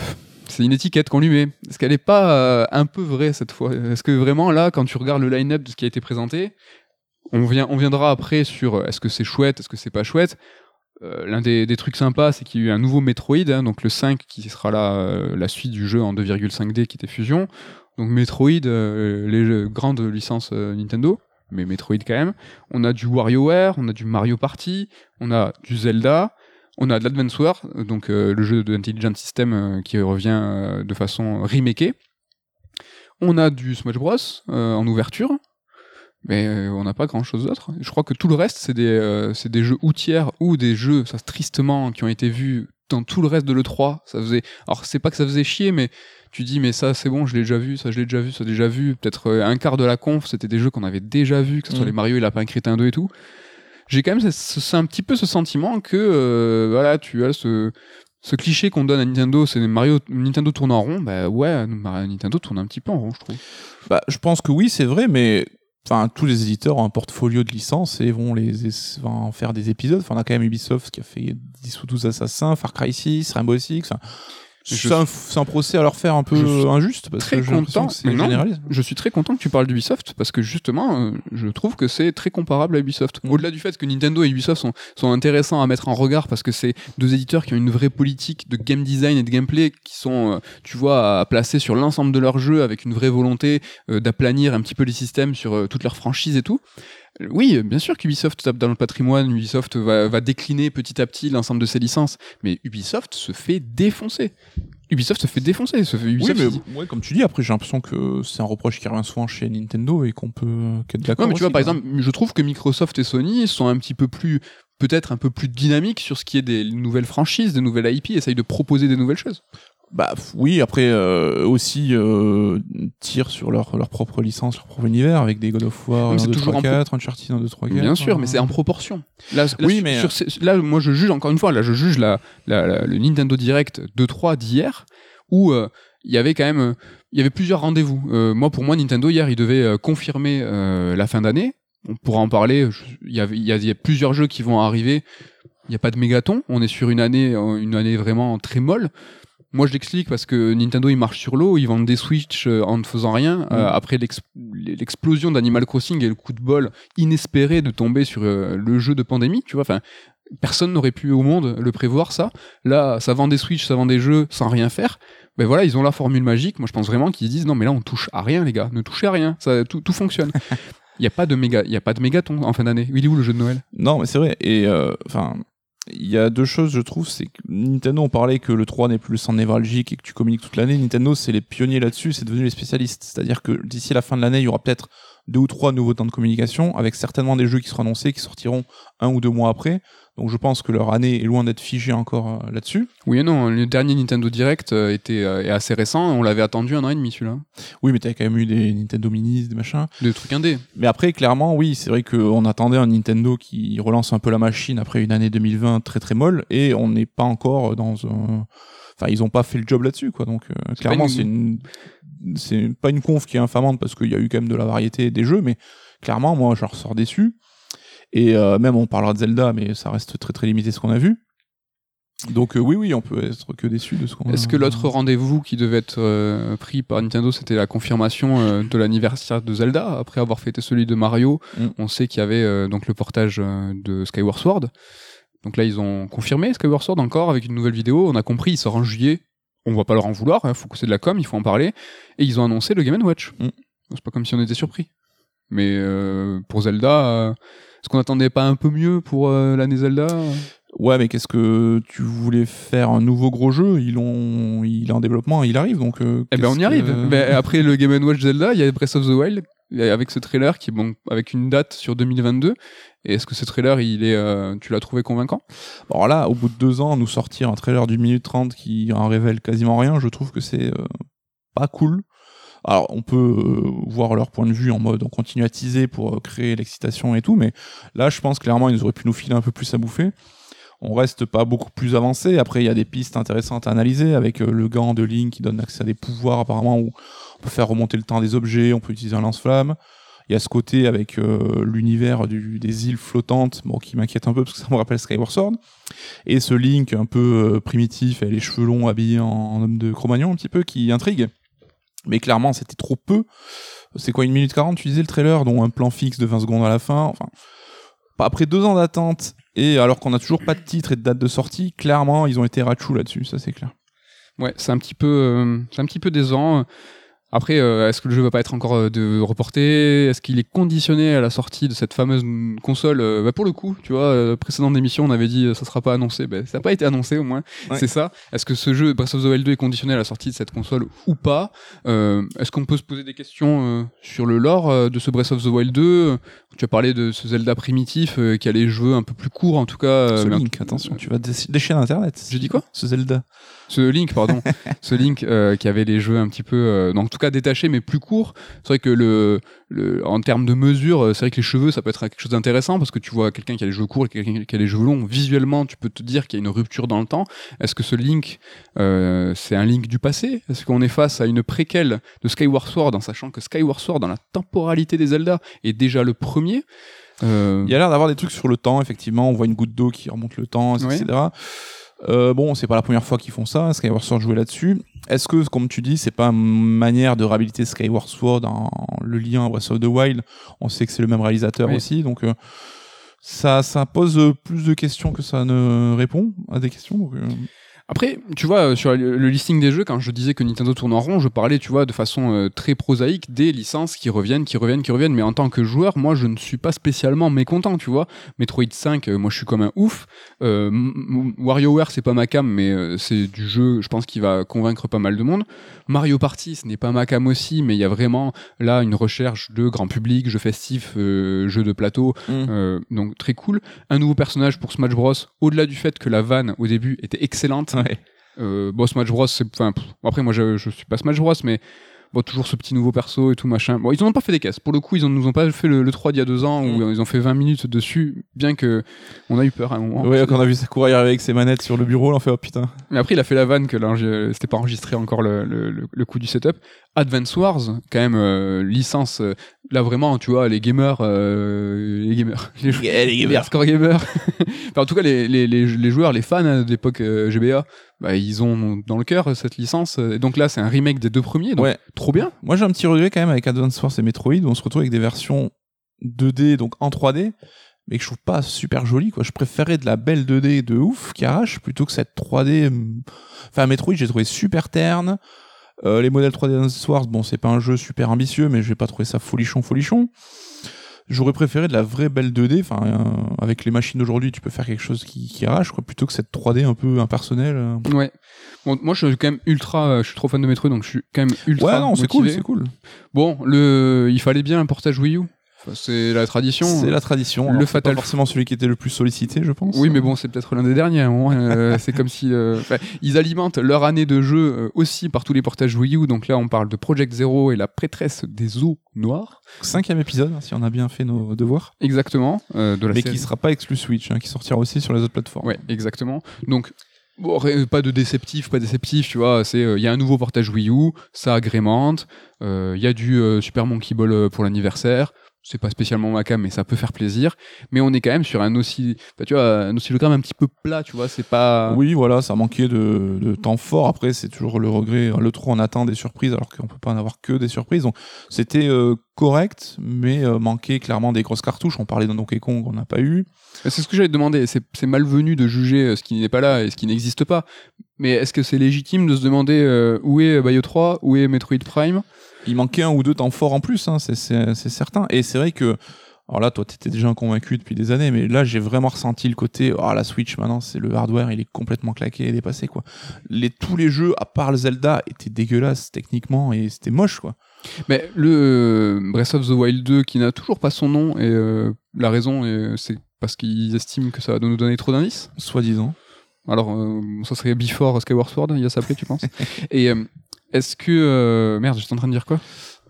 c'est une étiquette qu'on lui met. Est-ce qu'elle n'est pas euh, un peu vraie cette fois? Est-ce que vraiment là, quand tu regardes le line-up de ce qui a été présenté, on, vient, on viendra après sur euh, est-ce que c'est chouette, est-ce que c'est pas chouette? L'un des, des trucs sympas, c'est qu'il y a eu un nouveau Metroid, hein, donc le 5 qui sera euh, la suite du jeu en 2,5D qui était Fusion. Donc Metroid, les grandes licences Nintendo, mais Metroid quand même. On a du WarioWare, on a du Mario Party, on a du Zelda, on a de l'Advanceware, donc euh, le jeu d'Intelligent System euh, qui revient euh, de façon remakée. On a du Smash Bros en ouverture, mais on n'a pas grand chose d'autre. Je crois que tout le reste, c'est des, euh, des jeux outières ou des jeux, ça tristement, qui ont été vus dans tout le reste de l'E3. Ça faisait, alors c'est pas que ça faisait chier, mais tu dis, mais ça c'est bon, je l'ai déjà vu, ça je l'ai déjà vu, ça déjà vu. Peut-être un quart de la conf, c'était des jeux qu'on avait déjà vus, que ce soit Mhm. les Mario et Lapin Crétin 2 et tout. J'ai quand même ce- ce- c'est un petit peu ce sentiment que, euh, voilà, tu as ce, ce cliché qu'on donne à Nintendo, c'est Mario, Nintendo tourne en rond. Bah ouais, Nintendo tourne un petit peu en rond, je trouve. Bah, je pense que oui, c'est vrai, mais enfin, tous les éditeurs ont un portfolio de licences et vont les es- vont en faire des épisodes. Enfin, on a quand même Ubisoft qui a fait 10 ou 12 Assassins, Far Cry 6, Rainbow Six. Enfin, c'est un, c'est un procès à leur faire un peu Je injuste parce très que content, que c'est non. Je suis très content que tu parles d'Ubisoft parce que justement, euh, je trouve que c'est très comparable à Ubisoft. Mm. Au-delà du fait que Nintendo et Ubisoft sont, sont intéressants à mettre en regard parce que c'est deux éditeurs qui ont une vraie politique de game design et de gameplay qui sont, euh, tu vois, à placer sur l'ensemble de leurs jeux avec une vraie volonté euh, d'aplanir un petit peu les systèmes sur toutes leurs franchises et tout. Oui, bien sûr qu'Ubisoft tape dans le patrimoine, Ubisoft va, va décliner petit à petit l'ensemble de ses licences, mais Ubisoft se fait défoncer. Ubisoft se fait défoncer. Se fait, Oui, Ubisoft, mais il- ouais, comme tu dis, après j'ai l'impression que c'est un reproche qui revient souvent chez Nintendo et qu'on peut qu'être d'accord. Ouais, mais tu vois, par exemple, je trouve que Microsoft et Sony sont un petit peu plus, peut-être un peu plus dynamiques sur ce qui est des nouvelles franchises, des nouvelles IP, essayent de proposer des nouvelles choses. Bah oui, après euh, aussi euh, tirent sur leur, leur propre licence, leur propre univers avec des God of War, Mais 1, c'est 2, toujours 3, en pro- 4, Uncharted 1, 2, 3, 4. Bien sûr, euh, mais c'est en proportion. Là, là, Oui, mais- sur ces- là, moi, je juge encore une fois. Là, je juge la, la- la- le Nintendo Direct 2-3 d'hier, où euh, il y avait quand même, euh, il y avait plusieurs rendez-vous. Moi, pour moi, Nintendo hier, il devait confirmer la fin d'année. On pourra en parler. Il y, a, il y a plusieurs jeux qui vont arriver. Il n'y a pas de mégaton. On est sur une année, une année vraiment très molle. Moi, je l'explique parce que Nintendo, il marche sur l'eau. Ils vendent des Switch euh, en ne faisant rien. Euh, après l'ex- l'explosion d'Animal Crossing et le coup de bol inespéré de tomber sur euh, le jeu de pandémie, tu vois. Enfin, personne n'aurait pu au monde le prévoir ça. Là, ça vend des Switch, ça vend des jeux sans rien faire. Ben voilà, ils ont la formule magique. Moi, je pense vraiment qu'ils disent non, mais là, on touche à rien, les gars. Ne touchez à rien. Ça, tout, tout fonctionne. Il n'y a pas de méga, il y a pas de mégaton en fin d'année. Il est où le jeu de Noël? Non, mais c'est vrai. Et euh, enfin, il y a deux choses, je trouve. C'est que Nintendo, on parlait que le 3 n'est plus le centre névralgique et que tu communiques toute l'année. Nintendo, c'est les pionniers là-dessus. C'est devenu les spécialistes. C'est-à-dire que d'ici la fin de l'année, il y aura peut-être deux ou trois nouveaux temps de communication avec certainement des jeux qui seront annoncés qui sortiront un ou deux mois après. Donc je pense que leur année est loin d'être figée encore euh, là-dessus. Oui et non. Le dernier Nintendo Direct euh, était euh, est assez récent. On l'avait attendu un an et demi celui-là. Oui, mais t'avais quand même eu des Nintendo Minis, des machins. Des trucs indés. Mais après, clairement, oui, c'est vrai qu'on attendait un Nintendo qui relance un peu la machine après une année 2020 très très molle, et on n'est pas encore dans un... Enfin, ils ont pas fait le job là-dessus, quoi. Donc, euh, clairement, c'est une... C'est pas une conf qui est infamante parce qu'il y a eu quand même de la variété des jeux, mais clairement, moi, je ressors déçu. Et euh, même, on parlera de Zelda, mais ça reste très très limité ce qu'on a vu. Donc, euh, oui, oui, on peut être que déçu de ce qu'on a. Est-ce que l'autre rendez-vous qui devait être euh, pris par Nintendo, c'était la confirmation euh, de l'anniversaire de Zelda après avoir fêté celui de Mario? Mm. On sait qu'il y avait donc le portage de Skyward Sword. Donc là, ils ont confirmé Skyward Sword encore avec une nouvelle vidéo. On a compris, il sort en juillet. On va pas leur en vouloir. Il faut que c'est de la com, il faut en parler. Et ils ont annoncé le Game Watch. Mm. C'est pas comme si on était surpris. Mais pour Zelda, est-ce qu'on attendait pas un peu mieux pour euh, l'année Zelda? Ouais, mais qu'est-ce que tu voulais faire un nouveau gros jeu? Ils l'ont, il est en développement, il arrive donc. euh, Eh ben on y arrive. Ben, après le Game Watch Zelda, il y a Breath of the Wild avec ce trailer qui est bon avec une date sur 2022. Et est-ce que ce trailer, il est, euh, tu l'as trouvé convaincant? Alors là, au bout de deux ans, nous sortir un trailer d'une minute trente qui en révèle quasiment rien, je trouve que c'est euh, pas cool. Alors, on peut euh, voir leur point de vue en mode on continue à teaser pour euh, créer l'excitation et tout, mais là, je pense clairement ils auraient pu nous filer un peu plus à bouffer. On reste pas beaucoup plus avancé. Après, il y a des pistes intéressantes à analyser avec euh, le gant de Link qui donne accès à des pouvoirs apparemment où on peut faire remonter le temps des objets, on peut utiliser un lance-flamme. Il y a ce côté avec l'univers des îles flottantes, bon, qui m'inquiète un peu parce que ça me rappelle Skyward Sword. Et ce Link un peu primitif, avec les cheveux longs, habillé en, en homme de Cro-Magnon, un petit peu, qui intrigue. Mais clairement, c'était trop peu. C'est quoi, une minute 40, tu disais le trailer, dont un plan fixe de 20 secondes à la fin. Enfin, après deux ans d'attente, et alors qu'on a toujours pas de titre et de date de sortie, clairement, ils ont été rachou là-dessus, ça c'est clair. Ouais, c'est un petit peu, euh, c'est un petit peu décevant. Après, euh, est-ce que le jeu va pas être encore euh, de reporté? Est-ce qu'il est conditionné à la sortie de cette fameuse console? Euh, bah, Pour le coup, tu vois, précédente émission, on avait dit ça sera pas annoncé. Ben, ça n'a pas été annoncé au moins. Ouais. C'est ça. Est-ce que ce jeu Breath of the Wild 2 est conditionné à la sortie de cette console ou pas? Euh, Est-ce qu'on peut se poser des questions euh, sur le lore de ce Breath of the Wild 2 Tu as parlé de ce Zelda primitif euh, qui a les jeux un peu plus courts en tout cas. euh, ce Link, attention, tu vas dé- déchirer Internet. J'ai dit quoi? Ce Zelda. ce Link, pardon, ce Link euh, qui avait les jeux un petit peu, en tout cas détachés mais plus courts. C'est vrai que le, le, en termes de mesure, c'est vrai que les cheveux, ça peut être quelque chose d'intéressant parce que tu vois quelqu'un qui a les cheveux courts et quelqu'un qui a les cheveux longs. Visuellement, tu peux te dire qu'il y a une rupture dans le temps. Est-ce que ce Link, c'est un Link du passé? Est-ce qu'on est face à une préquelle de Skyward Sword en sachant que Skyward Sword, dans la temporalité des Zelda, est déjà le premier Euh, Il y a l'air d'avoir des trucs sur le temps, effectivement. On voit une goutte d'eau qui remonte le temps, Ouais. etc. Euh, bon, c'est pas la première fois qu'ils font ça. Skyward Sword jouait là-dessus. Est-ce que, comme tu dis, c'est pas une manière de réhabiliter Skyward Sword dans le lien à Breath of the Wild? On sait que c'est le même réalisateur Oui. aussi, donc euh, ça, ça pose plus de questions que ça ne répond à des questions. donc, euh, Après, tu vois, sur le listing des jeux, quand je disais que Nintendo tourne en rond, je parlais, tu vois, de façon euh, très prosaïque des licences qui reviennent, qui reviennent, qui reviennent. Mais en tant que joueur, moi, je ne suis pas spécialement mécontent, tu vois. Metroid 5, euh, moi, je suis comme un ouf. Euh, WarioWare, c'est pas ma cam, mais euh, c'est du jeu, je pense, qui va convaincre pas mal de monde. Mario Party, ce n'est pas ma cam aussi, mais il y a vraiment là une recherche de grand public, jeu festif, jeu de plateau, euh, donc très cool. Un nouveau personnage pour Smash Bros. Au-delà du fait que la vanne au début était excellente. Ouais. Euh, bon, Smash Bros. c'est- Enfin, après moi je, je suis pas Smash Bros. Mais bon, toujours ce petit nouveau perso et tout machin. Bon, ils en ont pas fait des caisses. Pour le coup, ils en, nous ont pas fait le, le 3 d'il y a deux ans où Mm. ils ont fait 20 minutes dessus, bien que on a eu peur à un moment. Ouais, quand on a vu Sakurai arriver avec ses manettes sur le bureau, là, on fait oh putain. Mais après, il a fait la vanne que là, c'était pas enregistré encore le- le coup du setup. Advance Wars, quand même, euh, licence. euh, là, vraiment, tu vois, les gamers. euh, les gamers. Les, jou- les gamers. Enfin, en tout cas, les, les, les, les joueurs, les fans hein, d'époque euh, GBA, bah, ils ont dans le cœur euh, cette licence. Et donc là, c'est un remake des deux premiers. Donc, Ouais. trop bien. Moi, j'ai un petit regret quand même avec Advance Wars et Metroid où on se retrouve avec des versions 2D, donc en 3D, mais que je trouve pas super jolies, quoi. Je préférais de la belle 2D de ouf qui arrache plutôt que cette 3D. hum, Enfin, Metroid, j'ai trouvé super terne. Euh, les modèles 3D d'Advance Wars, bon, c'est pas un jeu super ambitieux, mais j'ai pas trouvé ça folichon, folichon. J'aurais préféré de la vraie belle 2D, enfin, euh, avec les machines d'aujourd'hui, tu peux faire quelque chose qui, qui arrache, quoi, plutôt que cette 3D un peu impersonnelle. euh. Ouais. Bon, moi, je suis quand même ultra. euh, je suis trop fan de Metroid, donc je suis quand même ultra. Ouais, non, c'est cool, motivé. c'est cool. Bon, le, il fallait bien un portage Wii U. C'est la tradition. C'est la tradition. Le Alors, c'est Fatal Pas forcément celui qui était le plus sollicité, je pense. Oui, mais bon, c'est peut-être l'un des derniers. euh, c'est comme si euh, ils alimentent leur année de jeu euh, aussi par tous les portages Wii U. Donc là, on parle de Project Zero et la prêtresse des eaux noires. Cinquième épisode, hein, si on a bien fait nos devoirs. Exactement. de la mais qui sera pas exclu Switch, hein, qui sortira aussi sur les autres plateformes. Ouais, exactement. Donc, bon, pas de déceptif, pas déceptif, tu vois. C'est, il y a un nouveau portage Wii U, ça agrémente. Il y a du euh, Super Monkey Ball pour l'anniversaire. C'est pas spécialement ma cam, mais ça peut faire plaisir. Mais on est quand même sur un aussi, bah, tu vois, un oscillogramme un petit peu plat, tu vois. C'est pas. Oui, voilà, ça manquait de, de temps fort. Après, c'est toujours le regret. Le trop, on attend des surprises, alors qu'on peut pas en avoir que des surprises. Donc, c'était euh, correct, mais euh, manquait clairement des grosses cartouches. On parlait d'un Donkey Kong, on n'a pas eu. C'est ce que j'allais te demander. C'est malvenu de juger euh, ce qui n'est pas là et ce qui n'existe pas. Mais est-ce que c'est légitime de se demander euh, où est Bayo 3, où est Metroid Prime? Il manquait un ou deux temps forts en plus, hein, c'est- certain. Et c'est vrai que. Alors là, toi, t'étais déjà convaincu depuis des années, mais là, j'ai vraiment ressenti le côté, ah, la Switch, maintenant, c'est le hardware, il est complètement claqué et dépassé, quoi. Les, tous les jeux, à part le Zelda, étaient dégueulasses techniquement et c'était moche, quoi. Mais le Breath of the Wild 2 qui n'a toujours pas son nom et euh, la raison c'est parce qu'ils estiment que ça va nous donner trop d'indices. Soi-disant. Alors euh, ça serait Before Skyward Sword, il y a ça après tu penses? Et euh, est-ce que euh, merde, j'étais en train de dire quoi?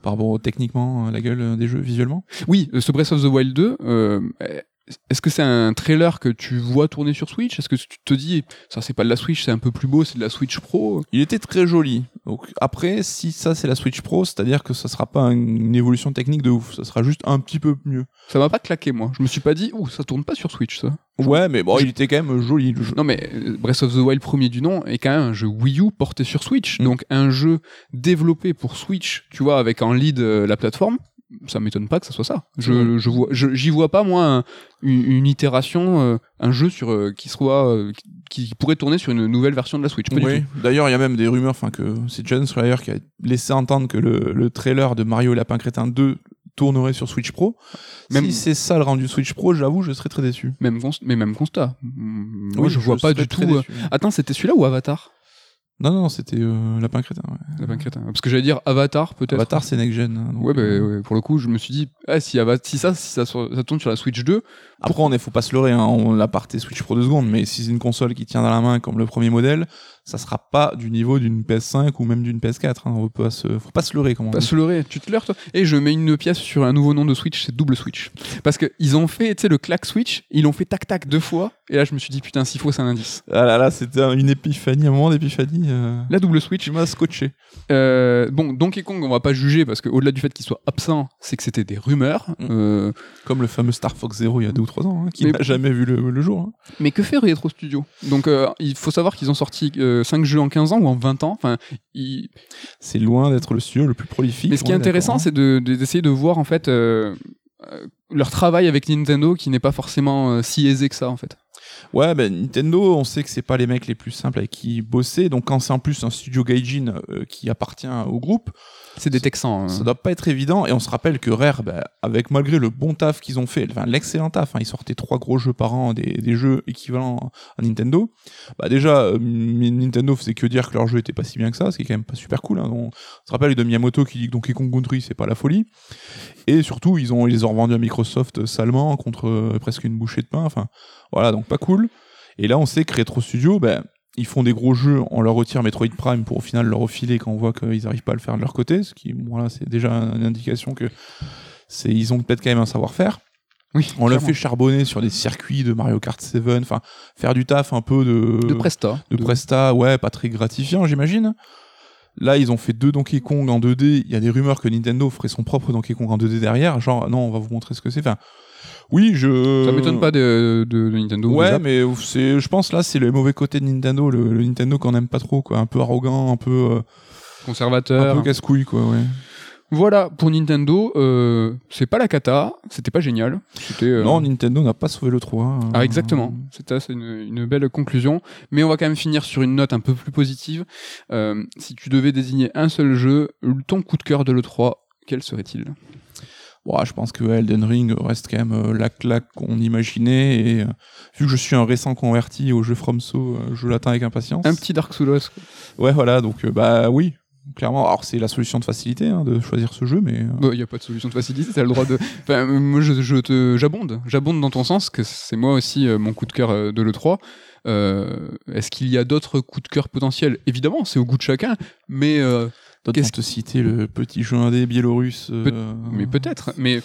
Par rapport au, techniquement, euh, la gueule euh, des jeux visuellement? Oui, euh, ce Breath of the Wild 2 euh, est-ce que c'est un trailer que tu vois tourner sur Switch? Est-ce que tu te dis ça c'est pas de la Switch, c'est un peu plus beau, c'est de la Switch Pro? Il était très joli. Donc après, si ça c'est la Switch Pro, c'est-à-dire que ça sera pas une, évolution technique de ouf, ça sera juste un petit peu mieux. Ça m'a pas claqué moi. Je me suis pas dit ouh, ça tourne pas sur Switch ça. Ouais, mais bon, il était quand même joli le jeu. Non mais euh, Breath of the Wild premier du nom est quand même un jeu Wii U porté sur Switch. Mm. Donc un jeu développé pour Switch, tu vois, avec en lead euh, la plateforme. Ça m'étonne pas que ça soit ça. Je, je vois, j'y vois pas moi un- une, une itération, euh, un jeu sur euh, qui soit euh, qui, pourrait tourner sur une nouvelle version de la Switch. Oui. D'ailleurs, il y a même des rumeurs, enfin que c'est John Schreier qui a laissé entendre que le, le trailer de Mario Lapin Crétin 2 tournerait sur Switch Pro. Même- Si c'est ça le rendu Switch Pro, j'avoue, je serais très déçu. Même mais même constat. Moi Oui, je vois pas du tout. Attends, c'était celui-là ou Avatar? Non, non, c'était euh, Lapin Crétin. Ouais. Lapin Crétin. Parce que j'allais dire Avatar peut-être. Avatar, c'est next gen. hein, donc, Ouais, bah, euh, ouais, pour le coup, je me suis dit, ah, si, Ava- si ça, si ça, ça tourne sur la Switch 2, Après, on est, faut pas se leurrer, hein, on l'a parté Switch Pro deux secondes, mais si c'est une console qui tient dans la main comme le premier modèle, ça sera pas du niveau d'une PS5 ou même d'une PS4. Hein, on peut pas se, faut pas se leurrer, comme on Pas se leurrer, tu te leurres toi? Et je mets une pièce sur un nouveau nom de Switch, c'est double Switch. Parce que ils ont fait, tu sais, le clac Switch, ils l'ont fait tac tac deux fois, et là je me suis dit putain, s'il faut, c'est un indice. Ah là là, c'était une épiphanie, un moment d'épiphanie. Euh... La double Switch. Tu m'as scotché. Euh, bon, Donkey Kong, on va pas juger parce que au-delà du fait qu'il soit absent, c'est que c'était des rumeurs. Mm. Euh, Comme le fameux Star Fox Zero il y a deux ou trois 3 ans, hein, qui n'a jamais vu le, le jour. hein. Mais que fait Retro Studio? Donc euh, il faut savoir qu'ils ont sorti 5 jeux en 15 ans ou en 20 ans. Enfin, ils- C'est loin d'être le studio le plus prolifique. Mais ce qui est intéressant, d'accord, c'est de- de- d'essayer de, voir en fait euh, euh, leur travail avec Nintendo qui n'est pas forcément euh, si aisé que ça en fait. hein. Ouais, ben Nintendo, on sait que c'est pas les mecs les plus simples avec qui bosser. Donc quand c'est en plus un studio Gaijin euh, qui appartient au groupe, C'est des Texans. Ça hein. doit pas être évident. Et on se rappelle que Rare, bah, avec malgré le bon taf qu'ils ont fait, enfin l'excellent taf, hein, ils sortaient trois gros jeux par an, des, jeux équivalents à Nintendo. Bah déjà, euh, Nintendo faisait que dire que leur jeu était pas si bien que ça, ce qui est quand même pas super cool. Hein. On, se rappelle de Miyamoto qui dit que Donkey Kong Country c'est pas la folie. Et surtout, ils ont ils les ont revendus à Microsoft salement contre euh, presque une bouchée de pain. Enfin, voilà, donc pas cool. Et là, on sait que Retro Studio, ben ils font des gros jeux, on leur retire Metroid Prime pour au final leur refiler quand on voit qu'ils arrivent pas à le faire de leur côté, ce qui, voilà, c'est déjà une indication que c'est, ils ont peut-être quand même un savoir-faire. Oui, On l'a fait charbonner sur des circuits de Mario Kart 7, enfin, faire du taf un peu de, de Presta. de Presta, ouais, pas très gratifiant, j'imagine. Là, ils ont fait deux Donkey Kong en 2D. Il y a des rumeurs que Nintendo ferait son propre Donkey Kong en 2D derrière. Genre, non, on va vous montrer ce que c'est. Enfin, oui, je. Ça m'étonne pas de, de- de Nintendo. Ouais, déjà. mais c'est, je pense là, c'est le mauvais côté de Nintendo, le, le Nintendo qu'on aime pas trop, quoi. Un peu arrogant, un peu, euh, un conservateur. peu casse-couille, quoi, ouais. Voilà pour Nintendo. euh, c'est pas la cata. C'était pas génial. Euh, Non, Nintendo n'a pas sauvé le 3. hein. Ah exactement, c'est une, une belle conclusion. Mais on va quand même finir sur une note un peu plus positive. Si tu devais désigner un seul jeu, ton coup de cœur de l'E3, quel serait-il? Bon, je pense que Elden Ring reste quand même euh, la claque qu'on imaginait. Et euh, vu que je suis un récent converti au jeu FromSo, euh, je l'attends avec impatience. Un petit Dark Souls. Ouais, voilà, donc bah oui, clairement. Alors c'est la solution de facilité hein, de choisir ce jeu, mais euh, il n'y a pas de solution de facilité, t'as le droit de... Enfin, moi, je, je te... j'abonde. J'abonde dans ton sens, que c'est moi aussi euh, mon coup de cœur euh, de l'E3. Euh, Est-ce qu'il y a d'autres coups de cœur potentiels? Évidemment, c'est au goût de chacun, mais... d'autres te citer le petit jeu indé biélorusse. euh, Mais peut-être. Mais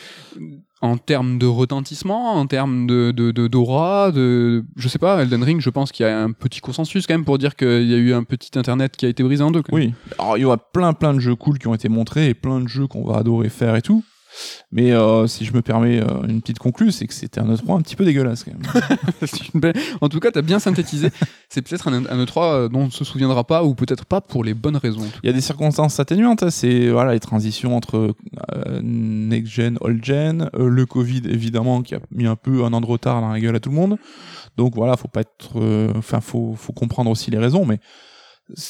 en termes de retentissement, en termes de de- de- d'aura, de, je sais pas, Elden Ring, je pense qu'il y a un petit consensus quand même pour dire qu'il y a eu un petit internet qui a été brisé en deux. quand même. Oui. Alors il y aura plein plein de jeux cool qui ont été montrés et plein de jeux qu'on va adorer faire et tout. Mais euh, si je me permets euh, une petite conclue, c'est que c'était un E3 un petit peu dégueulasse quand même. C'est une belle- En tout cas, t'as bien synthétisé. C'est peut-être un, un E3 dont on se souviendra pas ou peut-être pas pour les bonnes raisons. Il y a des circonstances atténuantes, hein. c'est voilà les transitions entre euh, next gen, old gen, euh, le Covid évidemment qui a mis un peu un an de retard dans la gueule à tout le monde. Donc voilà, faut pas être, euh, enfin faut faut comprendre aussi les raisons, mais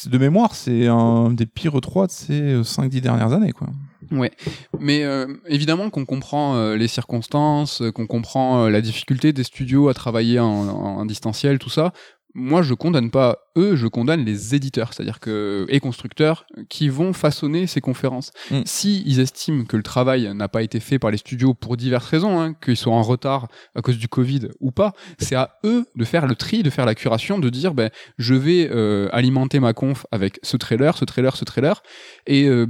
de mémoire c'est un des pires E3 de ces 5-10 dernières années quoi. Ouais, mais euh, évidemment qu'on comprend euh, les circonstances, euh, qu'on comprend euh, la difficulté des studios à travailler en, en- en distanciel, tout ça. Moi, je condamne pas eux, je condamne les éditeurs, c'est-à-dire que et constructeurs qui vont façonner ces conférences. Mm. Si ils estiment que le travail n'a pas été fait par les studios pour diverses raisons, hein, qu'ils soient en retard à cause du Covid ou pas, c'est à eux de faire le tri, de faire la curation, de dire ben je vais euh, alimenter ma conf avec ce trailer, ce trailer, ce trailer, et euh,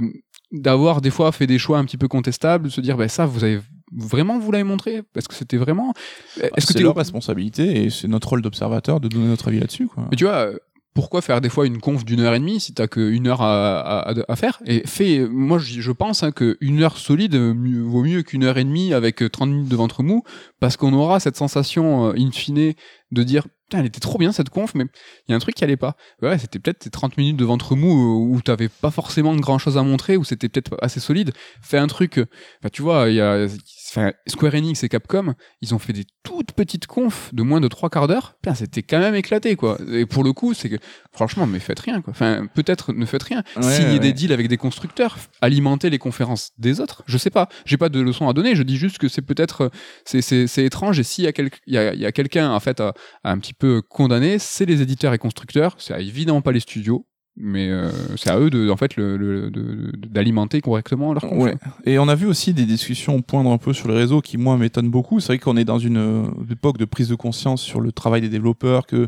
d'avoir des fois fait des choix un petit peu contestables, de se dire ben ça vous avez vraiment vous l'avez montré? Parce que c'était vraiment est-ce que Ah, c'est leur responsabilité et c'est notre rôle d'observateur de donner notre avis là-dessus quoi. mais tu vois euh, pourquoi faire des fois une conf d'une heure et demie si t'as qu'une heure à, faire? Et fais moi je, pense hein, que une heure solide euh, vaut mieux qu'une heure et demie avec euh, 30 minutes de ventre mou parce qu'on aura cette sensation euh, in fine de dire putain elle était trop bien cette conf mais il y a un truc qui allait pas. Ouais c'était peut-être tes 30 minutes de ventre mou euh, où t'avais pas forcément grand chose à montrer où c'était peut-être assez solide. Fais un truc euh, bah, tu vois il y a enfin, Square Enix et Capcom ils ont fait des toutes petites confs de moins de trois quarts d'heure. C'était quand même éclaté quoi. Et pour le coup c'est que franchement mais faites rien quoi. Enfin peut-être ne faites rien. Ouais, signer ouais. des deals avec des constructeurs. Alimenter les conférences des autres. Je sais pas. J'ai pas de leçon à donner. Je dis juste que c'est peut-être euh, c'est étrange. Et s'il y a quel- y a, y a quelqu'un en fait à, à un petit peu condamner c'est les éditeurs et constructeurs. C'est évidemment pas les studios mais euh, c'est à eux de en fait le, d'alimenter correctement leur Ouais. Et on a vu aussi des discussions poindre un peu sur les réseaux qui, moi, m'étonnent beaucoup. C'est vrai qu'on est dans une euh, époque de prise de conscience sur le travail des développeurs, que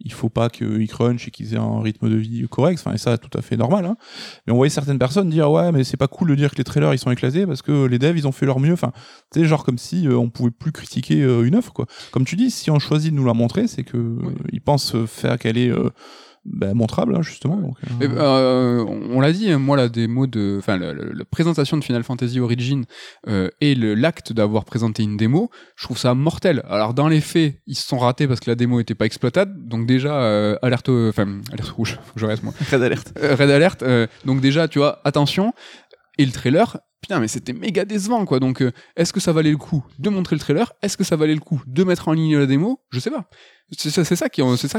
il faut pas qu'ils crunchent et qu'ils aient un rythme de vie correct. Enfin, et ça, tout à fait normal. Hein. Mais on voyait certaines personnes dire, ouais, mais c'est pas cool de dire que les trailers, ils sont éclatés parce que les devs, ils ont fait leur mieux. Enfin, sais, genre comme si euh, on pouvait plus critiquer euh, une œuvre, quoi. Comme tu dis, si on choisit de nous la montrer, c'est que ils pensent faire qu'elle est... bah, montrable hein, justement. Donc, euh, Eh ben, euh, on l'a dit, hein, moi la démo de, enfin la, la- la présentation de Final Fantasy Origin euh, et le- l'acte d'avoir présenté une démo, je trouve ça mortel. Alors dans les faits, ils se sont ratés parce que la démo était pas exploitable, donc déjà euh, alerte, enfin alerte rouge, faut que je reste moi. Red alerte. Euh, Red Alert, euh, donc déjà tu vois, attention. Et le trailer, putain mais c'était méga décevant quoi. Donc euh, est-ce que ça valait le coup de montrer le trailer? Est-ce que ça valait le coup de mettre en ligne la démo? Je sais pas. C'est ça, c'est ça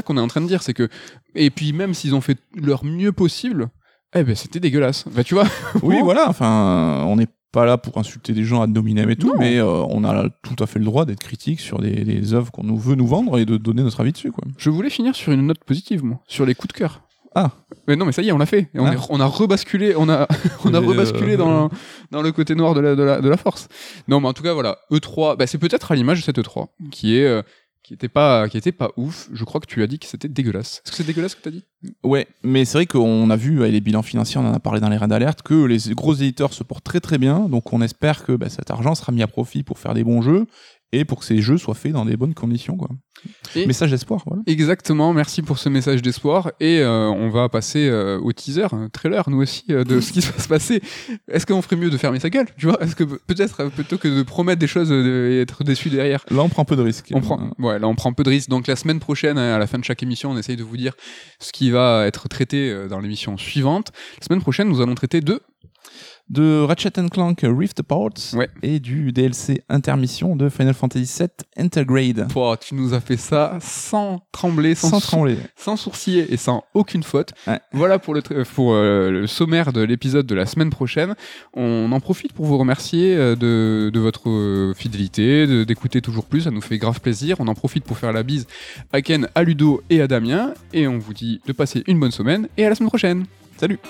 qu'on est en train de dire, c'est que et puis même s'ils ont fait leur mieux possible, eh ben c'était dégueulasse. Bah tu vois? Oui, voilà. Enfin, on n'est pas là pour insulter des gens ad nominem et tout, Non. mais euh, on a tout à fait le droit d'être critique sur des, des œuvres qu'on nous veut nous vendre et de donner notre avis dessus, quoi. Je voulais finir sur une note positive, moi, sur les coups de cœur. Ah. Mais non, mais ça y est, on l'a fait. Et on, Ah. est- on a rebasculé, on a, on a rebasculé euh, dans, dans le côté noir de la, de la, de la force. Non, mais en tout cas, voilà. E3, bah, c'est peut-être à l'image de cette E3, qui est, euh, qui était pas, qui était pas ouf. Je crois que tu as dit que c'était dégueulasse. Est-ce que c'est dégueulasse ce que t'as dit? Ouais, mais c'est vrai qu'on a vu avec les bilans financiers, on en a parlé dans les raids d'alerte, que les gros éditeurs se portent très très bien, donc on espère que bah, cet argent sera mis à profit pour faire des bons jeux et pour que ces jeux soient faits dans des bonnes conditions, quoi. Et- Message d'espoir, voilà. Exactement, merci pour ce message d'espoir. Et euh, on va passer euh, au teaser, un trailer, nous aussi, euh, de ce qui va se passer. Est-ce qu'on ferait mieux de fermer sa gueule Tu vois? Est-ce que pe- peut-être, euh, plutôt que de promettre des choses euh, et être déçu derrière, Là, on prend un peu de risque. on prend, ouais, là on prend un peu de risque. Donc la semaine prochaine, à la fin de chaque émission, on essaye de vous dire ce qui va être traité dans l'émission suivante. La semaine prochaine, nous allons traiter de De Ratchet Clank Rift Apart Ouais. et du DLC intermission de Final Fantasy VII Intergrade. Pouah, tu nous as fait ça sans trembler, sans, Sans trembler. sans sourciller et sans aucune faute. Ouais. Voilà pour le, tra- pour, euh, le sommaire de l'épisode de la semaine prochaine. On en profite pour vous remercier euh, de, de votre euh, fidélité, de- d'écouter toujours plus, ça nous fait grave plaisir. On en profite pour faire la bise à Ken, à Ludo et à Damien. Et on vous dit de passer une bonne semaine et à la semaine prochaine. Salut